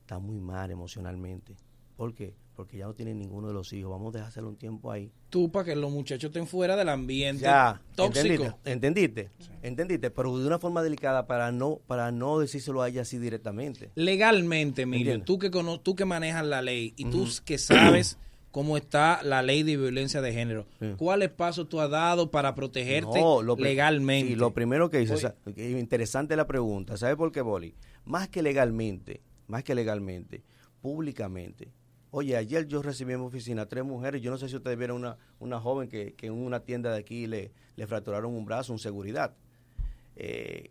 está muy mal emocionalmente. ¿Por qué? Porque ya no tiene ninguno de los hijos. Vamos a dejárselo un tiempo ahí. Tú, para que los muchachos estén fuera del ambiente Ya, tóxico. ¿entendiste? ¿Entendiste? ¿Entendiste? Pero de una forma delicada para no para no decírselo a ella así directamente. Legalmente, Entiendo. tú que, cono- tú que manejas la ley y tú que sabes cómo está la ley de violencia de género, ¿cuáles pasos tú has dado para protegerte No, lo pri- legalmente? Sí, lo primero que o sea, que interesante la pregunta. ¿Sabe por qué, Boli? Más que legalmente, más que legalmente, públicamente. Oye, ayer yo recibí en mi oficina tres mujeres. Yo no sé si ustedes vieron una, una joven que, en una tienda de aquí le, fracturaron un brazo, un seguridad. Eh,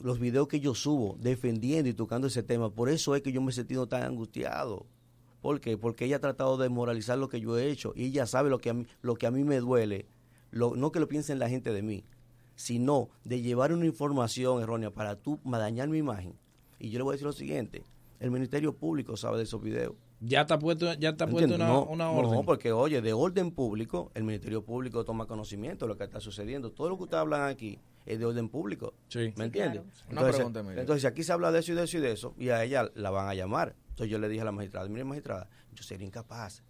los videos que yo subo defendiendo y tocando ese tema, por eso es que yo me he sentido tan angustiado. ¿Por qué? Porque ella ha tratado de moralizar lo que yo he hecho y ella sabe lo que a mí, lo que a mí me duele, no que lo piensen la gente de mí, sino de llevar una información errónea para tú dañar mi imagen. Y yo le voy a decir lo siguiente, el Ministerio Público sabe de esos videos. Ya está puesto, ya está puesto una, no, una no, orden. porque oye, de orden público, el Ministerio Público toma conocimiento de lo que está sucediendo. Todo lo que ustedes hablan aquí es de orden público. Sí. ¿Me entiendes? claro. Una Entonces, pregunta, entonces, si aquí se habla de eso y de eso y de eso, y a ella la van a llamar. Entonces yo le dije a la magistrada, mire magistrada, yo sería incapaz.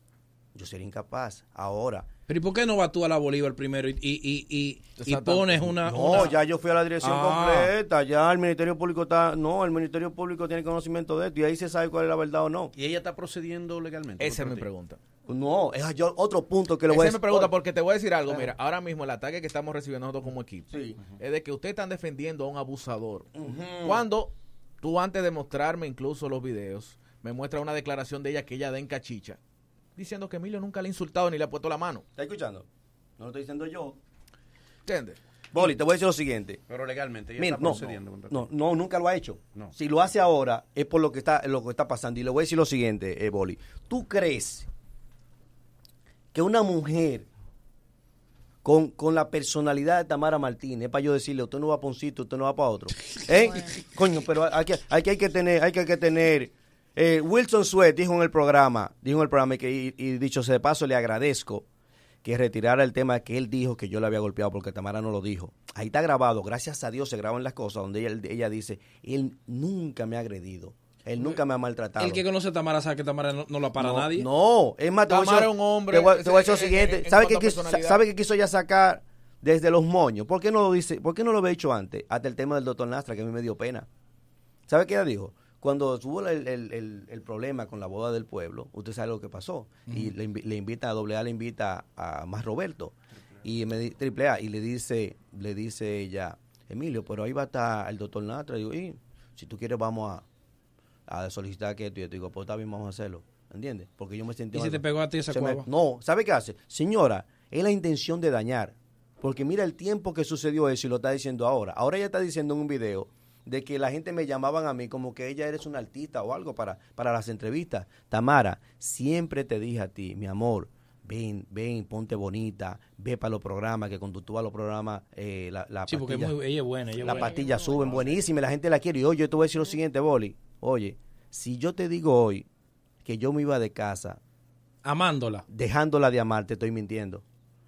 Yo sería incapaz. Ahora, Pero ¿y por qué no vas tú a la Bolívar primero y, y, y, y- pones una... No, una- ya yo fui a la dirección Ah. completa, ya el Ministerio Público está, no, el Ministerio Público tiene conocimiento de esto y ahí se sabe cuál es la verdad o no. ¿Y ella está procediendo legalmente? Esa es mi pregunta. No, es yo otro punto que le voy a es mi decir. pregunta porque te voy a decir algo. Mira, ahora mismo el ataque que estamos recibiendo nosotros como equipo es de que ustedes están defendiendo a un abusador. Cuando tú antes de mostrarme incluso los videos, me muestra una declaración de ella que ella da en cachicha, diciendo que Emilio nunca le ha insultado ni le ha puesto la mano. ¿Estás escuchando? No lo estoy diciendo yo. ¿Entiendes? Boli, te voy a decir lo siguiente. Pero legalmente, ella Mira, está no, procediendo. no, no, nunca lo ha hecho. No. Si lo hace ahora es por lo que está, lo que está pasando. Y le voy a decir lo siguiente, eh, Boli. ¿Tú crees que una mujer con, con la personalidad de Tamara Martínez, es para yo decirle, usted no va para un sitio, usted no va para otro? (laughs) ¿Eh? Coño, pero hay que, hay que, hay que tener, hay que, hay que tener. Eh, Wilson Sweat dijo en el programa, dijo en el programa que, y, y dicho sea de paso, le agradezco que retirara el tema que él dijo que yo le había golpeado porque Tamara no lo dijo. Ahí está grabado, gracias a Dios se graban las cosas donde ella, ella dice, él nunca me ha agredido, él nunca me ha maltratado. El que conoce a Tamara sabe que Tamara no, no la para no, nadie. No, es más, Tamara es un hombre, Te voy, te voy a decir lo en- en- siguiente. en ¿Sabe qué, cuanto a quiso, personalidad. ¿Sabe qué quiso ya sacar desde los moños? ¿Por qué no lo dice? ¿Por qué no lo había hecho antes? Hasta el tema del doctor Nastra, que a mí me dio pena. ¿Sabe qué ella dijo? Cuando tuvo el, el- el- el problema con la boda del pueblo, usted sabe lo que pasó. Y le, invi- le invita a doble A, le invita a más Roberto. Y me triple A, y le dice, le dice ella, Emilio, pero ahí va a estar el doctor Nastra. Y digo, y si tú quieres vamos a, a solicitar que esto y esto. Digo, pues está bien, vamos a hacerlo. ¿Entiendes? Porque yo me sentí ¿Y si te pegó a ti esa Se me- cuava? No, ¿sabe qué hace? Señora, es la intención de dañar. Porque mira el tiempo que sucedió eso y lo está diciendo ahora. Ahora ella está diciendo en un video de que la gente me llamaban a mí como que ella eres una artista o algo para, para las entrevistas. Tamara, siempre te dije a ti, mi amor, ven, ven, ponte bonita, ve para los programas, que cuando tú vas a los programas, eh, la, la Sí, porque es pastilla- muy- ella es buena, ella la buena. pastilla suben buenísima y la gente la quiere. Y oye, yo te voy a decir lo siguiente, Boli. Oye, si yo te digo hoy que yo me iba de casa amándola, dejándola de amar, te estoy mintiendo.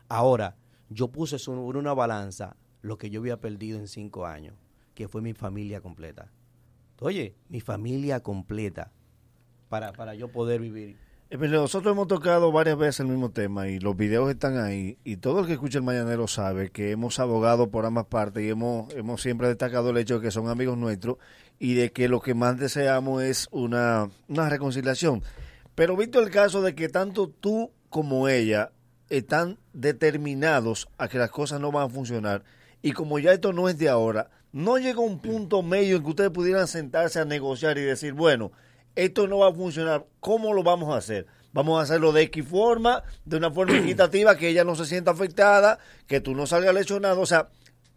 Ahora, yo puse sobre una balanza lo que yo había perdido en cinco años, que fue mi familia completa. Oye, mi familia completa para, para yo poder vivir. Emilio, nosotros hemos tocado varias veces el mismo tema y los videos están ahí y todo el que escucha el Mañanero sabe que hemos abogado por ambas partes y hemos, hemos siempre destacado el hecho de que son amigos nuestros y de que lo que más deseamos es una, una reconciliación. Pero visto el caso de que tanto tú como ella están determinados a que las cosas no van a funcionar y como ya esto no es de ahora, no llega un punto medio en que ustedes pudieran sentarse a negociar y decir, bueno, esto no va a funcionar, ¿cómo lo vamos a hacer? Vamos a hacerlo de X forma, de una forma (clears throat) equitativa, que ella no se sienta afectada, que tú no salgas lesionado. O sea,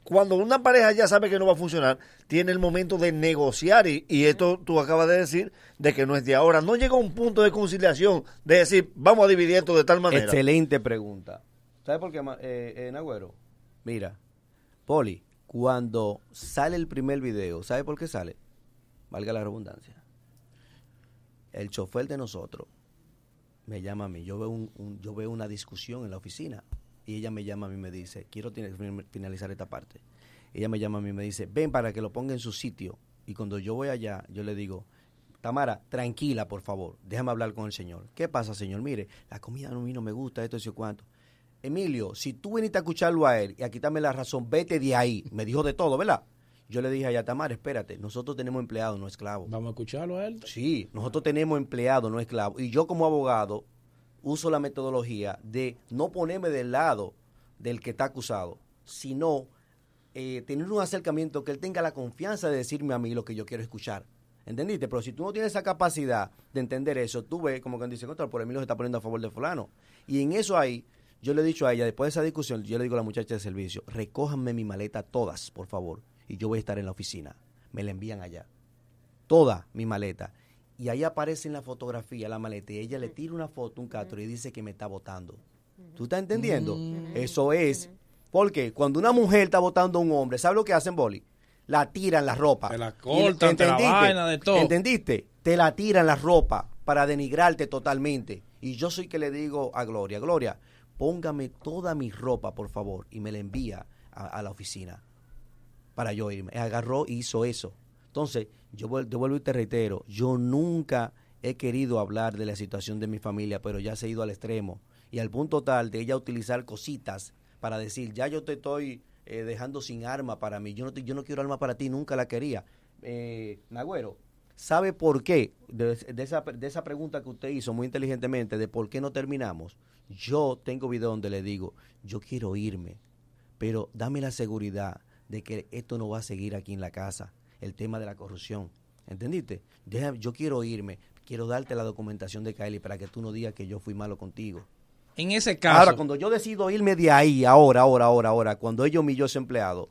cuando una pareja ya sabe que no va a funcionar, tiene el momento de negociar. Y, y esto tú acabas de decir de que no es de ahora. No llega a un punto de conciliación de decir, vamos a dividir esto de tal manera. Excelente pregunta. ¿Sabes por qué, eh, eh, Nagüero? Mira, Poli, cuando sale el primer video, ¿sabe por qué sale? Valga la redundancia. El chofer de nosotros me llama a mí. Yo veo, una discusión en la oficina y ella me llama a mí y me dice, quiero finalizar esta parte. Ella me llama a mí y me dice, ven para que lo ponga en su sitio. Y cuando yo voy allá, yo le digo, Tamara, tranquila, por favor, déjame hablar con el señor. ¿Qué pasa, señor? Mire, la comida a mí no me gusta, esto, y cuánto. Emilio, si tú viniste a escucharlo a él y a quitarme la razón, vete de ahí. Me dijo de todo, ¿verdad? Yo le dije a ella, Tamara, espérate, nosotros tenemos empleados, no esclavos. Vamos a escucharlo a él. Sí, nosotros tenemos empleados, no esclavos. Y yo como abogado uso la metodología de no ponerme del lado del que está acusado, sino eh, tener un acercamiento que él tenga la confianza de decirme a mí lo que yo quiero escuchar. ¿Entendiste? Pero si tú no tienes esa capacidad de entender eso, tú ves como que dice, contra, por Emilio se está poniendo a favor de fulano. Y en eso ahí, yo le he dicho a ella, después de esa discusión, yo le digo a la muchacha de servicio, recójanme mi maleta todas, por favor, y yo voy a estar en la oficina. Me la envían allá toda mi maleta. Y ahí aparece en la fotografía la maleta y ella le tira una foto, un catro y dice que me está votando. ¿Tú estás entendiendo? Eso es. Porque cuando una mujer está votando a un hombre, ¿sabes lo que hacen, Boli? La tiran la ropa. Te la cortan, te la vaina, de todo. ¿Entendiste? Te la tiran la ropa para denigrarte totalmente. Y yo soy que le digo a Gloria, Gloria, póngame toda mi ropa, por favor, y me la envía a, la oficina para yo irme. Agarró y hizo eso. Entonces, yo, vuel- yo vuelvo y te reitero, yo nunca he querido hablar de la situación de mi familia, pero ya se ha ido al extremo. Y al punto tal de ella utilizar cositas para decir, ya yo te estoy eh, dejando sin arma para mí, yo no, te- yo no quiero arma para ti, nunca la quería. Eh, Nagüero, ¿sabe por qué? De esa, de esa pregunta que usted hizo muy inteligentemente, de por qué no terminamos, yo tengo video donde le digo, yo quiero irme, pero dame la seguridad de que esto no va a seguir aquí en la casa, el tema de la corrupción. ¿Entendiste? Deja- yo quiero irme, quiero darte la documentación de Kylie para que tú no digas que yo fui malo contigo. En ese caso, Ahora, cuando yo decido irme de ahí, ahora, ahora, ahora, ahora, cuando ella humilló a ese empleado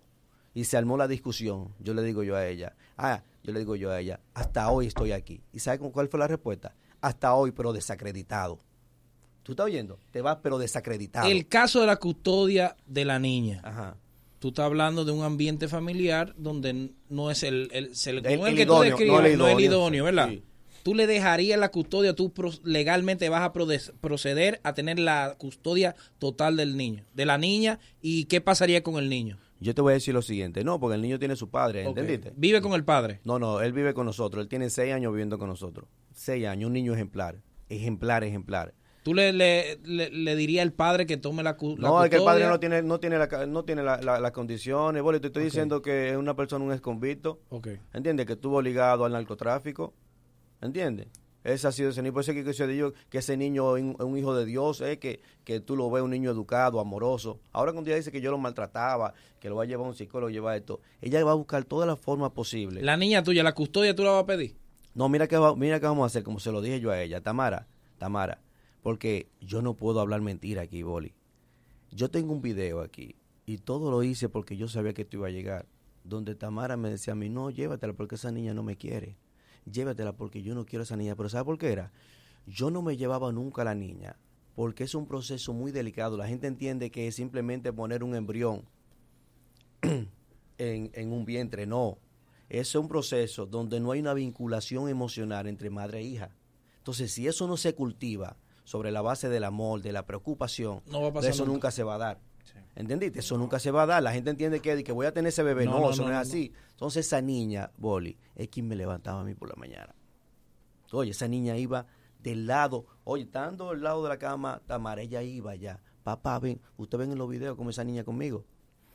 y se armó la discusión, yo le digo yo a ella, ah, yo le digo yo a ella, hasta hoy estoy aquí. ¿Y sabe con cuál fue la respuesta? Hasta hoy, pero desacreditado. ¿Tú estás oyendo? Te vas, pero desacreditado. el caso de la custodia de la niña. Tú estás hablando de un ambiente familiar donde no es el, el, según El- el el que tú idóneo, describes, no el no el idóneo. idóneo, ¿verdad? Sí. Tú le dejarías la custodia, tú legalmente vas a proceder a tener la custodia total del niño, de la niña, y qué pasaría con el niño. Yo te voy a decir lo siguiente, no, porque el niño tiene su padre. ¿entendiste? Vive con el padre. No, no, él vive con nosotros, él tiene seis años viviendo con nosotros. Seis años, un niño ejemplar, ejemplar, ejemplar. Tú le, le, le, le dirías al padre que tome la, la No, es que el padre no tiene, no tiene, la, no tiene la- la- las condiciones. Bueno, te estoy diciendo que es una persona, un ex convicto. Ok. ¿Entiendes? Que estuvo ligado al narcotráfico. ¿Entiendes? Ese ha sido ese niño. Por eso es que, que que ese niño es un, un hijo de Dios, eh, que, que tú lo ves un niño educado, amoroso. Ahora cuando ella dice que yo lo maltrataba, que lo va a llevar a un psicólogo, llevar esto, ella va a buscar todas las formas posibles. La niña tuya, la custodia tú la vas a pedir. No, mira qué, va- mira qué vamos a hacer, como se lo dije yo a ella, Tamara, Tamara, porque yo no puedo hablar mentira aquí, Boli. Yo tengo un video aquí y todo lo hice porque yo sabía que esto iba a llegar, donde Tamara me decía a mí, no, llévatela porque esa niña no me quiere, llévatela porque yo no quiero a esa niña, pero ¿sabe por qué era? Yo no me llevaba nunca a la niña porque es un proceso muy delicado, la gente entiende que es simplemente poner un embrión en, en un vientre, no. Es un proceso donde no hay una vinculación emocional entre madre e hija. Entonces, si eso no se cultiva sobre la base del amor, de la preocupación, No va a pasar eso nunca. nunca. se va a dar. ¿Entendiste? Eso nunca se va a dar. La gente entiende que, que voy a tener ese bebé. No, eso no, es así. Entonces, esa niña, Boli, es quien me levantaba a mí por la mañana. Oye, esa niña iba del lado, oye, estando del lado de la cama, Tamara, ella iba allá. Papá, ven, usted ven en los videos como esa niña conmigo.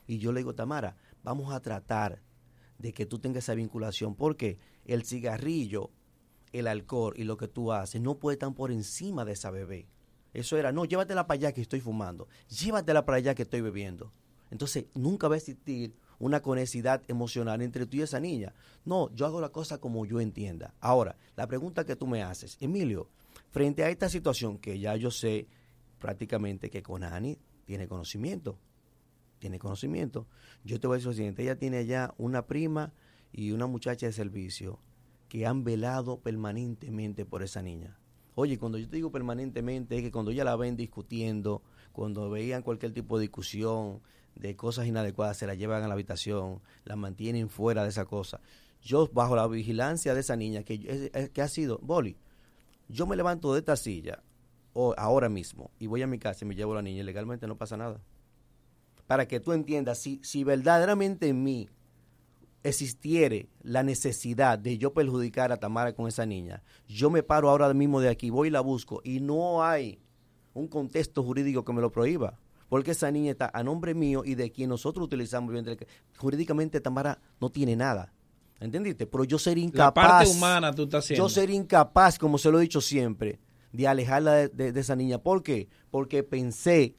Y yo le digo, Tamara, vamos a tratar de que tú tengas esa vinculación, porque el cigarrillo, el alcohol y lo que tú haces no puede estar por encima de esa bebé. Eso era, no, llévatela para allá que estoy fumando, llévatela para allá que estoy bebiendo. Entonces, nunca va a existir una conexidad emocional entre tú y esa niña. No, yo hago la cosa como yo entienda. Ahora, la pregunta que tú me haces, Emilio, frente a esta situación que ya yo sé prácticamente que Conani tiene conocimiento, tiene conocimiento, yo te voy a decir lo siguiente, ella tiene ya una prima y una muchacha de servicio que han velado permanentemente por esa niña. Oye, cuando yo te digo permanentemente es que cuando ya la ven discutiendo, cuando veían cualquier tipo de discusión, de cosas inadecuadas, se la llevan a la habitación, la mantienen fuera de esa cosa. Yo, bajo la vigilancia de esa niña, que, es- que ha sido, Boli, yo me levanto de esta silla o, ahora mismo y voy a mi casa y me llevo a la niña y legalmente no pasa nada. Para que tú entiendas, si, si verdaderamente en mí existiere la necesidad de yo perjudicar a Tamara con esa niña, yo me paro ahora mismo de aquí, voy y la busco y no hay un contexto jurídico que me lo prohíba. Porque esa niña está a nombre mío y de quien nosotros utilizamos. Jurídicamente Tamara no tiene nada. ¿Entendiste? Pero yo sería La incapaz. parte humana tú estás haciendo. Yo sería incapaz, como se lo he dicho siempre, de alejarla de, de- de esa niña. ¿Por qué? Porque pensé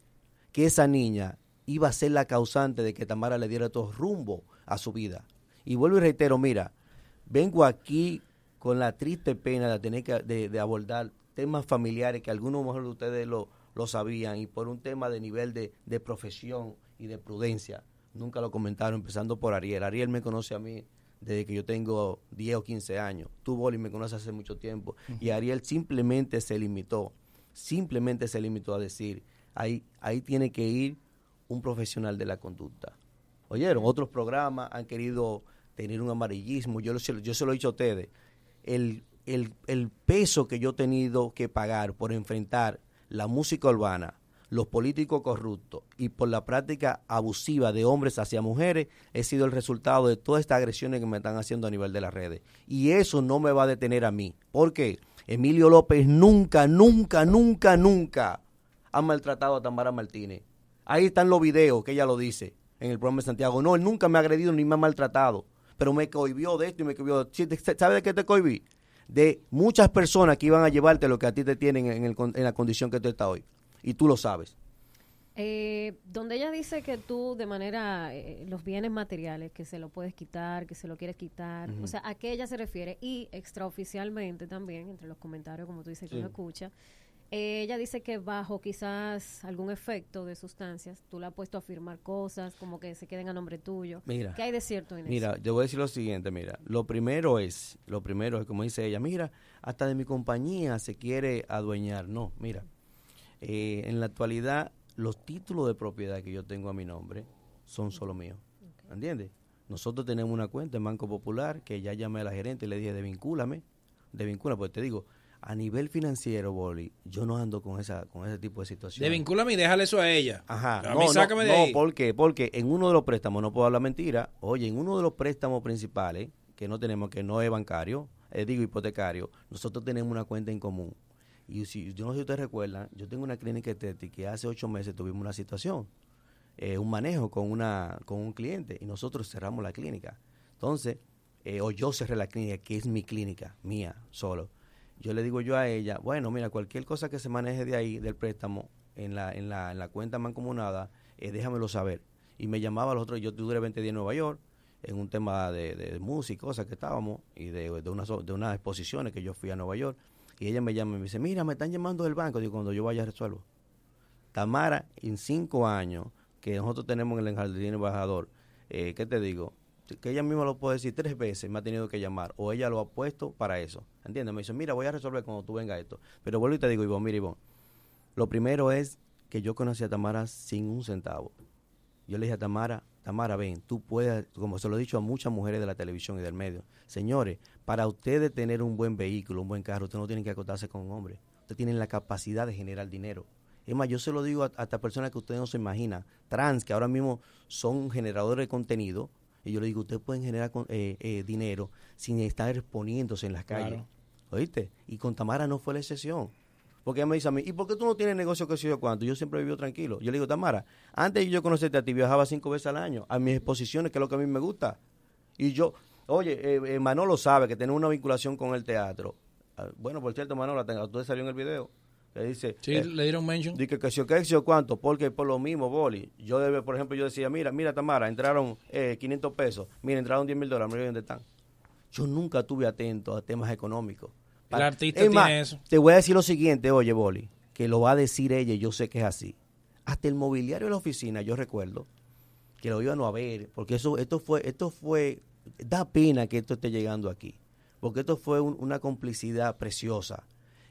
que esa niña iba a ser la causante de que Tamara le diera todo rumbo a su vida. Y vuelvo y reitero, mira, vengo aquí con la triste pena de tener que de, de abordar temas familiares que algunos mejor de ustedes lo, lo sabían y por un tema de nivel de, de profesión y de prudencia. Nunca lo comentaron, empezando por Ariel. Ariel me conoce a mí desde que yo tengo 10 o 15 años. Tú, Boli, me conoces hace mucho tiempo. Y Ariel simplemente se limitó, simplemente se limitó a decir, ahí, ahí tiene que ir un profesional de la conducta. Oyeron, otros programas han querido tener un amarillismo. Yo, se lo- he dicho a ustedes. El, el, el peso que yo he tenido que pagar por enfrentar la música urbana, los políticos corruptos y por la práctica abusiva de hombres hacia mujeres, he sido el resultado de todas estas agresiones que me están haciendo a nivel de las redes. Y eso no me va a detener a mí. porque Emilio López nunca, nunca, nunca, nunca ha maltratado a Tamara Martínez. Ahí están los videos que ella lo dice en el programa de Santiago. No, él nunca me ha agredido ni me ha maltratado, pero me cohibió de esto y me cohibió. Sí, te- ¿Sabe de qué te cohibí? De muchas personas que iban a llevarte lo que a ti te tienen en, el en la condición que tú estás hoy. Y tú lo sabes. Eh, donde ella dice que tú de manera, eh, los bienes materiales, que se lo puedes quitar, que se lo quieres quitar, o sea, ¿a qué ella se refiere? Y extraoficialmente también, entre los comentarios, como tú dices, que uno escucha, eh, ella dice que bajo quizás algún efecto de sustancias, tú la has puesto a firmar cosas, como que se queden a nombre tuyo. Mira. ¿Qué hay de cierto en Mira, eso? yo voy a decir lo siguiente, mira, lo primero es, lo primero es como dice ella, mira, hasta de mi compañía se quiere adueñar. No, mira, eh, en la actualidad los títulos de propiedad que yo tengo a mi nombre son solo míos, ¿entiendes? Nosotros tenemos una cuenta en Banco Popular que ya llamé a la gerente y le dije, desvincúlame, desvincúlame, porque te digo, a nivel financiero, Boli, yo no ando con esa con ese tipo de situaciones. Desvincúlame y déjale eso a ella. Ajá. A no, mí no, sácame de no, ahí. ¿por qué? Porque en uno de los préstamos, no puedo hablar mentira, oye, en uno de los préstamos principales que no tenemos, que no es bancario, eh, digo hipotecario, nosotros tenemos una cuenta en común. Y si yo no sé si ustedes recuerdan, yo tengo una clínica estética y hace ocho meses tuvimos una situación, eh, un manejo con, una, con un cliente y nosotros cerramos la clínica. Entonces, eh, o yo cerré la clínica, que es mi clínica, mía, solo. Yo le digo yo a ella, bueno, mira, cualquier cosa que se maneje de ahí, del préstamo, en la, en la, en la cuenta mancomunada, eh, déjamelo saber. Y me llamaba los otros, yo duré 20 días en Nueva York, en un tema de, de música, cosas que estábamos, y de, de, unas, de unas exposiciones que yo fui a Nueva York. Y ella me llama y me dice, mira, me están llamando del banco. Digo, cuando yo vaya resuelvo. Tamara, en cinco años que nosotros tenemos en el jardín embajador, eh, ¿qué te digo? Que ella misma lo puede decir tres veces, me ha tenido que llamar, o ella lo ha puesto para eso. ¿Entiendes? Me dice, mira, voy a resolver cuando tú vengas esto. Pero vuelvo y te digo, Ivonne, mira, Ivonne, lo primero es que yo conocí a Tamara sin un centavo. Yo le dije a Tamara, Tamara, ven, tú puedes, como se lo he dicho a muchas mujeres de la televisión y del medio, señores, para ustedes tener un buen vehículo, un buen carro, ustedes no tienen que acotarse con un hombre. Ustedes tienen la capacidad de generar dinero. Es más, yo se lo digo a, a estas personas que ustedes no se imaginan, trans, que ahora mismo son generadores de contenido, y yo le digo, ustedes pueden generar con- eh, eh, dinero sin estar exponiéndose en las calles. Claro. ¿Oíste? Y con Tamara no fue la excepción. Porque ella me dice a mí, ¿y por qué tú no tienes negocio que sé yo cuánto? Yo siempre he vivido tranquilo. Yo le digo, Tamara, antes yo conocerte a ti, viajaba cinco veces al año a mis exposiciones, que es lo que a mí me gusta. Y yo, oye, eh, eh, Manolo sabe que tenemos una vinculación con el teatro. Ah, Bueno, por cierto, Manolo, usted salió en el video. Que dice, Sí, eh, le dieron mention. Dice que si o qué, si o cuánto, porque por lo mismo, Boli. Yo, debe, por ejemplo, yo decía, mira, mira, Tamara, entraron eh, 500 pesos, mira, entraron 10 mil dólares, mira dónde están. Yo nunca estuve atento a temas económicos. El artista Es más, tiene eso. Te voy a decir lo siguiente, oye, Boli, que lo va a decir ella yo sé que es así. Hasta el mobiliario de la oficina, yo recuerdo que lo iban a ver, porque eso, esto fue, esto fue, da pena que esto esté llegando aquí, porque esto fue un- una complicidad preciosa,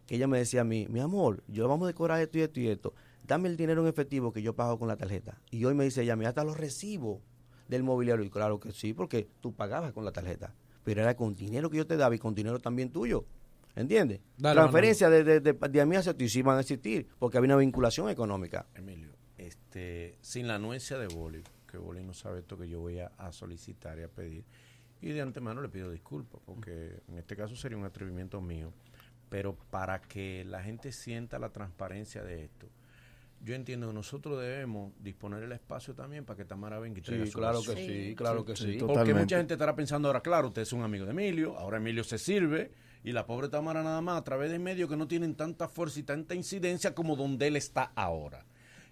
que ella me decía a mí, mi amor, yo vamos a decorar esto y esto y esto, dame el dinero en efectivo que yo pago con la tarjeta. Y hoy me dice ella, mira, hasta los recibo del mobiliario. Y claro que sí, porque tú pagabas con la tarjeta. Pero era con dinero que yo te daba y con dinero también tuyo. ¿Entiendes? Dale, Transferencia de, de, de, de a mí hacia ti sí van a existir, porque había una vinculación económica. Emilio, este, sin la anuencia de Boli, que Boli no sabe esto que yo voy a, a solicitar y a pedir, y de antemano le pido disculpas, porque en este caso sería un atrevimiento mío, pero para que la gente sienta la transparencia de esto, yo entiendo que nosotros debemos disponer el espacio también para que Tamara venga y traiga Sí, su claro que sí, claro que sí. Porque Totalmente. mucha gente estará pensando ahora, claro, usted es un amigo de Emilio, ahora Emilio se sirve, y la pobre Tamara nada más a través de medios que no tienen tanta fuerza y tanta incidencia como donde él está ahora.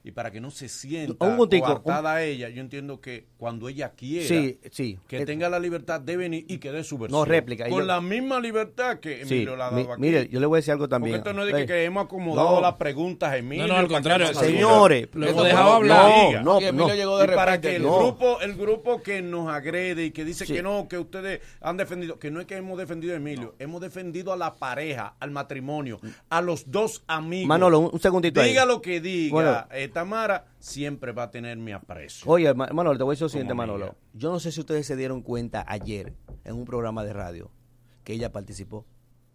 Y para que no se sienta Un puntico, coartada a ella, yo entiendo que cuando ella quiera, Sí, sí. que Eh, tenga la libertad de venir y que dé su versión. No, réplica. Con yo- la misma libertad que Sí, Emilio le ha mi- dado aquí. mire, yo le voy a decir algo también. Porque esto no es de que, Eh, que hemos acomodado no. las preguntas a Emilio. No, no, al contrario, señores, lo dejaba no, hablar. No, no, Y Emilio no. llegó de Y para que el no. grupo, el grupo que nos agrede y que dice Sí. que no, que ustedes han defendido, que no es que hemos defendido a Emilio, hemos defendido a la pareja, al matrimonio, a los dos amigos. Manolo, un- un segundito ahí. Diga lo que diga, Bueno. eh, Tamara siempre va a tener mi aprecio. Oye, Ma- Manolo, te voy a decir lo siguiente, Manolo. amiga. Yo no sé si ustedes se dieron cuenta ayer en un programa de radio que ella participó.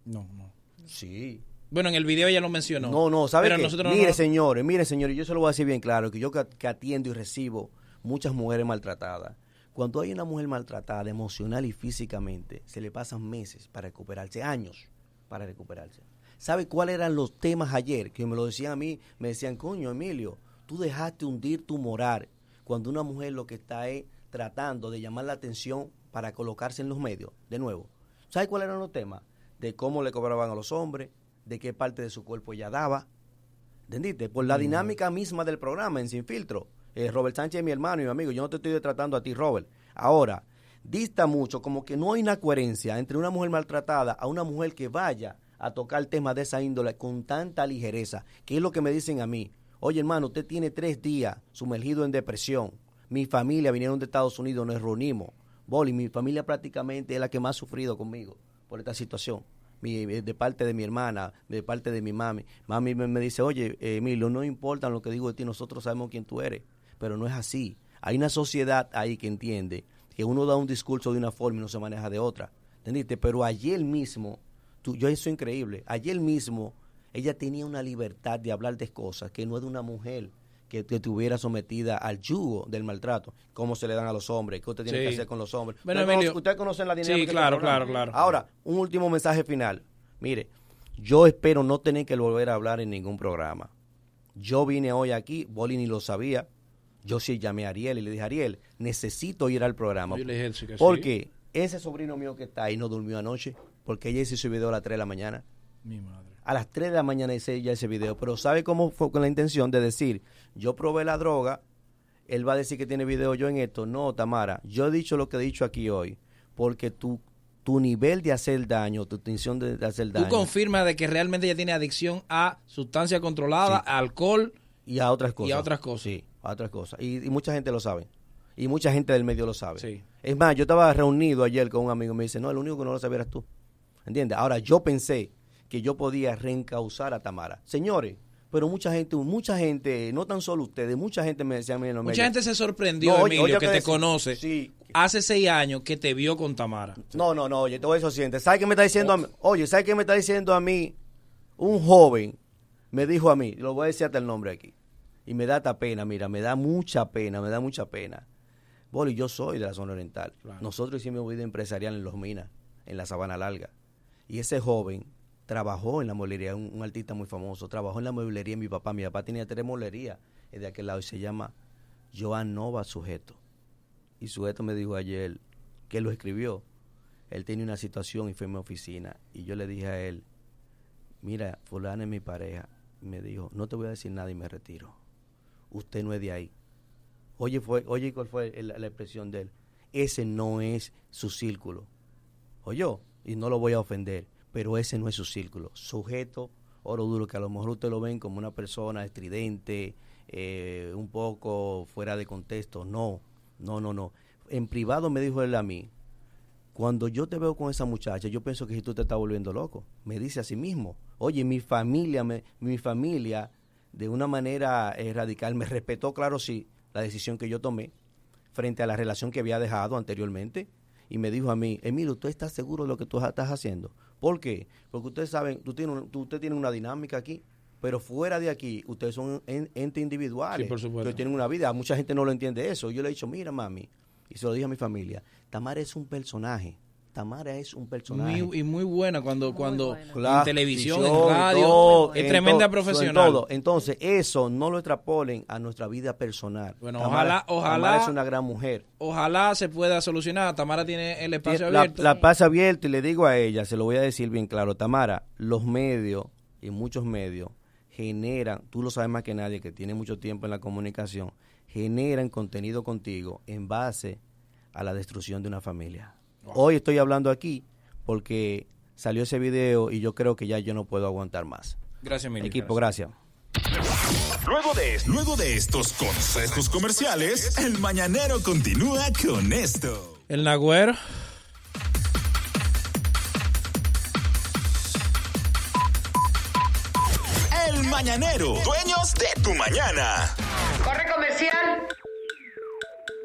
No, no. Sí. Bueno, en el video ella lo mencionó. No, no, ¿sabe Pero qué? nosotros no- Mire, señores, mire, señores, yo se lo voy a decir bien claro, que yo que atiendo y recibo muchas mujeres maltratadas. Cuando hay una mujer maltratada emocional y físicamente, se le pasan meses para recuperarse, años para recuperarse. ¿Sabe cuáles eran los temas ayer? Que me lo decían a mí, me decían, coño, Emilio, tú dejaste hundir tu moral cuando una mujer lo que está es tratando de llamar la atención para colocarse en los medios, de nuevo. ¿Sabe cuáles eran los temas? De cómo le cobraban a los hombres, de qué parte de su cuerpo ella daba. ¿Entendiste? Por la dinámica misma del programa en Sin Filtro. Eh, Robert Sánchez es mi hermano y mi amigo. Yo no te estoy tratando a ti, Robert. Ahora, dista mucho, como que no hay una coherencia entre una mujer maltratada a una mujer que vaya a tocar temas de esa índole con tanta ligereza, que es lo que me dicen a mí. Oye, hermano, usted tiene tres días sumergido en depresión. Mi familia vinieron de Estados Unidos, nos reunimos. Boli, mi familia prácticamente es la que más ha sufrido conmigo por esta situación. Eh, de parte de mi hermana, de parte de mi mami. Mami me, dice, oye, Emilio, no importa lo que digo de ti, nosotros sabemos quién tú eres. Pero no es así. Hay una sociedad ahí que entiende que uno da un discurso de una forma y no se maneja de otra. ¿Entendiste? Pero ayer mismo, tú, yo eso es increíble, ayer mismo ella tenía una libertad de hablar de cosas que no es de una mujer que, que estuviera sometida al yugo del maltrato, cómo se le dan a los hombres, qué usted tiene Sí. que hacer con los hombres. Bueno, Ustedes conocen la Sí, dinámica del claro, claro, claro. Ahora, un último mensaje final. Mire, yo espero no tener que volver a hablar en ningún programa. Yo vine hoy aquí, Boli ni lo sabía. Yo sí llamé a Ariel y le dije, Ariel, necesito ir al programa. Yo le dije sí que sí. Porque ese sobrino mío que está ahí no durmió anoche, porque ella hizo ese video a las 3 de la mañana. Mi madre. A las 3 de la mañana hice ya ese video. Pero ¿sabe cómo fue con la intención de decir, yo probé la droga, él va a decir que tiene video yo en esto? No, Tamara, yo he dicho lo que he dicho aquí hoy, porque tu, tu nivel de hacer daño, tu intención de, hacer Tú daño... confirmas de que realmente ella tiene adicción a sustancia controlada, a alcohol y a otras cosas. Y a otras cosas. Sí, a otras cosas. Y, y mucha gente lo sabe. Y mucha gente del medio lo sabe. Sí. Es más, yo estaba reunido ayer con un amigo y me dice, no, el único que no lo sabía eras tú. ¿Entiendes? Ahora, yo pensé que yo podía reencauzar a Tamara. Señores, pero mucha gente, mucha gente, no tan solo ustedes, mucha gente me decía a mí en los Mucha gente se sorprendió, No, oye, Emilio, oye, que que te decir- conoce. Sí. Hace seis años que te vio con Tamara. No, no, no, oye, todo eso siente. ¿Sabes qué me está diciendo a mí? Oye, ¿sabes qué me está diciendo a mí? Un joven me dijo a mí, lo voy a decir hasta el nombre aquí, y me da esta pena, mira, me da mucha pena, me da mucha pena. Boli, yo soy de la zona oriental. Nosotros hicimos vida empresarial en Los Minas, en la Sabana Larga. Y ese joven trabajó en la mueblería, un, un artista muy famoso, trabajó en la mueblería mi papá. Mi papá tenía tres mueblerías de aquel lado y se llama Joan Nova Sujeto. Y Sujeto me dijo ayer que lo escribió. Él tenía una situación y fue a mi oficina. Y yo le dije a él, mira, fulana es mi pareja. Me dijo, no te voy a decir nada y me retiro. Usted no es de ahí. Oye, fue, oye cuál fue la expresión de él. Ese no es su círculo. Oyó, y no lo voy a ofender, pero ese no es su círculo. Sujeto, oro duro, que a lo mejor usted lo ven como una persona estridente, eh, un poco fuera de contexto. No, no, no, no. En privado me dijo él a mí, cuando yo te veo con esa muchacha, yo pienso que si tú te estás volviendo loco. Me dice a sí mismo, oye, mi familia, mi familia de una manera eh, radical. Me respetó, claro, sí, la decisión que yo tomé frente a la relación que había dejado anteriormente. Y me dijo a mí, Emilio, ¿tú estás seguro de lo que tú estás haciendo? ¿Por qué? Porque ustedes saben, tú tienes, un- tú- usted tiene una dinámica aquí, pero fuera de aquí, ustedes son en- entes individuales. Sí, por supuesto. Que tienen una vida. Mucha gente no lo entiende eso. Yo le he dicho, mira, mami, y se lo dije a mi familia, Tamara es un personaje. Tamara es un personaje. Muy- y muy buena cuando, cuando Claro, en televisión, en radio, todo, es en tremenda profesional. en todo. Entonces, eso no lo extrapolen a nuestra vida personal. Bueno, Tamara- ojalá, ojalá. Tamara es una gran mujer. Ojalá se pueda solucionar. Tamara tiene el espacio la, abierto. la paz abierta y le digo a ella, se lo voy a decir bien claro, Tamara, los medios y muchos medios generan, tú lo sabes más que nadie que tiene mucho tiempo en la comunicación, generan contenido contigo en base a la destrucción de una familia. Hoy estoy hablando aquí porque salió ese video y yo creo que ya yo no puedo aguantar más. Gracias, Emilio. Equipo, gracias. Luego de, luego de estos consejos comerciales, el mañanero continúa con esto. El Nagüero. El mañanero, dueños de tu mañana.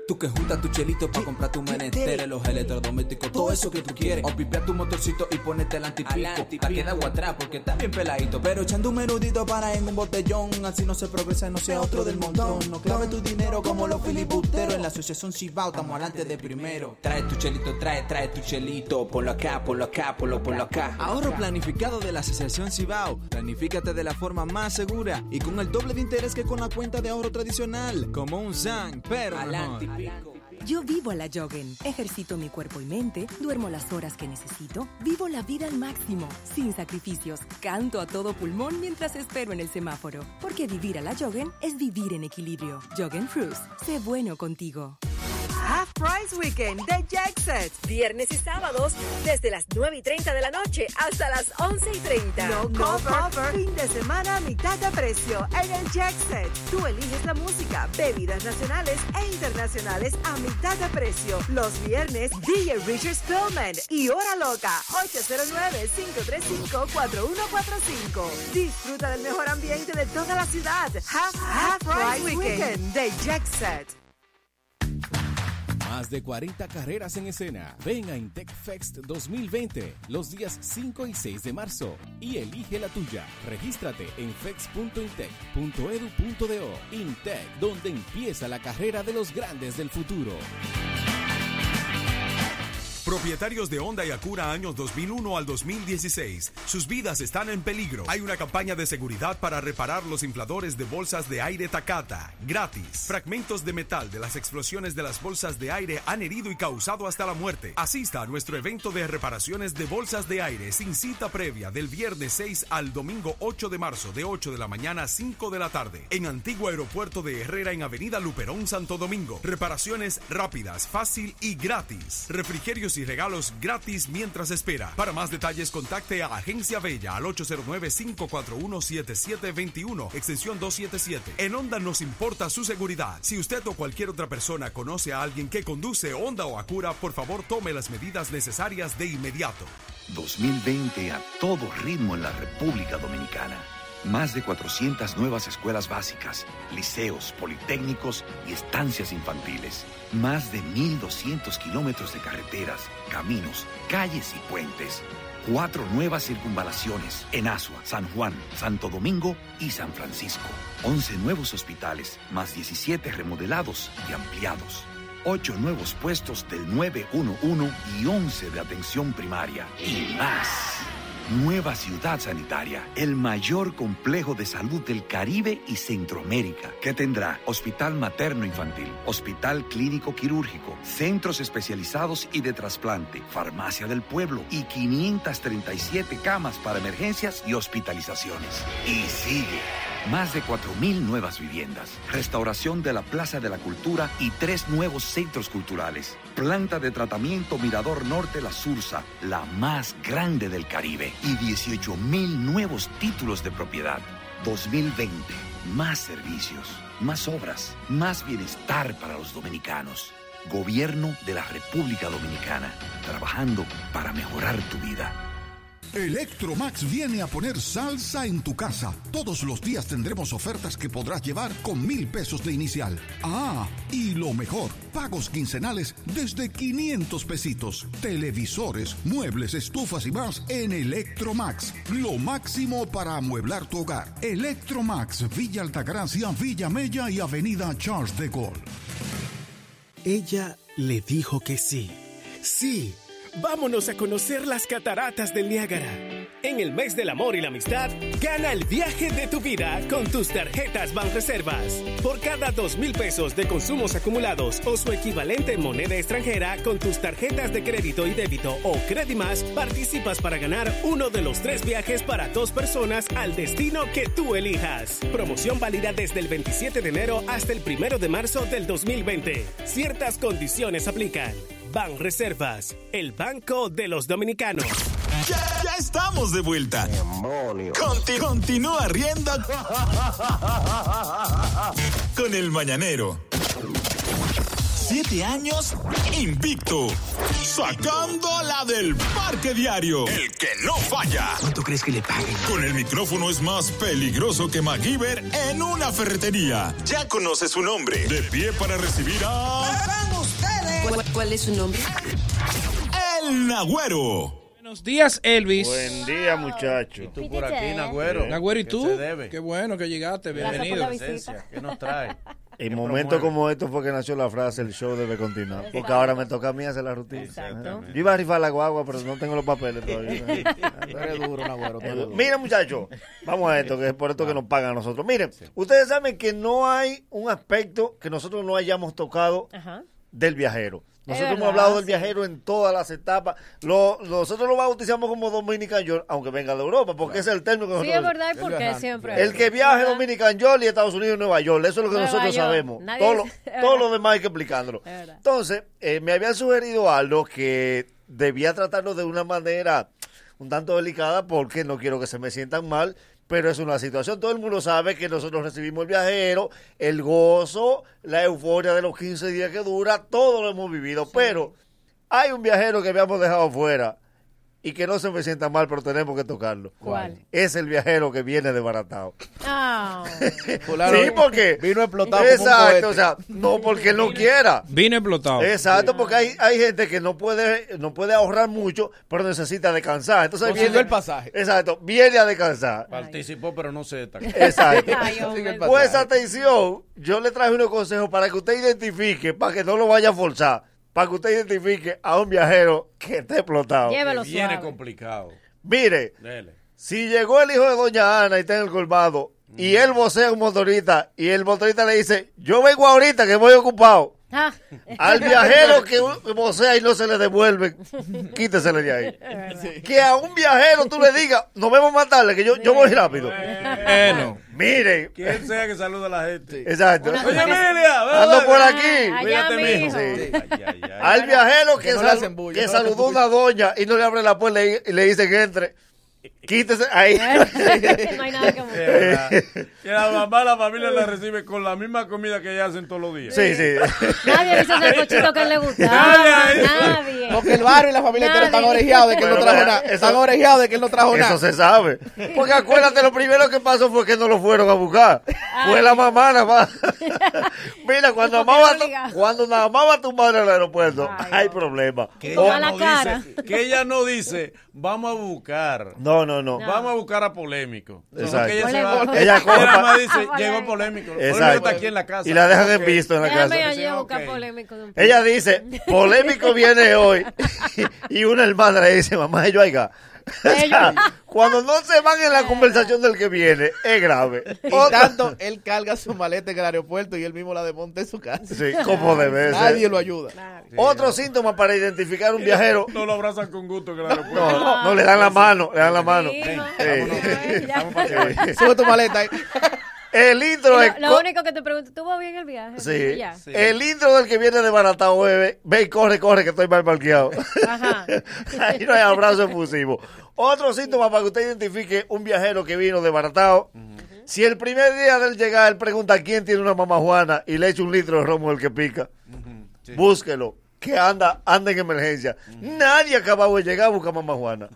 Tú que juntas tu chelito para comprar tu menester, los electrodomésticos, todo eso que tú quieres. O pipea tu motorcito y ponete el antipico. Pa' que da agua atrás porque está bien peladito. Pero echando un menudito para en un botellón. Así no se progresa y no sea otro del montón. No clave tu dinero como los filibusteros. En la asociación Cibao estamos adelante de primero. Trae tu chelito, trae, trae tu chelito. Ponlo acá, ponlo acá, ponlo, ponlo acá. Ahorro planificado de la asociación Cibao. Planifícate de la forma más segura y con el doble de interés que con la cuenta de ahorro tradicional. Como un Zang, pero Yo vivo a la Joggen. Ejercito mi cuerpo y mente, duermo las horas que necesito, vivo la vida al máximo, sin sacrificios. Canto a todo pulmón mientras espero en el semáforo. Porque vivir a la Joggen es vivir en equilibrio. Joggen Cruise. Sé bueno contigo. Half Price Weekend de Jackset. Viernes y sábados desde las 9 y 30 de la noche hasta las 11 y 30. No, cover. Fin de semana a mitad de precio en el Jackset. Tú eliges la música, bebidas nacionales e internacionales a mitad de precio. Los viernes, DJ Richard Spillman y Hora Loca 809-535-4145. Disfruta del mejor ambiente de toda la ciudad. Half, Half Price Weekend de Jackset. Más de 40 carreras en escena. Ven a Intec Fest 2020 los días 5 y 6 de marzo y elige la tuya. Regístrate en fex.intec.edu.do. Intec, donde empieza la carrera de los grandes del futuro. Propietarios de Honda y Acura años 2001 al 2016. Sus vidas están en peligro. Hay una campaña de seguridad para reparar los infladores de bolsas de aire Takata. Gratis. Fragmentos de metal de las explosiones de las bolsas de aire han herido y causado hasta la muerte. Asista a nuestro evento de reparaciones de bolsas de aire sin cita previa del viernes 6 al domingo 8 de marzo de 8 de la mañana a 5 de la tarde. En Antiguo Aeropuerto de Herrera en Avenida Luperón, Santo Domingo. Reparaciones rápidas, fácil y gratis. Refrigerios y regalos gratis mientras espera. Para más detalles contacte a Agencia Bella al 809-541-7721, extensión 277. En Honda nos importa su seguridad. Si usted o cualquier otra persona conoce a alguien que conduce Honda o Acura, por favor tome las medidas necesarias de inmediato. 2020 a todo ritmo en la República Dominicana. Más de 400 nuevas escuelas básicas, liceos, politécnicos y estancias infantiles. Más de 1.200 kilómetros de carreteras, caminos, calles y puentes. Cuatro nuevas circunvalaciones en Asua, San Juan, Santo Domingo y San Francisco. 11 nuevos hospitales, más 17 remodelados y ampliados. Ocho nuevos puestos del 911 y 11 de atención primaria. Y más. Nueva ciudad sanitaria, el mayor complejo de salud del Caribe y Centroamérica, que tendrá hospital materno infantil, hospital clínico quirúrgico, centros especializados y de trasplante, farmacia del pueblo y 537 camas para emergencias y hospitalizaciones. Y sigue. Más de 4.000 nuevas viviendas, restauración de la Plaza de la Cultura y tres nuevos centros culturales. Planta de tratamiento Mirador Norte La Sursa, la más grande del Caribe. Y 18.000 nuevos títulos de propiedad. 2020, más servicios, más obras, más bienestar para los dominicanos. Gobierno de la República Dominicana, trabajando para mejorar tu vida. Electromax viene a poner salsa en tu casa. Todos los días tendremos ofertas que podrás llevar con mil pesos de inicial. Ah, y lo mejor, pagos quincenales desde 500 pesitos. Televisores, muebles, estufas y más en Electromax. Lo máximo para amueblar tu hogar. Electromax, Villa Altagracia, Villa Mella y Avenida Charles de Gaulle. Ella le dijo que sí. Sí. Vámonos a conocer las cataratas del Niágara. En el mes del amor y la amistad, gana el viaje de tu vida con tus tarjetas Banreservas. Por cada dos mil pesos de consumos acumulados o su equivalente en moneda extranjera con tus tarjetas de crédito y débito o Credimas, participas para ganar uno de los tres viajes para dos personas al destino que tú elijas. Promoción válida desde el 27 de enero hasta el 1 de marzo del 2020. Ciertas condiciones aplican. Ban Reservas, el banco de los dominicanos. Ya, ya estamos de vuelta. Conti- continúa riendo con el mañanero. Siete años invicto. Sacando la del parque diario. El que no falla. ¿Cuánto crees que le paguen? Con el micrófono es más peligroso que MacGyver en una ferretería. Ya conoce su nombre. De pie para recibir a. ¿Cuál, cuál es su nombre? El Nagüero. Buenos días, Elvis. Buen día, muchacho. Y tú por aquí, Nagüero. Nagüero, ¿y ¿Qué tú? se debe? Qué bueno que llegaste, bienvenido. ¿Qué nos trae? En ¿Qué momentos como estos fue que nació la frase el show debe continuar. Porque ahora me toca a mí hacer la rutina. Exacto. Yo iba a rifar la guagua, pero no tengo los papeles todavía. (laughs) Tú eres duro, Nagüero, tú eres duro. Miren, muchachos, vamos a esto, que es por esto que nos pagan a nosotros. Miren, ustedes saben que no hay un aspecto que nosotros no hayamos tocado del viajero. Nosotros hemos verdad, hablado del sí. viajero en todas las etapas. Lo- nosotros lo bautizamos como Dominican York, aunque venga de Europa, porque ese es el término que Sí, nosotros es verdad, ¿y por qué siempre? el que viaje Dominican York y Estados Unidos y Nueva York, eso es lo que Nueva nosotros York. sabemos. Nadie Todo, lo, todo verdad. demás hay que explicándolo. Es verdad. Entonces, eh, me habían sugerido algo que debía tratarlo de una manera un tanto delicada porque no quiero que se me sientan mal, pero es una situación. Todo el mundo sabe que nosotros recibimos el viajero, el gozo, la euforia de los 15 días que dura, todo lo hemos vivido, pero hay un viajero que habíamos dejado fuera y que no se me sienta mal, pero tenemos que tocarlo. ¿Cuál? Es el viajero que viene desbaratado. Ah. (laughs) sí, porque vino explotado como un Exacto, o sea, no porque él no quiera. Vino explotado. Exacto, porque hay, hay gente que no puede no puede ahorrar mucho, pero necesita descansar. Entonces Consiguió viene el pasaje. Exacto, viene a descansar. Participó, pero no se destacó. Exacto. Ay. Pues atención, yo le traje unos consejos para que usted identifique, para que no lo vaya a forzar, para que usted identifique a un viajero que esté explotado. Llévelo Que viene suave. complicado. Mire, Dele. si llegó el hijo de doña Ana y está en el colmado, y él vocea a un motorista, y el motorista le dice, yo vengo ahorita que voy ocupado. Ah. Al viajero que vocea y no se le devuelve, quítesele de ahí. (laughs) Que a un viajero tú le digas, nos vemos más tarde, que yo, yo voy rápido. Bueno. Mire. Quien sea que saluda a la gente. Exacto. Oye, Emilia, Ando por aquí. Allá. Sí. Ay, ay, ay. Al viajero que, Que no le sal- hacen bulla, que no le saludó a una doña y no le abre la puerta y, y le dice que entre. Quítese ahí. (laughs) no hay nada que la mamá, la familia la recibe con la misma comida que ella hacen todos los días. Sí, sí. Nadie dice ese cochito que le gusta. Nadie. Nadie. Porque el barrio y la familia entera están orejeados de que él no trajo nada. eso- Están orejeados de que él no trajo nada. Eso se sabe. Porque acuérdate, lo primero que pasó fue que no lo fueron a buscar. Fue la mamá nada más. (laughs) Mira, cuando obligado. cuando nada más va tu madre al aeropuerto, hay problema. Que O- ella, la no cara. dice, que ella no dice, vamos a buscar. No, no, no. Vamos a buscar a polémico. No, Exacto. que ella, se va, Polémico. Ella más dice, llegó polémico. Exacto. está aquí en la casa. Y la dejan en visto en la Déjame casa. Ella dice, (laughs) polémico viene hoy. (laughs) y una hermana le dice, mamá, ellos oiga. (laughs) Cuando no se van en la conversación del que viene, es grave. Y Otra- tanto, él carga su maleta en el aeropuerto y él mismo la desmonta en su casa. Sí, como debe ser. Nadie lo ayuda. Otro síntoma para identificar un viajero. No lo abrazan con gusto en el aeropuerto. No, no, no, le dan la mano, le dan la mano. Sí, Sí. no. Sí. Sube tu maleta ahí. El intro es... Lo, lo único que te pregunto, ¿tuvo bien el viaje? Sí. El intro del que viene de baratado, bebé. Ve y corre, corre, que estoy mal parqueado. Ajá. (laughs) Ahí no hay abrazo efusivo. Otro síntoma para que usted identifique un viajero que vino de baratado. Si el primer día del llegar él pregunta quién tiene una mamá Juana y le echa un litro de romo el que pica, búsquelo. Que anda, anda en emergencia. Nadie acabado de llegar a buscar mamá Juana.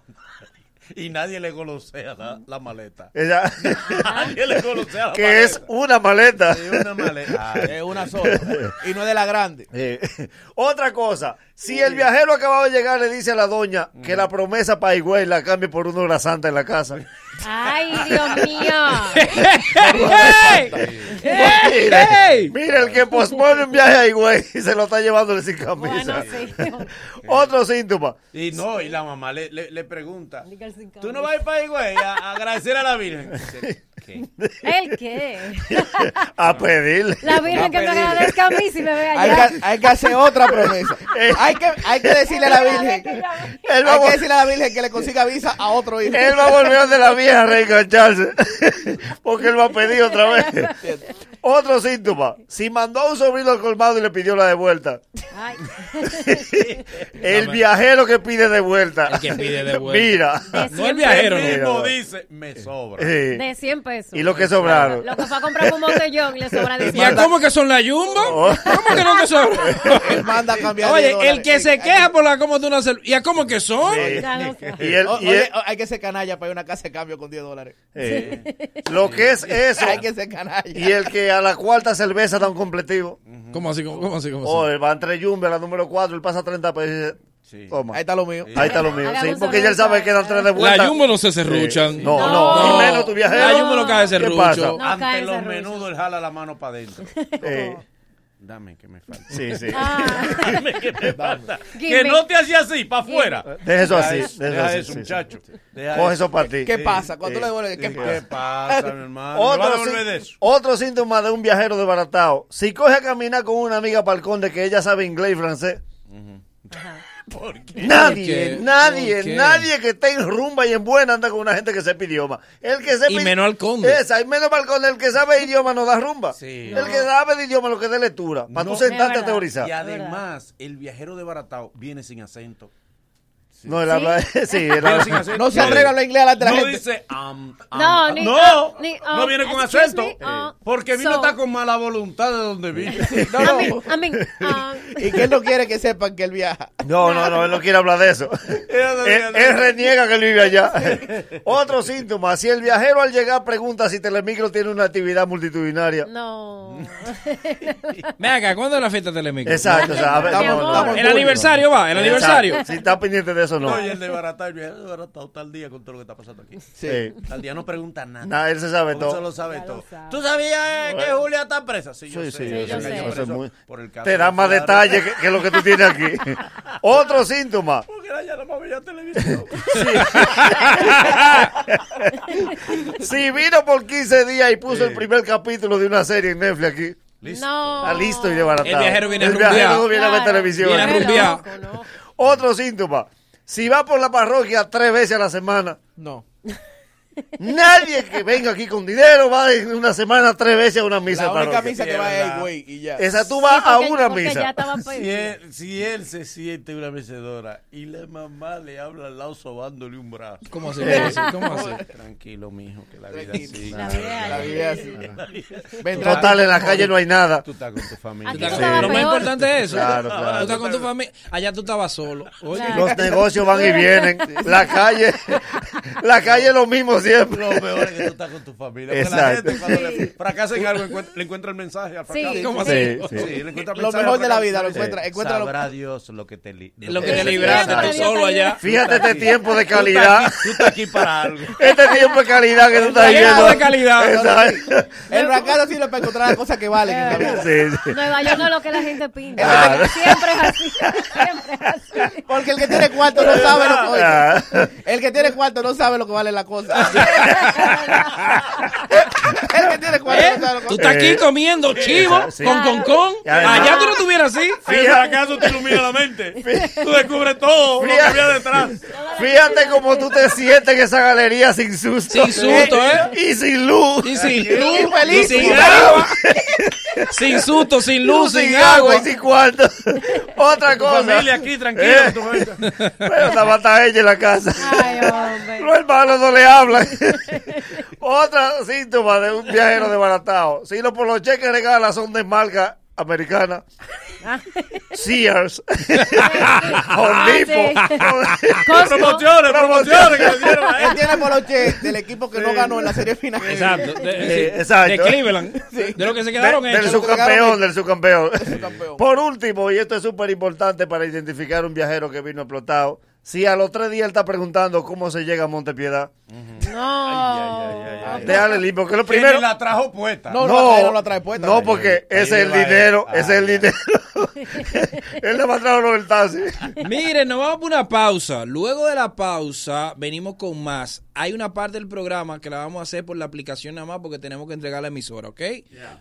Y nadie le golosea la, la maleta. Esa- (laughs) nadie le golosea la (laughs) que maleta. es una maleta. Sí, una maleta. Ay. Es una sola. (laughs) Y no es de la grande. Eh, otra cosa, si el viajero acabado de llegar le dice a la doña que la promesa para Higüey la cambie por una hora santa en la casa. Ay, Dios (laughs) mío. Mira, mira, el que pospone un viaje a Higüey (laughs) se lo está llevándole sin camisa. Bueno, sí. (laughs) Otro síntoma. Y no, y la mamá le, le, le pregunta, ¿tú no vas a ir para ahí, güey, a, a agradecer a la Virgen? ¿El qué? (laughs) A pedirle. La Virgen que me agradezca a mí si me ve Hay allá. que, hay que hacer otra promesa. (laughs) Hay que, hay que (laughs) decirle a la Virgen. Él va, Hay a que decirle a la Virgen que le consiga visa a otro hijo. él va a volver de la vieja a reengancharse. Porque él va a pedir otra vez. Otro síntoma. Si mandó a un sobrino al colmado y le pidió la de vuelta. Ay. El viajero que pide de vuelta. El que pide de vuelta. Mira. De No el viajero, no. mismo dice, me sobra. Sí. De 100 pesos. Y lo que sobraron. Lo que fue a comprar un botellón y le sobra de ¿Y 100. a cómo que son la Jumbo? ¿Cómo que no te son? (laughs) Él manda a cambiar Oye, el que se queja por la cómo de una cerveza. ¿Y a cómo que son? No. Y el- y oye, el- hay que ser canalla para ir a una casa de cambio con 10 dólares. eh, lo que es (laughs) eso. Hay que ser canalla. Y el que a la cuarta cerveza da un completivo. ¿Cómo así? ¿Cómo, cómo así? ¿Cómo así? O él va entre Jumbe a la número 4, él pasa 30 pesos y dice, Sí. toma. Ahí está lo mío. Ahí está lo mío. Sí, porque ya él sabe que dan tres de vuelta. La Jumbo no se cerruchan. Sí. No, no, ni menos tu viajero. La Jumbo no cae ¿Qué serrucho. No Ante los menudos, él jala la mano para adentro. (laughs) Eh, Dame que me falta. sí, sí. Ah. (laughs) Dame que me falta. Que no te hacía así, para afuera. Deja eso así. eso, Deja deja eso, eso, sí, sí. muchacho. Deja Coge eso para ti. ¿Qué pasa? Cuando le devuelves, ¿qué pasa? ¿Qué pasa, mi hermano? ¿Me va a Otro, de otro síntoma de un viajero desbaratado. Si coge a caminar con una amiga para el conde que ella sabe inglés y francés. ¿Por qué? Nadie, ¿Por qué? nadie, ¿Por qué? nadie que esté en rumba y en buena anda con una gente que sepa idioma. El que sepa Y menos al conde. Esa, y menos al conde. El que sabe idioma no da rumba. Sí. El que sabe de idioma lo que dé lectura. Para No. tú sentarte a teorizar. Y además, el viajero de Baratao viene sin acento. No, él habla. Sí, (laughs) él Viene habla- sin acento. No se atreve a hablar inglés de la No gente. dice um, um, No, um. ni- no, ni, no um, viene con acento. me, uh, porque vino so- está con mala voluntad de donde vino. (laughs) No, I no. mean, I mean, um, (laughs) Y que él no quiere que sepan que él viaja. No, no, no, él no quiere hablar de eso. él, él reniega que él vive allá. Otro síntoma, si el viajero al llegar pregunta si Telemicro tiene una actividad multitudinaria. no. Ven acá, ¿cuándo es la fiesta de Telemicro? Exacto, o sea, a ver, Mi estamos- amor. estamos en El aniversario va, el aniversario. Si está pendiente de eso, no. Oye, el de viajero de Baratao tal día con todo lo que está pasando aquí. Sí. Tal día no pregunta nada. Nada, él se sabe todo. Eso lo sabe Ya lo todo. sabe. ¿Tú sabías eh, que Julia está presa? Sí, yo Sí, sé. sí, yo Ella sé. Eso es muy- por el caso Te da de más detalles que, que lo que tú tienes aquí. (laughs) Otro síntoma. Porque era ya la más bella televisión. Si (laughs) vino por 15 días y puso el primer capítulo de una serie en Netflix aquí. No. Está listo y desbaratado. El viajero viene a El viajero no viene a ver televisión. Viene a ¿no? Otro síntoma. Si va por la parroquia tres veces a la semana, No. Nadie que venga aquí con dinero va en una semana tres veces a una misa La única misa que Sí, va es güey y ya. Esa tú vas Sí, a una misa. Si él, si él se siente una mecedora y la mamá le habla al lado sobándole un brazo. ¿Cómo? ¿Cómo así? ¿Cómo así? Tranquilo, mijo, que la vida sigue. La vida. Vendrá. Total, en la calle no hay nada. Tú estás con tu familia. Aquí Lo más importante es eso. Claro, claro. Tú estás con tu familia. Allá tú estabas solo. Oye, Claro. Los negocios van y vienen. La calle, la calle es lo mismo siempre. Lo mejor es que tú estás con tu familia. Porque la Exacto. gente cuando le fracasa en algo encuentra- le encuentra el mensaje al fracaso. Sí, ¿Cómo sí. así? Sí, sí. Le encuentra el Lo mensaje mejor al de la vida lo Sí. encuentra. encuentra lo- Sabrá Dios lo que te li- lo que te libraste tú solo allá. Fíjate este tiempo de Tú estás calidad. aquí- Tú estás aquí para algo. Este tiempo de calidad que tú estás viendo. de calidad. Exacto. El fracaso sirve para encontrar las cosas que valen. (laughs) Nueva York no es lo que la gente pinta. Claro. Siempre es así. Siempre es así. Porque el que tiene cuarto no sabe lo que Ah. El que tiene cuarto no sabe lo que vale la cosa. El que tiene cuarto ¿Eh? Tú estás aquí Eh, comiendo chivo sí. con con con. Y además- Allá tú no estuvieras así. El fracaso te ilumina la mente. (laughs) Tú descubres todo lo que había detrás. Fíjate cómo tú te sientes en esa galería sin susto. Sin susto, ¿eh? Y sin luz. Y sin Y luz, feliz, y sin agua, sin susto, sin luz, sin agua. y sin cuarto. Otra Tu cosa. familia aquí, tranquilo. Eh. Pero estaba hasta ella en la casa. Ay, hombre. Los hermanos no le hablan. (laughs) Otra síntoma de un viajero desbaratado. Si no por los cheques regalas son de marca Americana, Sears, (laughs) Ah, Home Depot. sí. (laughs) Promociones, promociones que le dieron a él. Él tiene poloche del equipo que no ganó en la serie final. Exacto. De, sí, exacto. de Cleveland. De lo que se quedaron De- del subcampeón, del subcampeón. Por último, y esto es súper importante para identificar un viajero que vino explotado, si a los tres días él está preguntando cómo se llega a Montepiedad, No. déjale limpio, que lo primero... la trajo puesta. No, No, no, la- no la trae puesta. no, porque ese es el dinero, Ah, ese es el dinero. (laughs) él le va a traer los. Miren, nos vamos por una pausa. Luego de la pausa, venimos con más. Hay una parte del programa que la vamos a hacer por la aplicación nada más porque tenemos que entregar la emisora, ¿ok?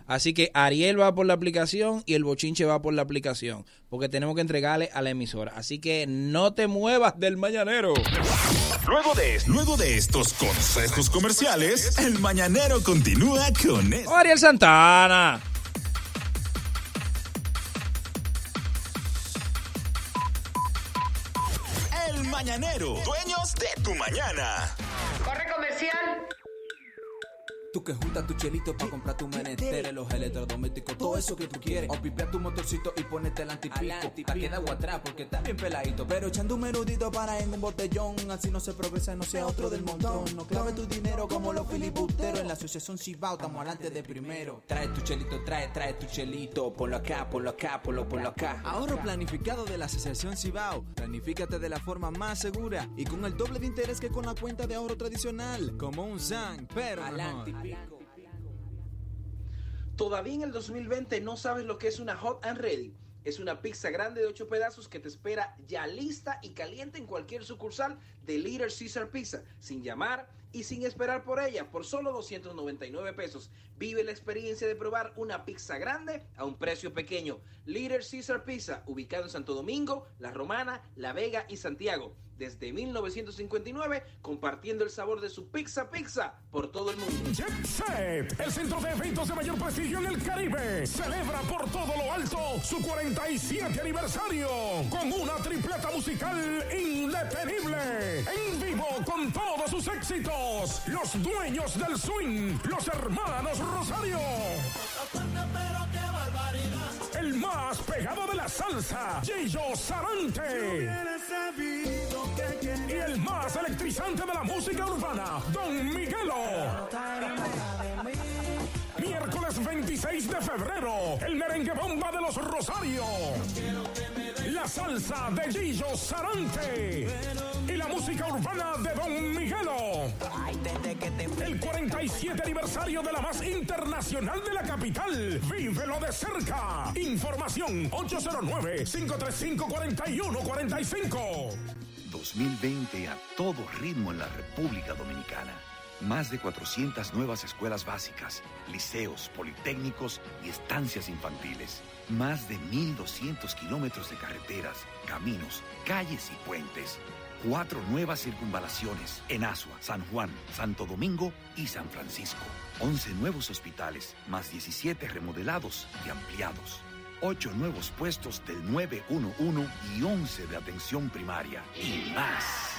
Así que Ariel va por la aplicación y el bochinche va por la aplicación porque tenemos que entregarle a la emisora. Así que no te muevas del mañanero. Luego de, luego de estos consejos comerciales, el mañanero continúa con esto. Ariel Santana. Mañanero, dueños de tu mañana. Corre comercial. Tú que juntas tu chelito para comprar tu menester, los electrodomésticos, todo eso que tú quieres. O pipear tu motorcito y ponerte el antipico. Pa' que da agua atrás porque está bien peladito. Pero echando un menudito para en un botellón. Así no se progresa, no sea otro del montón. No clave tu dinero como los filibusteros. En la asociación Cibao estamos adelante de primero. Trae tu chelito, trae, trae tu chelito. Ponlo acá, ponlo acá, ponlo, ponlo acá. Ahorro planificado de la asociación Cibao. Planifícate de la forma más segura y con el doble de interés que con la cuenta de ahorro tradicional. Como un SAN, pero Todavía en el 2020 no sabes lo que es una Hot and Ready. Es una pizza grande de 8 pedazos que te espera ya lista y caliente en cualquier sucursal de Little Caesar Pizza, sin llamar y sin esperar por ella, por solo 299 pesos. Vive la experiencia de probar una pizza grande a un precio pequeño. Little Caesar Pizza, ubicado en Santo Domingo, La Romana, La Vega y Santiago. Desde 1959, compartiendo el sabor de su pizza pizza por todo el mundo. Set, el centro de eventos de mayor prestigio en el Caribe, celebra por todo lo alto su 47 aniversario con una tripleta musical indetenible. En vivo con todos sus éxitos, los dueños del swing, los hermanos Rosario. El más pegado de la salsa, Gillo Sarante. Y el más electrizante de la música urbana, Don Miguelo. Miércoles 26 de febrero, el merengue bomba de los Rosario. La salsa de Gillo Sarante. Y la música urbana de Don Miguelo. El 47 aniversario de la más internacional de la capital. Vívelo de cerca. Información 809-535-4145. 2020 a todo ritmo en la República Dominicana. Más de 400 nuevas escuelas básicas, liceos, politécnicos y estancias infantiles. Más de 1.200 kilómetros de carreteras, caminos, calles y puentes. Cuatro nuevas circunvalaciones en Asua, San Juan, Santo Domingo y San Francisco. 11 nuevos hospitales, más 17 remodelados y ampliados. 8 nuevos puestos del 911 y 11 de atención primaria. Y más.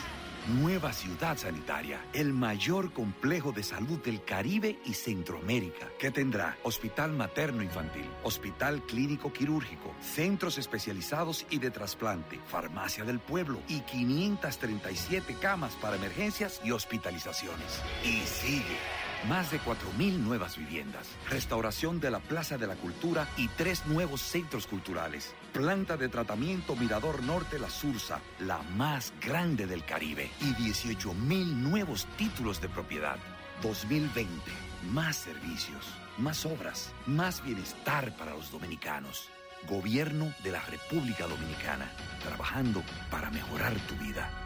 Nueva ciudad sanitaria, el mayor complejo de salud del Caribe y Centroamérica, que tendrá hospital materno infantil, hospital clínico quirúrgico, centros especializados y de trasplante, farmacia del pueblo y 537 camas para emergencias y hospitalizaciones. Y sigue. Más de 4.000 nuevas viviendas, restauración de la Plaza de la Cultura y tres nuevos centros culturales. Planta de tratamiento Mirador Norte La Sursa, la más grande del Caribe. Y 18.000 nuevos títulos de propiedad. 2020, más servicios, más obras, más bienestar para los dominicanos. Gobierno de la República Dominicana, trabajando para mejorar tu vida.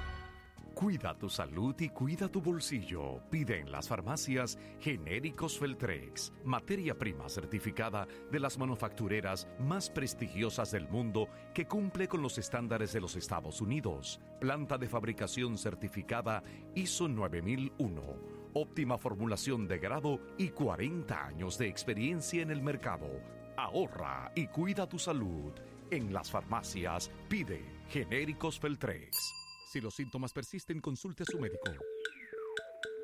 Cuida tu salud y cuida tu bolsillo. Pide en las farmacias genéricos Feltrex, materia prima certificada de las manufactureras más prestigiosas del mundo que cumple con los estándares de los Estados Unidos. Planta de fabricación certificada ISO 9001. Óptima formulación de grado y 40 años de experiencia en el mercado. Ahorra y cuida tu salud. En las farmacias pide genéricos Feltrex. Si los síntomas persisten, consulte a su médico.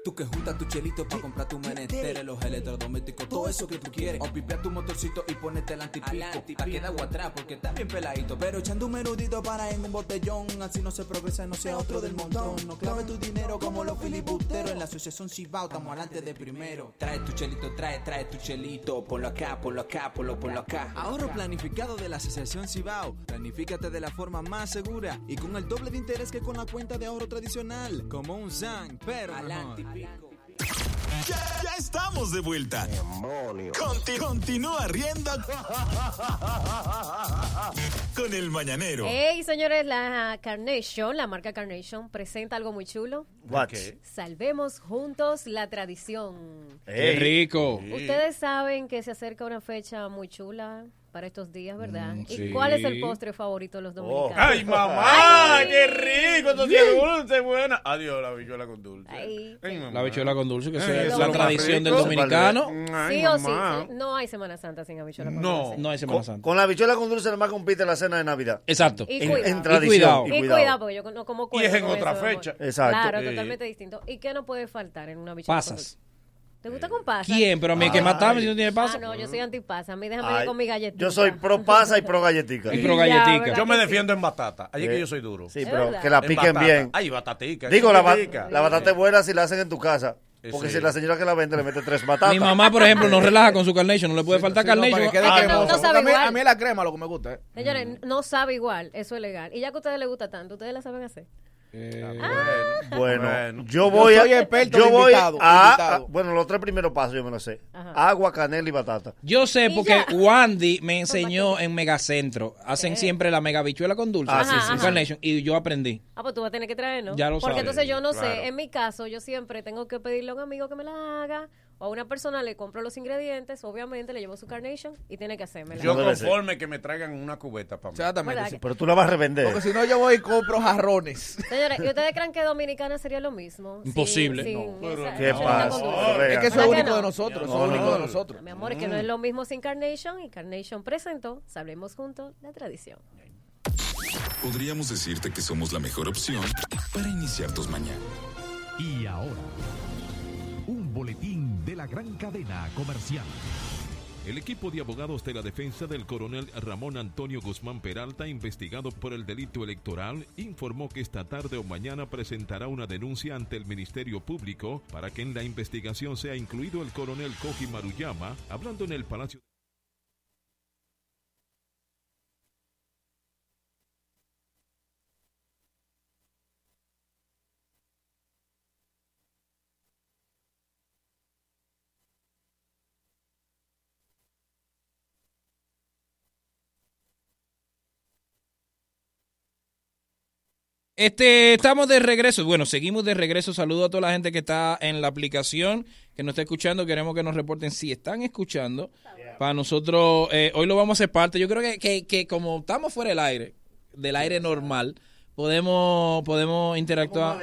Tú que juntas tu chelito para comprar tu menester, los electrodomésticos, todo eso que tú quieres. O pipea tu motorcito y ponete el antipico. Pa' que da agua atrás porque está bien peladito. Pero echando un menudito para en un botellón. Así no se progresa, no sea otro del montón. No clave tu dinero como los filibusteros. En la asociación Cibao estamos adelante de primero. Trae tu chelito, trae, trae tu chelito. Ponlo acá, ponlo acá, ponlo, ponlo acá. Ahorro planificado de la asociación Cibao. Planifícate de la forma más segura y con el doble de interés que con la cuenta de ahorro tradicional. Como un SAN, pero. Ya, ya estamos de vuelta. Conti- continúa riendo con el mañanero. Hey, señores, la Carnation, la marca Carnation, presenta algo muy chulo. What? Salvemos juntos la tradición. Qué rico. Ustedes saben que se acerca una fecha muy chula para estos días, ¿verdad? Mm, ¿Y sí. cuál es el postre favorito de los dominicanos? ¡Ay, (laughs) mamá! Ay. ¡Qué rico! Esto tiene dulce, buena. Adiós, la bichuela con dulce. Ay, Ay, mamá. La habichuela con dulce, que Ay, eso es la tradición del dominicano. Ay, Sí o sí, mamá. sí. No hay Semana Santa sin habichuela con No. dulce. No hay Semana Con, Santa. con la bichuela con dulce nada más compite la cena de Navidad. Exacto. Y En, cuidado. en Y tradición. cuidado. Y cuidado, porque yo no como Y es en otra fecha. Exacto. Claro, Sí. totalmente distinto. ¿Y qué no puede faltar en una bichuela con Pasas. dulce? ¿Te gusta con pasas? ¿Quién? Pero a mí que matarme si no tiene pasa. Ah, no, yo soy antipasa. A mí déjame ir con mi galletita. yo soy pro pasa y pro galletica. Y pro galletica. ¿verdad Yo me defiendo en batata. Allí es que yo soy duro. Sí, pero que la En piquen bien. Ay, batatica. Digo, la, la batata es buena si la hacen en tu casa. Porque Sí. si la señora que la vende le mete tres batatas. Mi mamá, por ejemplo, no (laughs) relaja con su carnation. No le puede faltar Sí, no, para carnation. que quede Ah, no, cremoso. no sabe Porque a, mí, igual. a mí la crema lo que me gusta. ¿eh? Señores, no sabe igual. Eso es legal. Y ya que a ustedes les gusta tanto, ¿ustedes la saben hacer? Bueno, Bueno. yo voy soy a. experto yo voy invitado, a, invitado. a- Bueno, los tres primeros pasos yo me los sé: Ajá. agua, canela y batata. Yo sé porque ya. Wandy me enseñó en Megacentro. Hacen siempre la mega bichuela con dulce. Ah, sí, sí, con sí. carnation. Y yo aprendí. Ah, pues tú vas a tener que traer, ¿no? Ya lo Porque sabes. entonces yo no Claro. sé. En mi caso, yo siempre tengo que pedirle a un amigo que me la haga. O a una persona le compro los ingredientes. Obviamente le llevo su carnation y tiene que hacérmela. Yo conforme que me traigan una cubeta para mí. Exactamente. ¿Verdad sí. que- Pero tú la vas a revender. Porque si no, yo voy y compro jarrones. (laughs) Señores, ¿y ustedes creen que Dominicana sería lo mismo? Imposible. sin No, pero esa- ¿Qué pasa? No, Es que eso ¿Verdad es único no? de nosotros. Eso No, es único no. de nosotros. Mi amor, es que no es lo mismo sin Carnation y Carnation presentó, Sabremos Juntos, la tradición. Podríamos decirte que somos la mejor opción para iniciar tus mañanas. Y ahora, un boletín de la gran cadena comercial. El equipo de abogados de la defensa del coronel Ramón Antonio Guzmán Peralta, investigado por el delito electoral, informó que esta tarde o mañana presentará una denuncia ante el Ministerio Público para que en la investigación sea incluido el coronel Koji Maruyama, hablando en el Palacio. Este, estamos de regreso. Bueno, seguimos de regreso. Saludo a toda la gente que está en la aplicación, que nos está escuchando. Queremos que nos reporten si están escuchando. Para nosotros, eh, hoy lo vamos a hacer parte. Yo creo que, que, que como estamos fuera del aire, del aire normal, podemos, podemos interactuar.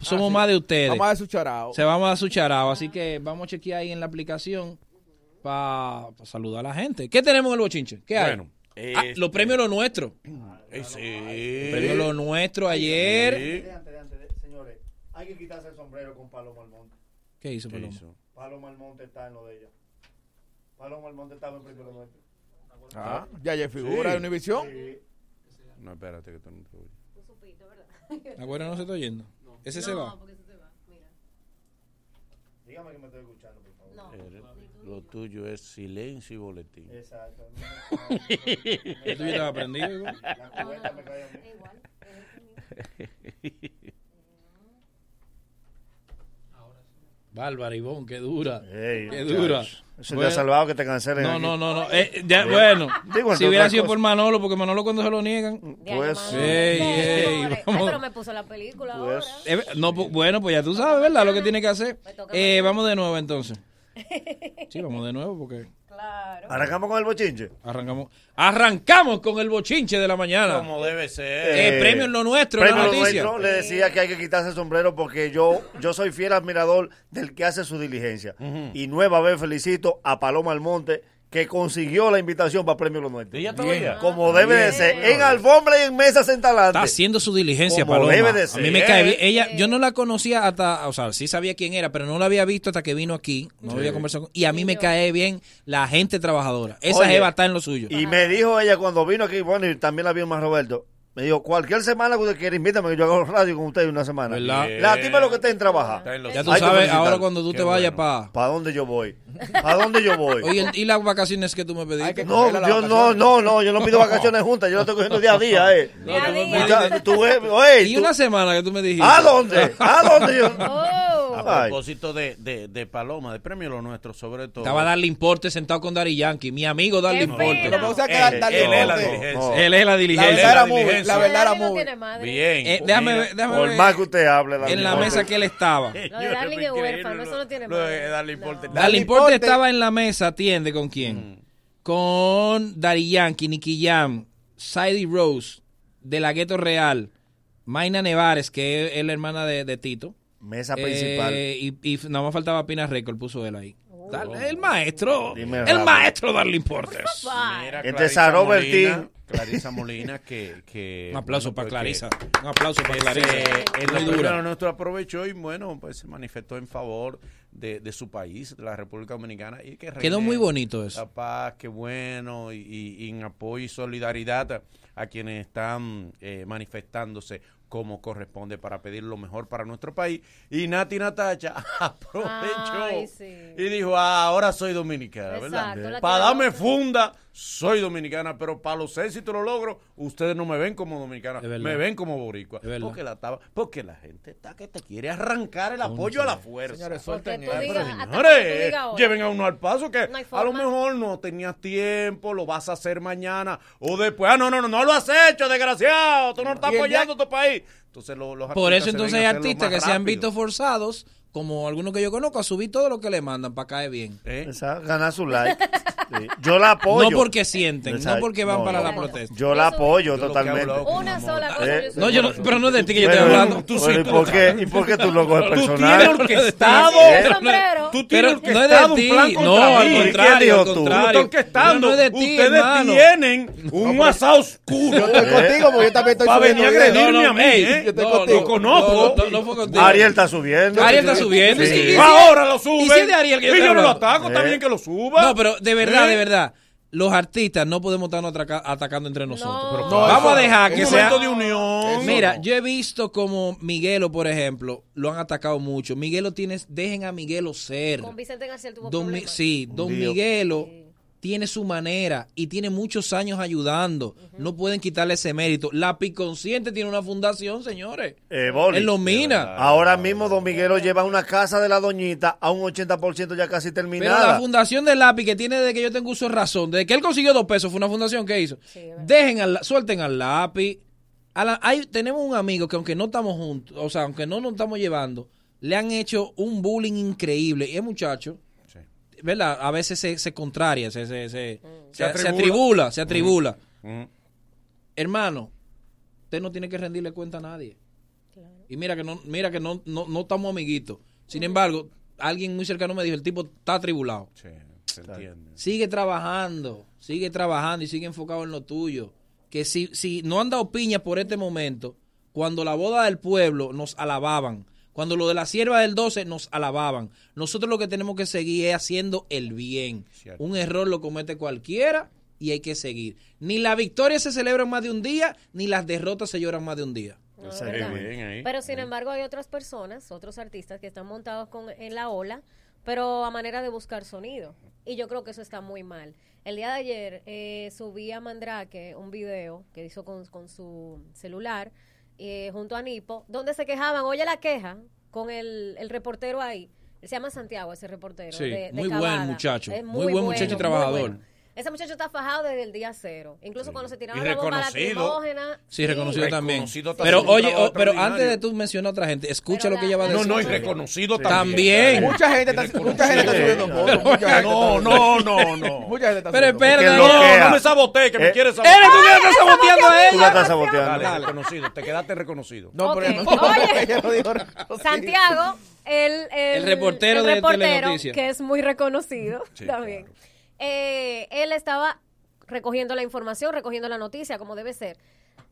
Somos más de ustedes. Vamos a dar su charao. Se vamos a dar su charao. Así que vamos a chequear ahí en la aplicación para saludar a la gente. ¿Qué tenemos en el bochinche? ¿Qué hay? Bueno, Ah, este- los premios lo nuestro. Eh, sí. Premios lo nuestro ayer. Sí. Antes, antes, señores, hay que quitarse el sombrero con Paloma Almonte. ¿Qué hizo, ¿Qué Paloma? hizo? Paloma Almonte está en lo de ella. Paloma Almonte estaba en primero nuestro. Ah, ya hay figura Sí. de Univisión. No, espérate que tú no te oyes. ¿La güera no se está oyendo? Ese se va. Dígame que me estoy escuchando, por favor. Eres- Lo tuyo es silencio y boletín. Exacto. (laughs) ¿El tuyo estaba prendido, igual? La cubeta me cae mí. Bárbara Ivonne, qué dura. Ey, qué dura. Eso te ha salvado que te cancelen No, aquí. no, no, no. Eh, ya, bueno, Digo, si hubiera sido por Manolo, porque Manolo cuando se lo niegan. Pues, Ey, ey, Ay, vamos. pero me puso la película ahora. Eh, no, pu- bueno, pues ya tú sabes, ¿verdad? Lo que tiene que hacer. Eh, vamos de nuevo entonces. (laughs) Sí, vamos de nuevo porque Arrancamos con el bochinche. arrancamos. Arrancamos con el bochinche de la mañana. Como debe ser. Eh, premio en lo nuestro, premio la en lo noticia. nuestro, le decía que hay que quitarse el sombrero porque yo, yo soy fiel admirador del que hace su diligencia. Y nueva vez felicito a Paloma Almonte que consiguió la invitación para Premio Lo Nuestro. Ella todavía. Como debe de ser. En alfombra y en mesa sentalante. Está haciendo su diligencia, Como Paloma. debe de A mí ser. me cae bien. Ella, yo no la conocía hasta, o sea, sí sabía quién era, pero no la había visto hasta que vino aquí. No Sí. había conversado con- Y a mí me cae bien la gente trabajadora. Esa Oye, jeva está en lo suyo. Y me dijo ella cuando vino aquí, bueno, y también la vio más Roberto. Me dijo, cualquier semana que usted quiera, invítame que yo hago radio con usted una semana. ¿Verdad? La tipa lo que está en trabajar. Ya tú sabes, ahora cuando tú te vayas para... ¿Para dónde yo voy? ¿A dónde yo voy? Oye, ¿y las vacaciones que tú me pediste? No, yo no, no, no, yo no pido vacaciones juntas, yo lo estoy cogiendo día a día, eh. Día a día. Tú oye, Y tú- una semana que tú me dijiste. ¿A dónde? ¿A dónde yo? A propósito de, de, de Paloma, de Premio Lo Nuestro, sobre todo. Estaba Darle Importe sentado con Dari Yankee, mi amigo Darle Importe. Es que Él- Darle él es la Importe- diligencia. Él es la diligencia. La la verdadera movie. Bien. Eh, déjame Por ver más que usted hable, en la mesa que él estaba. (laughs) Lo de Darling es huérfano, eso no tiene madre. Darle Importe. Darle Importe estaba en la mesa, atiende con quién. Con Dari Yankee, Nicky Jam, Sadie Rose, de la Gueto Real, Maina Nevares, que es, es la hermana de, de Tito. Mesa Eh, principal. y, y nada más faltaba Pina Record, puso él ahí. Dale, el maestro. Dime el rápido. maestro Darle Importes. (laughs) Mira, Este Clarisa Molina, Bertín. Clarisa Molina, que. que Un aplauso bueno, para Clarisa. que- Un aplauso para Clarisa. Es muy dura. Nuestro aprovechó y bueno, pues se manifestó en favor de, de su país, de la República Dominicana. Y que Quedó muy bonito eso. La paz, qué bueno, y, y- y en apoyo y solidaridad a, a quienes están eh, manifestándose como corresponde para pedir lo mejor para nuestro país. Y Nati Natacha (laughs) aprovechó Ay, sí. y dijo, ah, ahora soy dominicana, ¿verdad? Para darme funda, soy dominicana, pero para los éxitos los logro, ustedes no me ven como dominicana, me ven como boricua. Porque la, taba- porque la gente está que te quiere arrancar el apoyo a la fuerza. Señores, suelten digas, Pero, señores, lleven a uno al paso que No a lo mejor no tenías tiempo, lo vas a hacer mañana o después. Ah, no, no, no, no lo has hecho, desgraciado. Tú no estás apoyando a tu país. Entonces lo- los Por eso entonces hay artistas que se han visto forzados, como algunos que yo conozco, a subir todo lo que le mandan para caer bien. ¿Eh? Esa, ganar su like. Sí. Yo la apoyo. No porque sienten, no porque van No, para no. la protesta. Yo la apoyo Yo totalmente. Una sola cosa. Eh, yo No, yo pero no es de ti que yo estoy hablando. tú pero, sí, ¿y, por qué. ¿Y por qué tú lo coges Tú tienes personal? orquestado. Sombrero. Tú Pero tienes no es de orquestado ti, no, al contrario, ¿Quién dijo al contrario. estás orquestando. No es de ti, Ustedes hermano. tienen un asado oscuro. Yo estoy contigo porque yo también estoy Para venir a subiendo agredirme a mí, ¿eh? yo estoy No, contigo. Lo conozco. No, no, no fue contigo. Ariel está subiendo. Ariel está subiendo. Sí. y y si- Ahora lo sube. Y si es de Ariel que yo y estoy yo no lo ataco, está Eh. bien que lo suba. No, pero de verdad, ¿Eh? de verdad, los artistas no podemos estarnos atacando entre nosotros. No. Pero No, vamos eso- a dejar un que sea... momento de unión. Mira, yo he visto como Miguelo, por ejemplo, lo han atacado mucho. Miguelo tienes, dejen a Miguelo ser. Con Vicente García tuvo Don problemas. sí, Don. Miguelo tiene su manera y tiene muchos años ayudando. No pueden quitarle ese mérito. La Piconsciente tiene una fundación, señores. Eh, Boli. Él lo mina. Ahora mismo Don Miguelo lleva una casa de la doñita a un 80% ya casi Pero la terminada. fundación del lápiz que tiene desde que yo tengo uso de razón, desde que él consiguió dos pesos, fue una fundación que hizo. Dejen al, suelten al lápiz. A la- hay, tenemos un amigo que aunque no estamos juntos, o sea, aunque no nos estamos llevando, le han hecho un bullying increíble. Y el muchacho, ¿verdad? A veces se, se contraria, se, se, se, se- se atribula. atribula, se atribula. Mm. Hermano, usted no tiene que rendirle cuenta a nadie. Y mira que no, mira que no, no, no estamos amiguitos. Sin embargo, alguien muy cercano me dijo, el tipo está atribulado. Sí, se entiende. Sigue trabajando, sigue trabajando y sigue enfocado en lo tuyo. Que si, si no han dado piña por este momento, cuando la boda del pueblo nos alababan, cuando lo de la sierva del 12 nos alababan, nosotros lo que tenemos que seguir es haciendo el bien. Cierto. Un error lo comete cualquiera y hay que seguir. Ni la victoria se celebra más de un día, ni las derrotas se lloran más de un día. No, es Qué verdad. bien ahí. Pero sin embargo hay otras personas, otros artistas que están montados con, en la ola, pero a manera de buscar sonido. Y yo creo que eso está muy mal. El día de ayer eh, subí a Mandrake un video que hizo con, con su celular eh, junto a Nipo, donde se quejaban, oye la queja, con el, el reportero ahí. Se llama Santiago, ese reportero. Sí, de- de muy buen muchacho, Es muy buen muchacho y trabajador. bueno. Ese muchacho está fajado desde el día cero. Incluso cuando se tiraron Y la bomba lacrimógena. Sí, reconocido también. Reconocido. Pero oye, oh, pero antes de tú mencionar a otra gente, escucha Pero lo que la- ella va a la- No, decir. no, y reconocido También. también. Mucha gente está, mucha gente está subiendo fotos. No, no, no, no. Mucha gente está Pero espérate, No, no me sabotees, que me Eh, quieres ¡Eres sabotear. tú que estás saboteando a Tú la ella! estás saboteando. Dale, reconocido, te quedaste reconocido. No, pero. Ella. Santiago, el, el, El reportero el de reportero, que es muy reconocido Sí, también. Eh, él estaba recogiendo la información, recogiendo la noticia, como debe ser.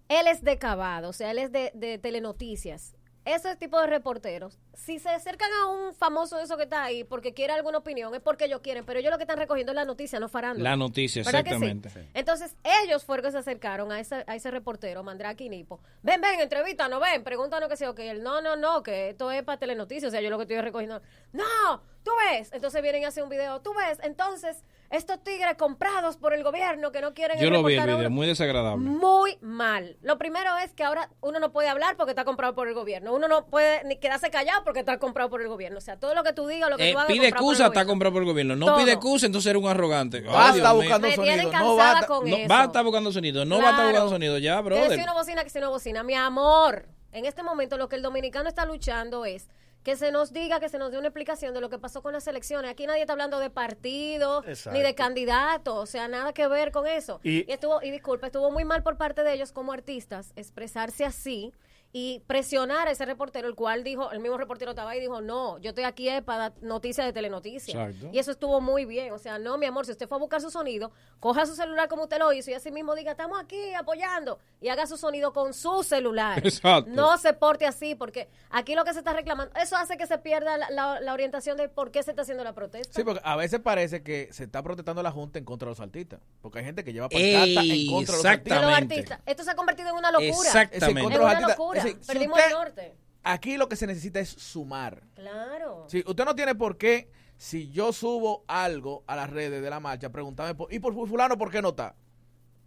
Él es de Cabado, o sea, él es de, de telenoticias. Ese tipo de reporteros, si se acercan a un famoso de eso que está ahí porque quiere alguna opinión, es porque ellos quieren, pero ellos lo que están recogiendo es la noticia, no farándula. La noticia, exactamente. Entonces, ellos fueron que se acercaron a ese, a ese reportero, Mandrake y Nipo. Ven, ven, entrevístanos, ven, pregúntanos que sea, ok. Él, no, no, no, que esto es para telenoticias, o sea, yo lo que estoy recogiendo. No, tú ves. Entonces vienen a hacer un video, tú ves. Entonces, estos tigres comprados por el gobierno que no quieren Yo lo vi el video, muy desagradable. muy mal. Lo primero es que ahora uno no puede hablar porque está comprado por el gobierno. Uno no puede ni quedarse callado porque está comprado por el gobierno. O sea, todo lo que tú digas, lo que Eh, tú hagas. pide excusa, está comprado por el gobierno. No Todo. pide excusa, entonces eres un arrogante. Ay, Basta Dios mío. buscando Me sonido. No cansada basta. con No, eso. va a estar buscando sonido. No va a estar Claro. buscando sonido. Ya, Que si brother. una bocina, que si una bocina. Mi amor, en este momento lo que el dominicano está luchando es que se nos diga, que se nos dé una explicación de lo que pasó con las elecciones. Aquí nadie está hablando de partido Exacto. ni de candidato, o sea, nada que ver con eso. Y- Y, estuvo, y disculpa, estuvo muy mal por parte de ellos como artistas expresarse así y presionar a ese reportero, el cual dijo, el mismo reportero estaba ahí y dijo, no, yo estoy aquí eh, para dar noticias de telenoticias. Exacto. Y eso estuvo muy bien. O sea, no, mi amor, si usted fue a buscar su sonido, coja su celular como usted lo hizo y así mismo diga, estamos aquí apoyando y haga su sonido con su celular. Exacto. No se porte así, porque aquí lo que se está reclamando, eso hace que se pierda la, la- la orientación de por qué se está haciendo la protesta. Sí, porque a veces parece que se está protestando la Junta en contra de los artistas. Porque hay gente que lleva pancarta en contra de los De artistas. Esto se ha convertido en una locura. Exactamente. Es contra los una artistas. locura. Decir, si Perdimos usted- el norte. Aquí lo que se necesita es sumar. Claro. Sí, usted no tiene por qué, si yo subo algo a las redes de la marcha, preguntarme, por, ¿y por fulano por qué no está?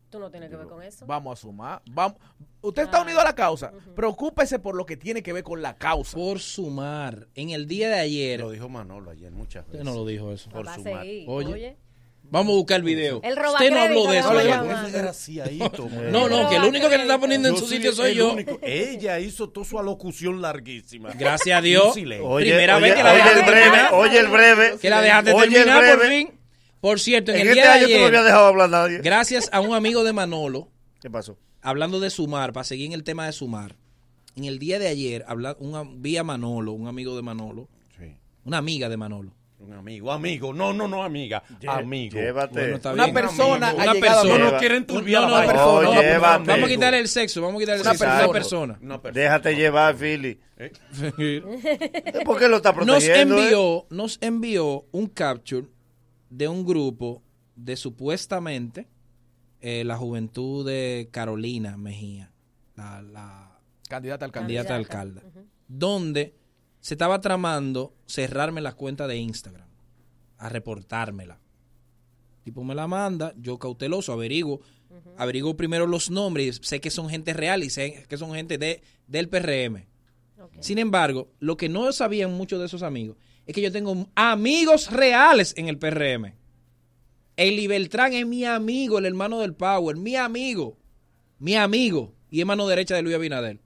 Tú no tienes que ver con eso. Vamos a sumar. Vamos. Usted está unido a la causa. Preocúpese por lo que tiene que ver con la causa. Por sumar. En el día de ayer. Lo dijo Manolo ayer muchas veces. Usted no lo dijo eso. Por sumar. Oye. oye. Vamos a buscar el video. El roba Usted no habló de le eso ayer. (laughs) No, no, que el único que te está poniendo en su sitio soy el yo. único. Ella hizo toda su alocución larguísima. Gracias a Dios. Oye, Primera oye, vez que la oye dejaste el breve, terminar. oye el breve. Que la dejaste terminar por fin. Por cierto, en, En el este día de año tú no ayer, habías dejado hablar nadie. gracias a un amigo de Manolo, ¿Qué pasó? hablando de sumar, para seguir en el tema de sumar, en el día de ayer, habla, un, vi a Manolo, un amigo de Manolo, Sí. una amiga de Manolo. Un amigo, amigo. No, no, no, amiga. amigo. Llévate. Bueno, Una bien. persona Amigo. ha una llegado persona. No nos quieren turbiar No, no, persona. No, no, llévate. no, Vamos a quitar el sexo, vamos a quitar el sexo. persona. Una persona. Una persona. Déjate llevar, Philly. ¿Por qué lo está Nos protegiendo? eh? envió, nos envió un capture de un grupo de supuestamente eh, la juventud de Carolina Mejía, la, la Candidata al candidata a Candidata. alcalde, donde se estaba tramando cerrarme la cuenta de Instagram, a reportármela. Tipo me la manda, yo cauteloso, averiguo, averiguo primero los nombres, sé que son gente real y sé que son gente de, del PRM. Sin embargo, lo que no sabían muchos de esos amigos es que yo tengo amigos reales en el PRM. Eli Beltrán es mi amigo, el hermano del Power, mi amigo, mi amigo y es mano derecha de Luis Abinader.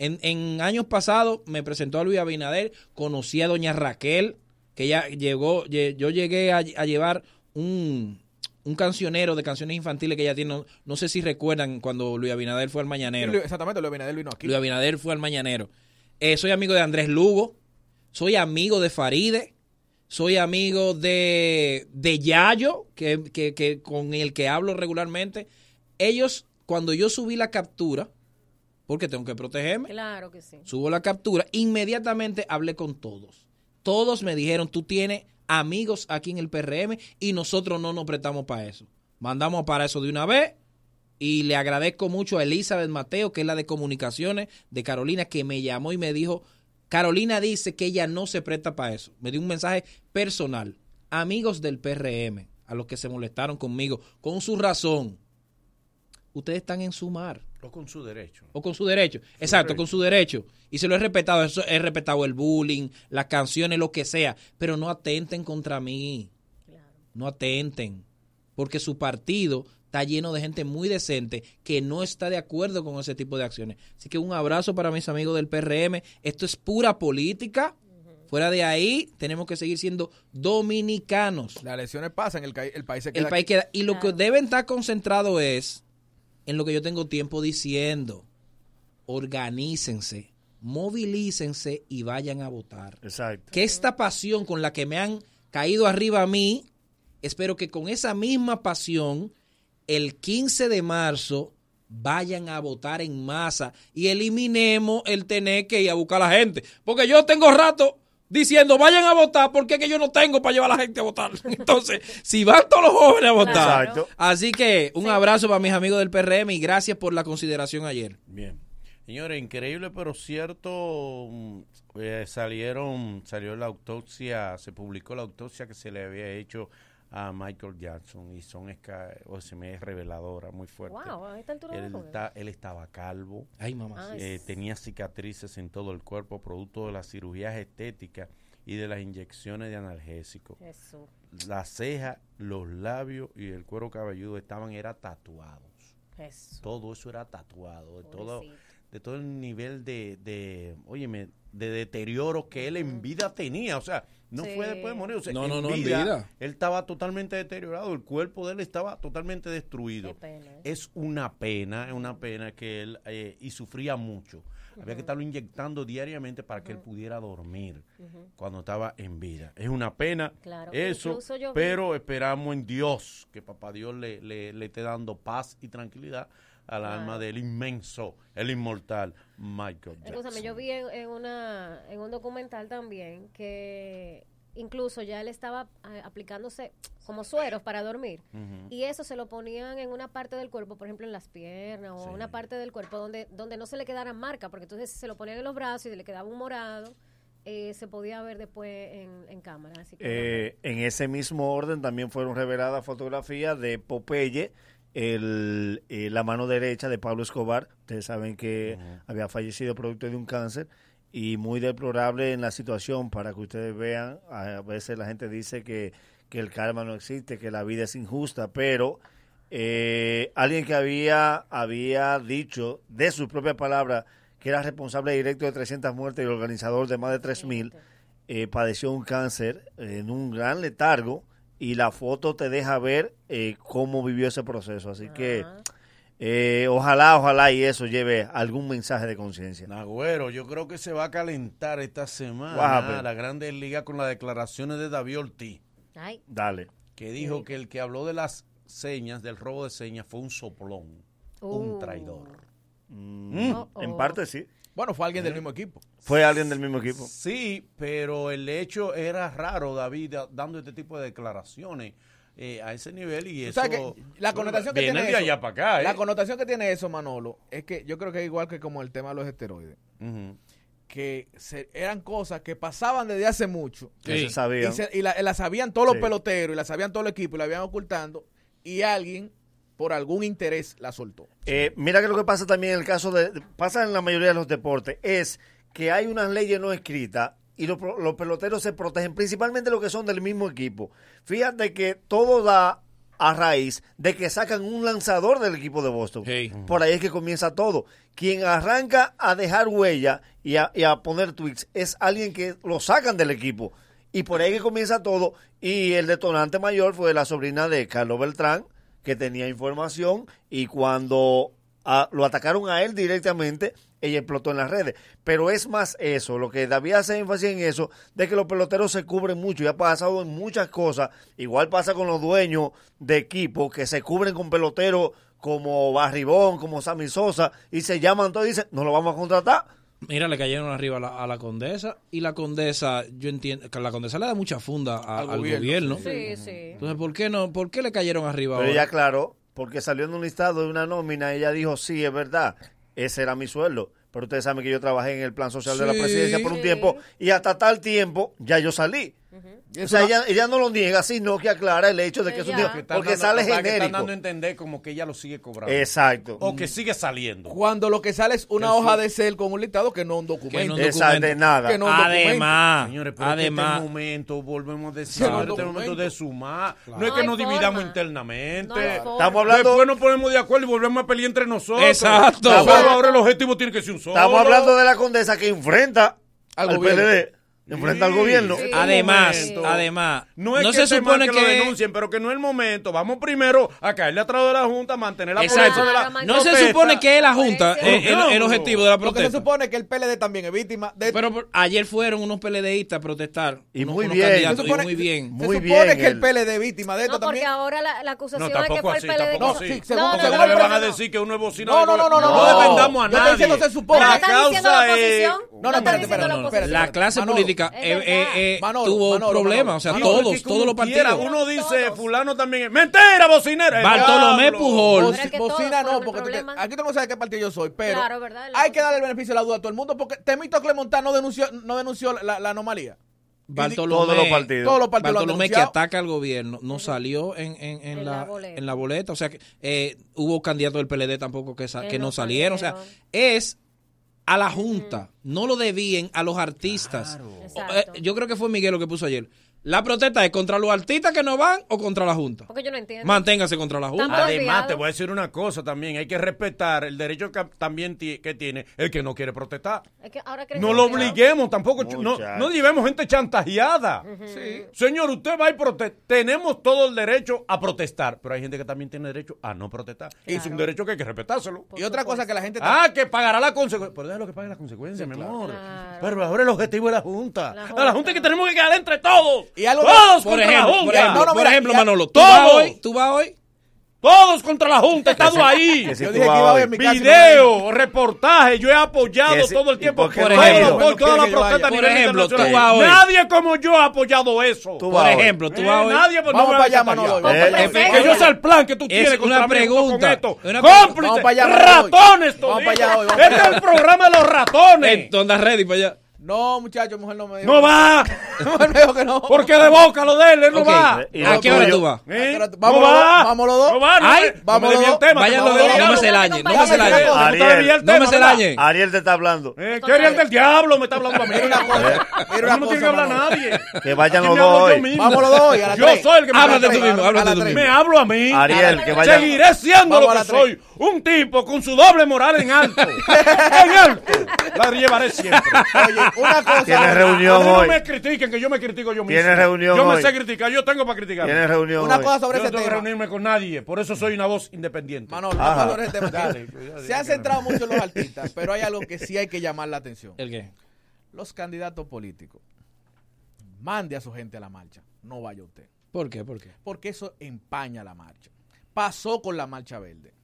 En, en años pasados me presentó a Luis Abinader, conocí a doña Raquel, que ella llegó, lle- yo llegué a, a llevar un, un cancionero de canciones infantiles que ella tiene, no, no sé si recuerdan cuando Luis Abinader fue al Mañanero. Exactamente, Luis Abinader vino aquí. Luis Abinader fue al Mañanero. Eh, soy amigo de Andrés Lugo, soy amigo de Faride, soy amigo de, de Yayo, que, que- que con el que hablo regularmente. Ellos, cuando yo subí la captura, porque tengo que protegerme, Claro que sí. subo la captura, inmediatamente hablé con todos. Todos me dijeron, tú tienes amigos aquí en el PRM y nosotros no nos prestamos para eso. Mandamos para eso de una vez y le agradezco mucho a Elizabeth Mateo, que es la de comunicaciones de Carolina, que me llamó y me dijo, Carolina dice que ella no se presta para eso. Me dio un mensaje personal. Amigos del PRM, a los que se molestaron conmigo, con su razón, ustedes están en su mar O con su derecho. o con su derecho. Exacto, derecho. con su derecho. Y se lo he respetado. Eso, he respetado el bullying, las canciones, lo que sea. Pero no atenten contra mí. No atenten. Porque su partido está lleno de gente muy decente que no está de acuerdo con ese tipo de acciones. Así que un abrazo para mis amigos del PRM. Esto es pura política. Fuera de ahí, tenemos que seguir siendo dominicanos. Las elecciones pasan, el, el país se queda. El país queda. Y lo que deben estar concentrado es en lo que yo tengo tiempo diciendo. Organícense, movilícense y vayan a votar. Exacto. Que esta pasión con la que me han caído arriba a mí, espero que con esa misma pasión, el 15 de marzo vayan a votar en masa y eliminemos el tener que ir a buscar a la gente. Porque yo tengo rato diciendo vayan a votar porque es que yo no tengo para llevar a la gente a votar. (laughs) Entonces, si van todos los jóvenes a votar. Exacto. Así que un abrazo para mis amigos del PRM y gracias por la consideración ayer. Bien. Señores, increíble pero cierto, mm, eh, salieron, salió la autopsia, se publicó la autopsia que se le había hecho a Michael Jackson y son, esca- o se me es reveladora, muy fuerte. Wow, a esta altura del Él, ta- él estaba calvo, Ay, mamá. Ay, eh, tenía cicatrices en todo el cuerpo, producto de las cirugías estéticas y de las inyecciones de analgésicos. Jesús. Las cejas, los labios y el cuero cabelludo estaban era tatuados. Jesús. Todo eso era tatuado, todo. De todo el nivel de, de, óyeme, de deterioro que él en vida tenía. O sea, no Sí. fue después de morir. O sea, No, en no, no, en vida. Él estaba totalmente deteriorado, el cuerpo de él estaba totalmente destruido. Qué pena, ¿eh? Es una pena, es una pena que él, eh, y sufría mucho. Había que estarlo inyectando diariamente para que él pudiera dormir cuando estaba en vida. Es una pena Claro, eso, pero esperamos en Dios que Papá Dios le, le, le esté dando paz y tranquilidad al Claro. alma del inmenso, el inmortal Michael Jackson. Escúchame, yo vi en, en una, en un documental también que incluso ya él estaba eh, aplicándose como sueros para dormir. Y eso se lo ponían en una parte del cuerpo, por ejemplo en las piernas o Sí. una parte del cuerpo donde, donde no se le quedara marca, porque entonces se lo ponían en los brazos y le quedaba un morado, eh, se podía ver después en, en cámara. Así que, Eh, en ese mismo orden también fueron reveladas fotografías de Popeye, el, eh, la mano derecha de Pablo Escobar. Ustedes saben que había fallecido producto de un cáncer y muy deplorable en la situación para que ustedes vean. A veces la gente dice que, que el karma no existe, que la vida es injusta, pero eh, alguien que había, había dicho de sus propias palabras que era responsable directo de 300 muertes y organizador de más de 3.000, eh, padeció un cáncer en un gran letargo y la foto te deja ver eh, cómo vivió ese proceso. Así que eh, ojalá, ojalá y eso lleve algún mensaje de conciencia. Nagüero, yo creo que se va a calentar esta semana Guape. la Grandes Ligas con las declaraciones de David Ortiz, Ay, Dale. que dijo que el que habló de las señas, del robo de señas, fue un soplón, un Uh. traidor. Mm, Oh, En parte sí. Bueno, fue alguien del mismo equipo. Fue alguien del mismo equipo. Sí, pero el hecho era raro, David, da- dando este tipo de declaraciones eh, a ese nivel y O eso... sea que la connotación que viene tiene de eso, allá para acá, ¿eh? La connotación que tiene eso, Manolo, es que yo creo que es igual que como el tema de los esteroides. Que se- eran cosas que pasaban desde hace mucho. Que se sabían. Y, se- y la, la sabían todos los Sí. peloteros y la sabían todo el equipo y la habían ocultando. Y alguien, por algún interés, la soltó. Eh, mira que lo que pasa también en el caso de, pasa en la mayoría de los deportes, es que hay unas leyes no escritas y los, pro- los peloteros se protegen, principalmente los que son del mismo equipo. Fíjate que todo da a raíz de que sacan un lanzador del equipo de Boston. Por ahí es que comienza todo. Quien arranca a dejar huella y a, y a poner tweets es alguien que lo sacan del equipo. Y por ahí que comienza todo. Y el detonante mayor fue la sobrina de Carlos Beltrán, que tenía información y cuando ah, lo atacaron a él directamente, ella explotó en las redes. Pero es más eso, lo que David hace énfasis en eso, de que los peloteros se cubren mucho y ha pasado en muchas cosas. Igual pasa con los dueños de equipos que se cubren con peloteros como Barribón, como Sammy Sosa, y se llaman todos y dicen, no lo vamos a contratar. Mira, le cayeron arriba a la, a la condesa y la condesa, yo entiendo que la condesa le da mucha funda a- al, Al gobierno. gobierno, Sí, sí. Entonces, ¿por qué no? ¿Por qué le cayeron arriba Pero ahora? ella aclaró, porque salió en un listado de una nómina, ella dijo, sí, es verdad, ese era mi sueldo. Pero ustedes saben que yo trabajé en el plan social de la presidencia por un Sí. tiempo y hasta tal tiempo ya yo salí. O sea, ella, ella no lo niega, sino que aclara el hecho de que es un Ella. día, Que porque dando- sale o sea, que están genérico. dando a entender como que ella lo sigue cobrando. Exacto. O que sigue saliendo. Cuando lo que sale es una Que hoja sí. de cel con un listado que no un documento. Que no un Exacto, documento. de nada. Que no un documento. Además, Señores, pero además- este momento, volvemos a decir, no, este momento de sumar. No es No que hay nos dividamos internamente. No. Estamos hablando- Después nos ponemos de acuerdo y volvemos a pelear entre nosotros. Exacto. Pero ahora el objetivo tiene que ser un solo. Estamos hablando de la condesa que enfrenta Al al, Enfrenta al gobierno. Además, además. No es no que se supone que, lo denuncien, pero que no es el momento. Vamos primero a caerle atrás de la Junta, mantener la Exacto. No se supone que es la Junta eh, el, objetivo de la protesta. Porque se supone que el PLD también es víctima de... Pero ayer fueron unos PLDistas a protestar. Y muy bien. Unos supone, muy bien. Se, supone que el PLD es víctima de esto también. porque ahora la, acusación no, es que fue el PLD. No, no, a No, no, no, no. No a nadie. Supone. La causa es... No, no. La clase política eh, eh, eh, tuvo Manolo, problemas. O sea, todos, todos los partidos. Uno dice, fulano también. ¡Mentira, bocinera! Bartolomé Pujol. Bo bocina no, porque aquí tú no sabes qué partido yo soy, pero hay que darle el beneficio de la duda a todo el mundo porque Temito Clemontá no denunció, no denunció la, anomalía. Bartolomé, todos los partidos. Todos los partidos Bartolomé que ataca al gobierno no salió en, en, la, la en la boleta. O sea, que eh, hubo candidatos del PLD tampoco que, sa que no salieron. O sea, es a la Junta, no lo debían a los artistas. Eh, yo creo que fue Miguel lo que puso ayer. La protesta es contra los artistas que no van o contra la Junta. Porque yo no entiendo. Manténgase contra la Junta. Además, te voy a decir una cosa también. Hay que respetar el derecho que, también que tiene el que no quiere protestar. Es que ahora no lo obliguemos tampoco. No, llevemos gente chantajeada. Sí. Señor, usted va y protesta. Tenemos todo el derecho a protestar. Pero hay gente que también tiene derecho a no protestar. Claro. Es un derecho que hay que respetárselo. Y otra cosa que la gente. Ah, que pagará la consecuencia. Pero déjalo que pague las consecuencias, mi amor. Claro. Pero ahora el objetivo es la Junta. La junta. A la Junta que tenemos que quedar entre todos. Y algo todos por contra ejemplo, la Junta. Por ejemplo, no, no, por ejemplo Manolo, todos. ¿Tú vas hoy? hoy? Todos contra la Junta, he estado ahí. Yo dije que iba hoy. En mi casa Video, reportaje, yo he apoyado si, todo el tiempo. Por, ejemplo, por toda la protesta a nivel por ejemplo, tú vas hoy. Nadie como yo ha apoyado eso. Tú por ejemplo, tú eh, vas hoy. Nadie por Vamos para allá, Manolo. Que yo sé el plan que tú tienes con una pregunta. Cómplices, ratones, Vamos para allá hoy. Este es el programa de los ratones. Entonces, ready para allá. No, muchachos, mujer no me dijo. ¡No va! (laughs) Mujer me dijo que no. Porque de boca lo de él, él no okay. va. Eh, ¿Y ¿A qué ¿Eh? hora tú vas? ¿Eh? Vamos, no va. Vamos los dos. No va, no, Ay, vamos los dos. Vayan los dos. No me se lañen. No me se lañen. Ariel, no me se lañen. Ariel te está hablando. Eh, ¿Qué Ariel del diablo me está hablando a mí? Mira una cosa. No tiene que hablar nadie. Que vayan los dos. Vamos los dos. Yo soy el que me Háblate tú mismo. Háblate tú mismo. Me hablo a mí. Ariel, que vayan. Seguiré siendo lo que soy. Un tipo con su doble moral en alto. En alto. La llevaré siempre. Oye una cosa. Reunión hoy. No me critiquen, que yo me critico yo mismo. Tienes reunión Yo me sé criticar, yo tengo para criticar. Tienes reunión Una hoy? cosa sobre yo ese no tengo que reunirme con nadie, por eso soy una voz independiente. Manolo, sobre ese tema. Dale, se han centrado mucho en los (laughs) artistas, pero hay algo que sí hay que llamar la atención. ¿El qué? Los candidatos políticos. Mande a su gente a la marcha, no vaya usted. ¿Por qué? ¿Por qué? Porque eso empaña la marcha. Pasó con la marcha verde.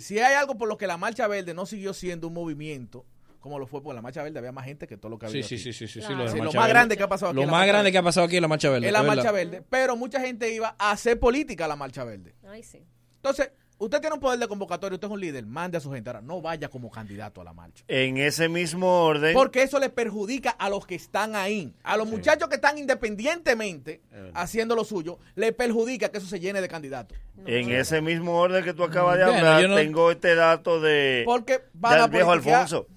Si hay algo por lo que la marcha verde no siguió siendo un movimiento como lo fue, porque la Marcha Verde había más gente que todo lo que había. Sí, sí, sí, sí, sí, lo, sí, lo más grande que ha pasado aquí. Lo más grande que ha pasado aquí en la Marcha Verde. En la Marcha Verde, pero mucha gente iba a hacer política a la Marcha Verde. Ay, sí. Entonces, Usted tiene un poder de convocatoria, usted es un líder, mande a su gente. Ahora, no vaya como candidato a la marcha. En ese mismo orden. Porque eso le perjudica a los que están ahí. A los muchachos que están independientemente haciendo lo suyo, le perjudica que eso se llene de candidatos. En ese mismo orden que tú acabas de hablar, tengo este dato de. Porque va a viejo Alfonso.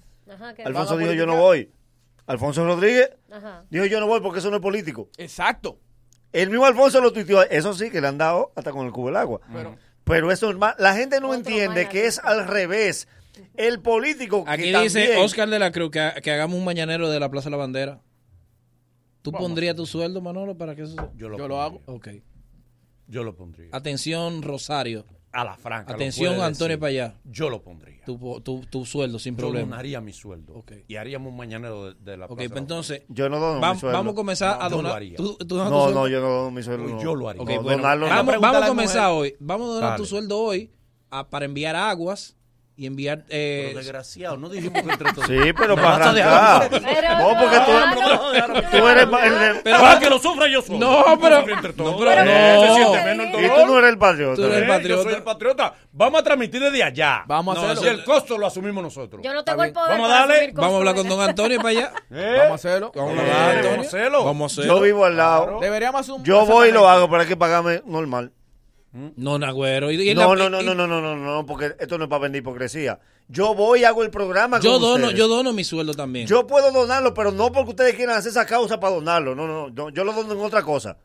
Alfonso dijo, yo no voy. Alfonso Rodríguez dijo, yo no voy porque eso no es político. Exacto. El mismo Alfonso lo tuiteó. Eso sí, que le han dado hasta con el cubo del agua. Pero, eso es normal. La gente no entiende que es al revés. El político Aquí dice. Oscar de la Cruz que, hagamos un mañanero de la Plaza de la Bandera. ¿Tú Vamos. pondrías tu sueldo, Manolo, para que eso se- Yo lo pondría. hago. Ok. Yo lo pondría. Atención, Rosario a la franca. Atención, Antonio Payá. Yo lo pondría. Tu, tu, tu sueldo, sin yo problema. Yo donaría mi sueldo. Okay. Y haríamos un mañanero de, de la Ok, plaza pues entonces. Yo no dono va, mi sueldo. Vamos a comenzar no, a donar. Yo ¿Tú, tú no, no, no, yo no dono mi sueldo. Pues no. Yo lo haría. Okay, bueno, vamos, vamos a comenzar mujer. hoy. Vamos a donar Dale. tu sueldo hoy a, para enviar aguas y enviar. Eh, pero desgraciado, no dijimos que entre todos. Sí, pero no para arrancar. Pero, no, porque tú, no, no, tú eres. Pero para ah, que lo sufra yo solo. No, pero. No, pero no. Y tú no eres el patriota. Tú eres el eh, patriota. Yo soy el patriota. Vamos a transmitir desde allá. Vamos a hacerlo. Si el costo lo asumimos nosotros. Yo no tengo el poder. Vamos a darle. Vamos a hablar con don Antonio para allá. (laughs) Eh. Vamos a hacerlo. Vamos a hablar, eh, Antonio. Vamos a hacerlo. Yo vivo al lado. Deberíamos. Yo voy y lo hago, para que pagarme normal. No, Nagüero. y- No, la- no, no, y- no, no, no, no, no, porque esto no es para vender hipocresía. Yo voy y hago el programa Yo con dono, ustedes. yo dono mi sueldo también. Yo puedo donarlo, pero no porque ustedes quieran hacer esa causa para donarlo. No, no, no. Yo lo dono en otra cosa.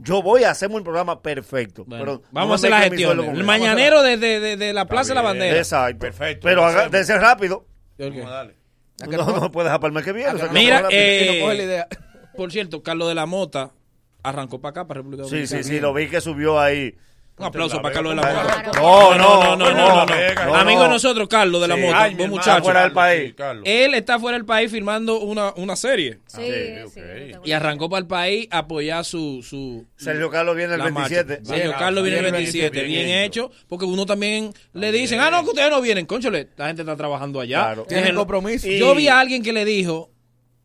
Yo voy a hacer un programa perfecto. Bueno, pero vamos no a hacer la gestión. El mañanero de, de, de, de la Plaza de la Bandera. Exacto. Perfecto, Pero haga, hacemos. dense rápido. Ok. Vamos a darle. (laughs) No, no puedes dejar para el mes que viene. o sea, que Mira, no eh, no coge la idea. por cierto, Carlos de la Mota arrancó para acá, para República Sí, Dominicana. sí, sí, lo vi que subió ahí. Un aplauso para Carlos de la Mota. No, no, no, no, no, no. Amigo de nosotros, Carlos de la. Mota, buen muchacho. fuera del país. Él está fuera del país firmando una, una serie. Sí, sí. Y arrancó para el país a apoyar su... su Sergio Carlos viene el la marcha. 27. Sergio Carlos viene el bien 27. Bien, bien hecho. Porque uno también le dicen, ah, no, que ustedes no vienen. Conchole, la gente está trabajando allá. Claro. Tienen compromiso. Yo vi a alguien que le dijo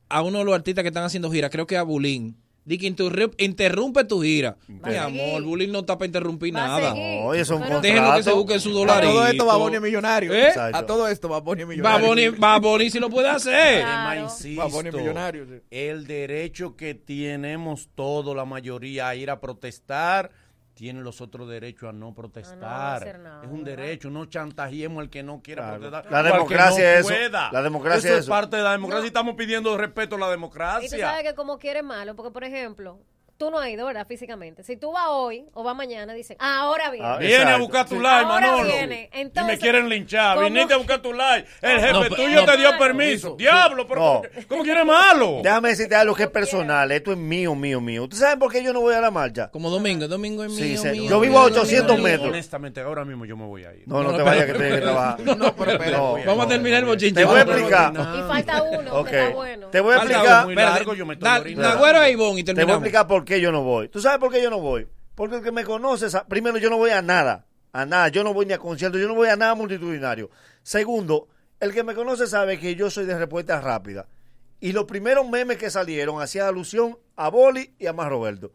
a uno de los artistas que están haciendo gira, creo que a Bulín, di que interru- interrumpe tu gira. Mi amor, Bulín no está para interrumpir Va a nada. oye, son Déjenlo que se busquen su A dolarito. todo esto Baboni es millonario. ¿Eh? A todo esto Baboni es millonario. Baboni, Baboni sí lo puede hacer. Además, insisto, Baboni es millonario, sí. el derecho que tenemos todos, la mayoría, a ir a protestar, tienen los otros derechos a no protestar. hacer nada, es un derecho, no chantajemos al que no quiera Claro. protestar. La democracia no es eso. pueda. La democracia eso es es eso. parte de la democracia y estamos pidiendo respeto a la Y tú democracia. sabes que como quieres malo, porque por ejemplo, tú no has ido, ¿verdad? Físicamente. Si tú vas hoy o vas mañana, dicen, ah, ahora viene. Ah, Viene a buscar tu Sí. like, Ahora Manolo. viene. y me quieren linchar. ¿cómo? Viniste a buscar tu like. El jefe No, pero- tuyo no, te dio pero- permiso. Diablo, pero No. ¿cómo, quieres malo? Déjame decirte algo que es personal. Esto es mío, mío, mío. ¿Ustedes saben por qué yo no voy a la marcha? Como domingo, domingo es mío, sí. mío, Yo vivo a mío, 800 mío. metros. Honestamente, ahora mismo yo me voy a ir. No, no, No, te vayas pero- que tienes que trabajar. No, pero espera. No, Vamos a terminar el bochinche. Te voy a explicar. Y falta uno, Ok. que está bueno. Te voy a explicar. e Ivonne y Te voy a explicar por qué yo no voy. ¿Tú sabes por qué yo no voy? Porque el que me conoce, primero, yo no voy a nada. A nada. Yo no voy ni a conciertos, yo no voy a nada multitudinario. Segundo, el que me conoce sabe que yo soy de respuesta rápida. Y los primeros memes que salieron hacían alusión a Boli y a más Roberto.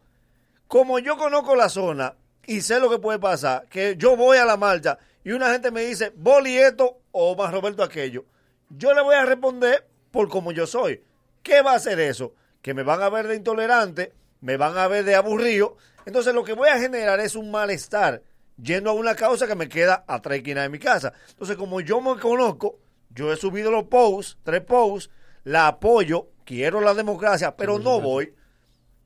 Como yo conozco la zona y sé lo que puede pasar, que yo voy a la marcha y una gente me dice, Boli esto o más Roberto aquello, yo le voy a responder por como yo soy. ¿Qué va a hacer eso? Que me van a ver de intolerante, me van a ver de aburrido. Entonces lo que voy a generar es un malestar yendo a una causa que me queda a tres esquinas de mi casa. Entonces como yo me conozco, yo he subido los posts, tres posts, la apoyo, quiero la democracia, pero no voy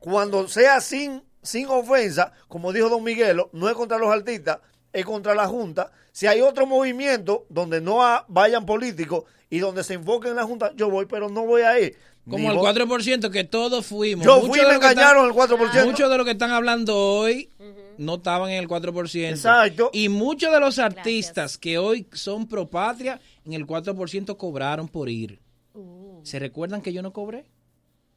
cuando sea sin, sin ofensa, como dijo Don Miguelo, no es contra los artistas, es contra la Junta. Si hay otro movimiento donde no vayan políticos y donde se enfoquen en la Junta, yo voy, pero no voy a ir. Como el voy- 4% que todos fuimos. Yo Muchos fui y me engañaron el 4%. Muchos de los que están hablando hoy no estaban en el 4%. Exacto. Y muchos de los artistas que hoy son pro patria, en el 4% cobraron por ir. ¿Se recuerdan que yo no cobré?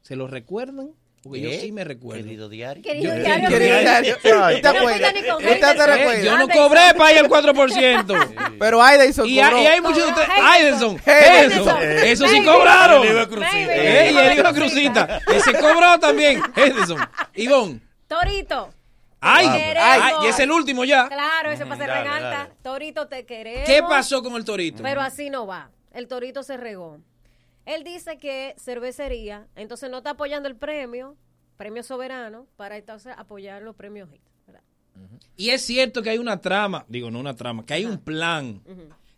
¿Se lo recuerdan? Porque yo sí me recuerdo. Querido diario. Querido Yo- diario, Querido diario. ¿Tú te. Eh, yo no Anderson. cobré para ir al 4%. Pero Aida hizo y, hay, y hay muchos de ustedes. Henderson. Henderson. Eso sí cobraron. El hijo de Crucita. Y el hijo de Crucita. Ese cobró también. Henderson. Ivonne. Torito. Ay, ay, y es el último ya. Claro, ese pase dale, regalta. dale. Torito, te queremos. ¿Qué pasó con el torito? Pero así no va. El torito se regó. Él dice que cervecería, entonces no está apoyando el premio, premio soberano, para entonces apoyar los premios HIT. ¿verdad? Y es cierto que hay una trama, digo, no una trama, que hay un plan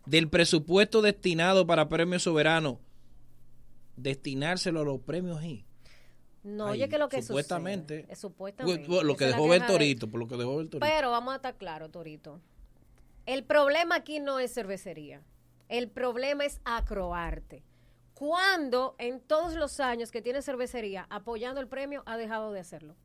del presupuesto destinado para premios soberanos, destinárselo a los premios y No, Ay, oye, que lo que supuestamente. sucede, es supuestamente. lo que dejó ver de- Torito, por lo que dejó ver Torito. Pero vamos a estar claro, Torito. El problema aquí no es cervecería. El problema es acroarte. ¿Cuándo en todos los años que tiene cervecería apoyando el premio ha dejado de hacerlo?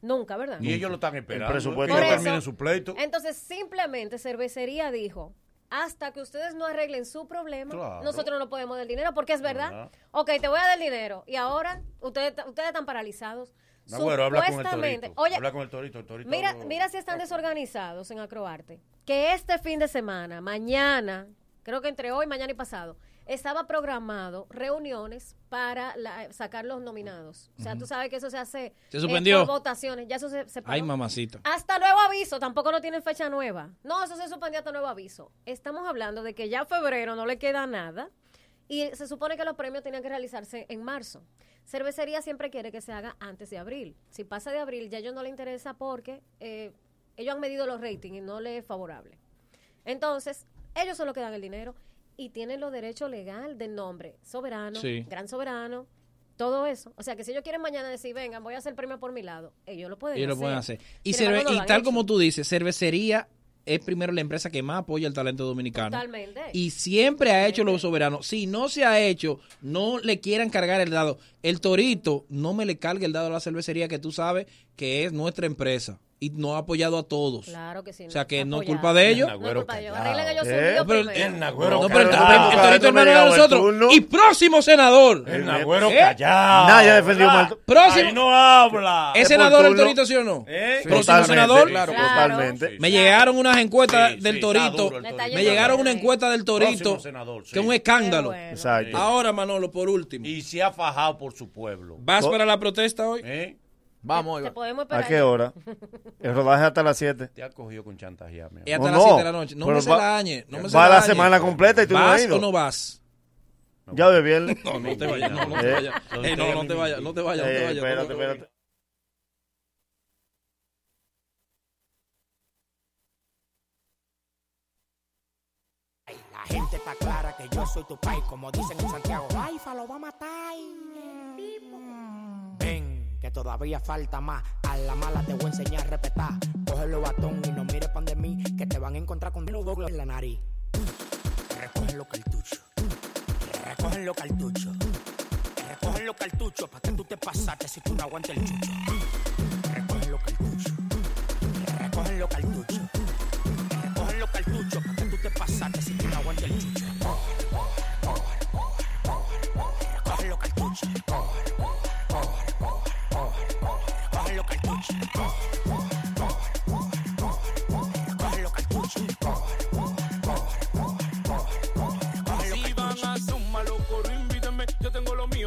Nunca, ¿verdad? Y ellos lo están esperando. presupuesto. Que Por ellos eso- su pleito. Entonces, simplemente cervecería dijo, hasta que ustedes no arreglen su problema, Claro. nosotros no podemos dar el dinero, porque es verdad. Verdad. Ok, te voy a dar el dinero. Y ahora ustedes, ustedes están paralizados. Nagüero, habla con el torito. Oye, habla con el torito. El torito Mira, mira si están desorganizados en Acroarte. Que este fin de semana, mañana, creo que entre hoy, mañana y pasado, estaba programado reuniones para la- sacar los nominados. O sea, tú sabes que eso se hace Se eh, suspendió. por votaciones. Ya eso se, se Ay, mamacita. Hasta nuevo aviso, tampoco no tienen fecha nueva. No, eso se suspendió hasta nuevo aviso. Estamos hablando de que ya febrero no le queda nada y se supone que los premios tenían que realizarse en marzo. Cervecería siempre quiere que se haga antes de abril. Si pasa de abril, ya a ellos no les interesa porque eh, ellos han medido los ratings y no les es favorable. Entonces, ellos son los que dan el dinero y tienen los derechos legal del nombre. Soberano, Sí. gran soberano, todo eso. O sea, que si ellos quieren mañana decir, vengan, voy a hacer el premio por mi lado, ellos lo pueden Ellos hacer. lo pueden hacer. Y, embargo, y tal hecho. como tú dices, cervecería es primero la empresa que más apoya el talento dominicano. Totalmente. Y siempre ha hecho lo soberano. Si no se ha hecho, no le quieran cargar el dado. El Torito no me le cargue el dado a la cervecería que tú sabes que es nuestra empresa y no ha apoyado a todos. Claro que sí. O sea que no es culpa de ellos. No es culpa de ellos. Arreglen ellos su Eh, pero el Nagüero No, pero el, el hermano de nosotros. Y próximo senador. El Nagüero ¿Eh? callado. Nadie ha defendido mal. Próximo. Ahí no habla. ¿Es senador el. Torito, sí o no? ¿Eh? Próximo senador. claro, totalmente. Me llegaron unas encuestas del Torito. el. Me llegaron una encuesta del Torito. Que es un escándalo. Exacto. Ahora, Manolo, por último. Y se ha fajado por su pueblo. ¿Vas para la protesta hoy? ¿Eh? Vamos, Te ¿A qué hora? El rodaje hasta las 7. Te ha cogido con chantajear, mi Y amor. hasta No, las no. 7 de la noche. No Pero me se va- dañe. No me se Va la dañe. semana completa y tú no has ¿Vas ido. o no vas? Ya de viernes. (laughs) No, no te vayas. No, no te Eh, vayas. Ey, no, no te vayas. No te vayas. No te eh, vayas. espérate, espérate. La gente está clara que yo soy tu país, como dicen en Santiago. Raifa lo va a matar. Que todavía falta más. A la mala te voy a enseñar a respetar. Cógelo batón y no mires pan de mí, que te van a encontrar con los doble en la nariz. Recogen los cartuchos. Recogen los cartuchos. Recogen los cartuchos para que tú te pasaste si tú no aguantas el chucho. Recogen los cartuchos. Recogen los cartuchos. Recogen los cartuchos para que tú te pasaste si tú no aguantas el chucho. Recogen los cartuchos.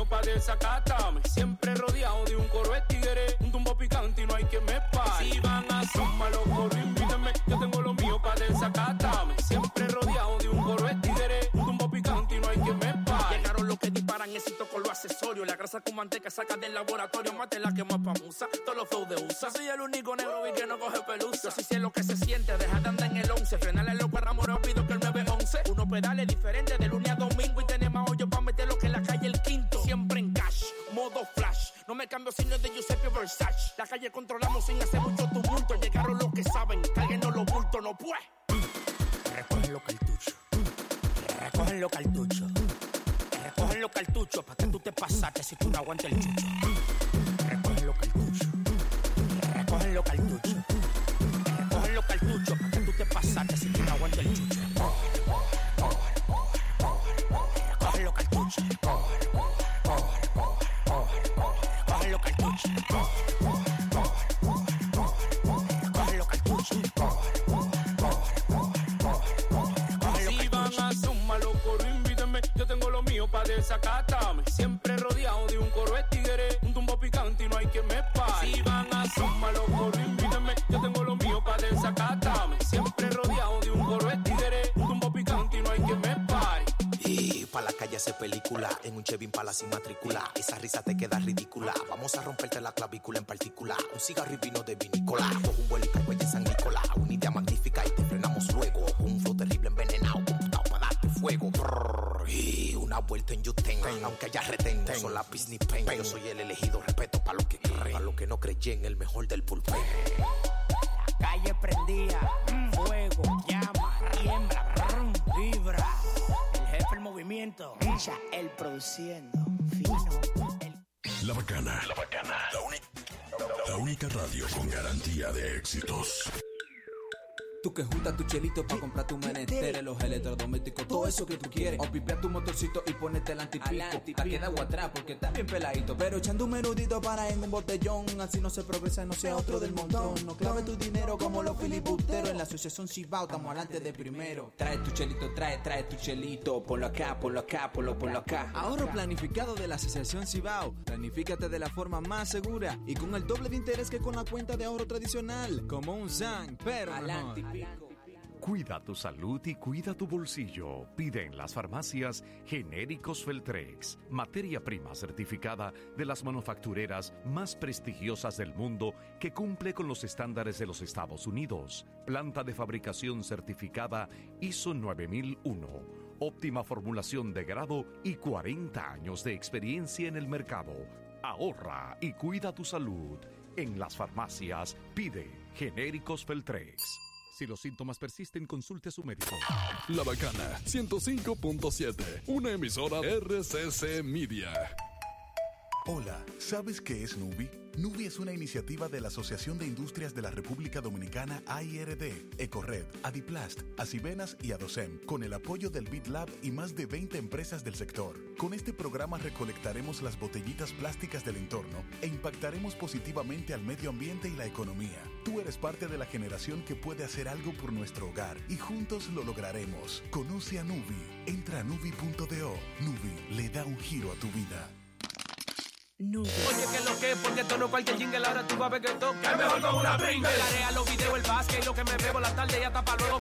Para desacatarme. Siempre rodeado de un coro de tigre. Un tumbo picante y no hay que me pare. Si van a sumar los coros, invítenme. Yo tengo lo mío para desacatarme. Siempre rodeado de un coro de tigre. Un tumbo picante y no hay que me pare. Llegaron los que disparan éxito con los accesorios. La grasa con manteca saca del laboratorio. Mate la que más famosa. Todos los flows de USA. Soy el único negro y que no coge pelusa. Yo sí sé lo que se siente. Deja de andar en el 11. Frenale los cuernos rápido que el 911. Unos pedales diferentes de lunes a domingo. Me cambio signos de Giuseppe Versace. La calle controlamos sin hacer mucho tumulto. Llegaron los que saben. Cálguenos los bultos. No pues. Recogen los cartuchos. Recogen los cartuchos. Recogen los cartuchos para que tú te pasaste si tú no aguantas el chucho. Recogen los cartuchos. Recogen los cartuchos. Recogen los cartuchos para que tú te pasaste si tú no aguantas el chucho. Para desacatarme. Siempre rodeado de un coro de tigre. Un tumbo picante y no hay que me pare. Si van a sumar los coros, invítenme. Yo tengo lo mío para desacatarme. Siempre rodeado de un coro de tigre. Un tumbo picante y no hay que me pare. Y pa' la calle hace película, en un Chevy para sin matrícula. Esa risa te queda ridícula. Vamos a romperte la clavícula en particular. Un cigarro y vino de vinícola. Un vuelo y en San Nicolás. Una idea magnífica y te frenamos luego. Fuego. Brrr, y una vuelta en Yuten. Aunque haya retén, no son lápiz ni pen. Yo soy el elegido, respeto para los que creen. Para los que no creyen, el mejor del pulpén. Calle prendía, fuego, llama, tiembla, brum, vibra. El jefe el movimiento, ella el produciendo, fino. La bacana. La bacana. La, uni- la única radio con garantía de éxitos. Tú que juntas tu chelito para comprar tu menester, los electrodomésticos, todo eso que tú quieres. O pipear tu motorcito y ponerte el antipico. Pa' que da agua atrás porque está bien peladito. Pero echando un menudito para en un botellón. Así no se progresa, no sea otro del montón. No clave tu dinero como los filibusteros. En la asociación Cibao estamos adelante de primero. Trae tu chelito, trae, trae tu chelito. Ponlo acá, ponlo acá, ponlo, ponlo acá. Ahorro planificado de la asociación Cibao. Planifícate de la forma más segura y con el doble de interés que con la cuenta de ahorro tradicional. Como un SAN, pero. Cuida tu salud y cuida tu bolsillo. Pide en las farmacias genéricos Feltrex, materia prima certificada de las manufactureras más prestigiosas del mundo que cumple con los estándares de los Estados Unidos. Planta de fabricación certificada ISO 9001. Óptima formulación de grado y 40 años de experiencia en el mercado. Ahorra y cuida tu salud. En las farmacias pide genéricos Feltrex. Si los síntomas persisten, consulte a su médico. La Bacana 105.7, una emisora RCC Media. Hola, ¿sabes qué es Nubi? Nubi es una iniciativa de la Asociación de Industrias de la República Dominicana AIRD, Ecored, Adiplast, Asivenas y Adosem, con el apoyo del BitLab y más de 20 empresas del sector. Con este programa recolectaremos las botellitas plásticas del entorno e impactaremos positivamente al medio ambiente y la economía. Tú eres parte de la generación que puede hacer algo por nuestro hogar y juntos lo lograremos. Conoce a Nubi. Entra a nubi.do. Nubi le da un giro a tu vida. Oye, que lo que, porque esto no cualquier jingle, ahora tú vas a ver que toca. Es mejor con una pringa. La los videos, el básquet lo que me bebo la tarde y hasta para luego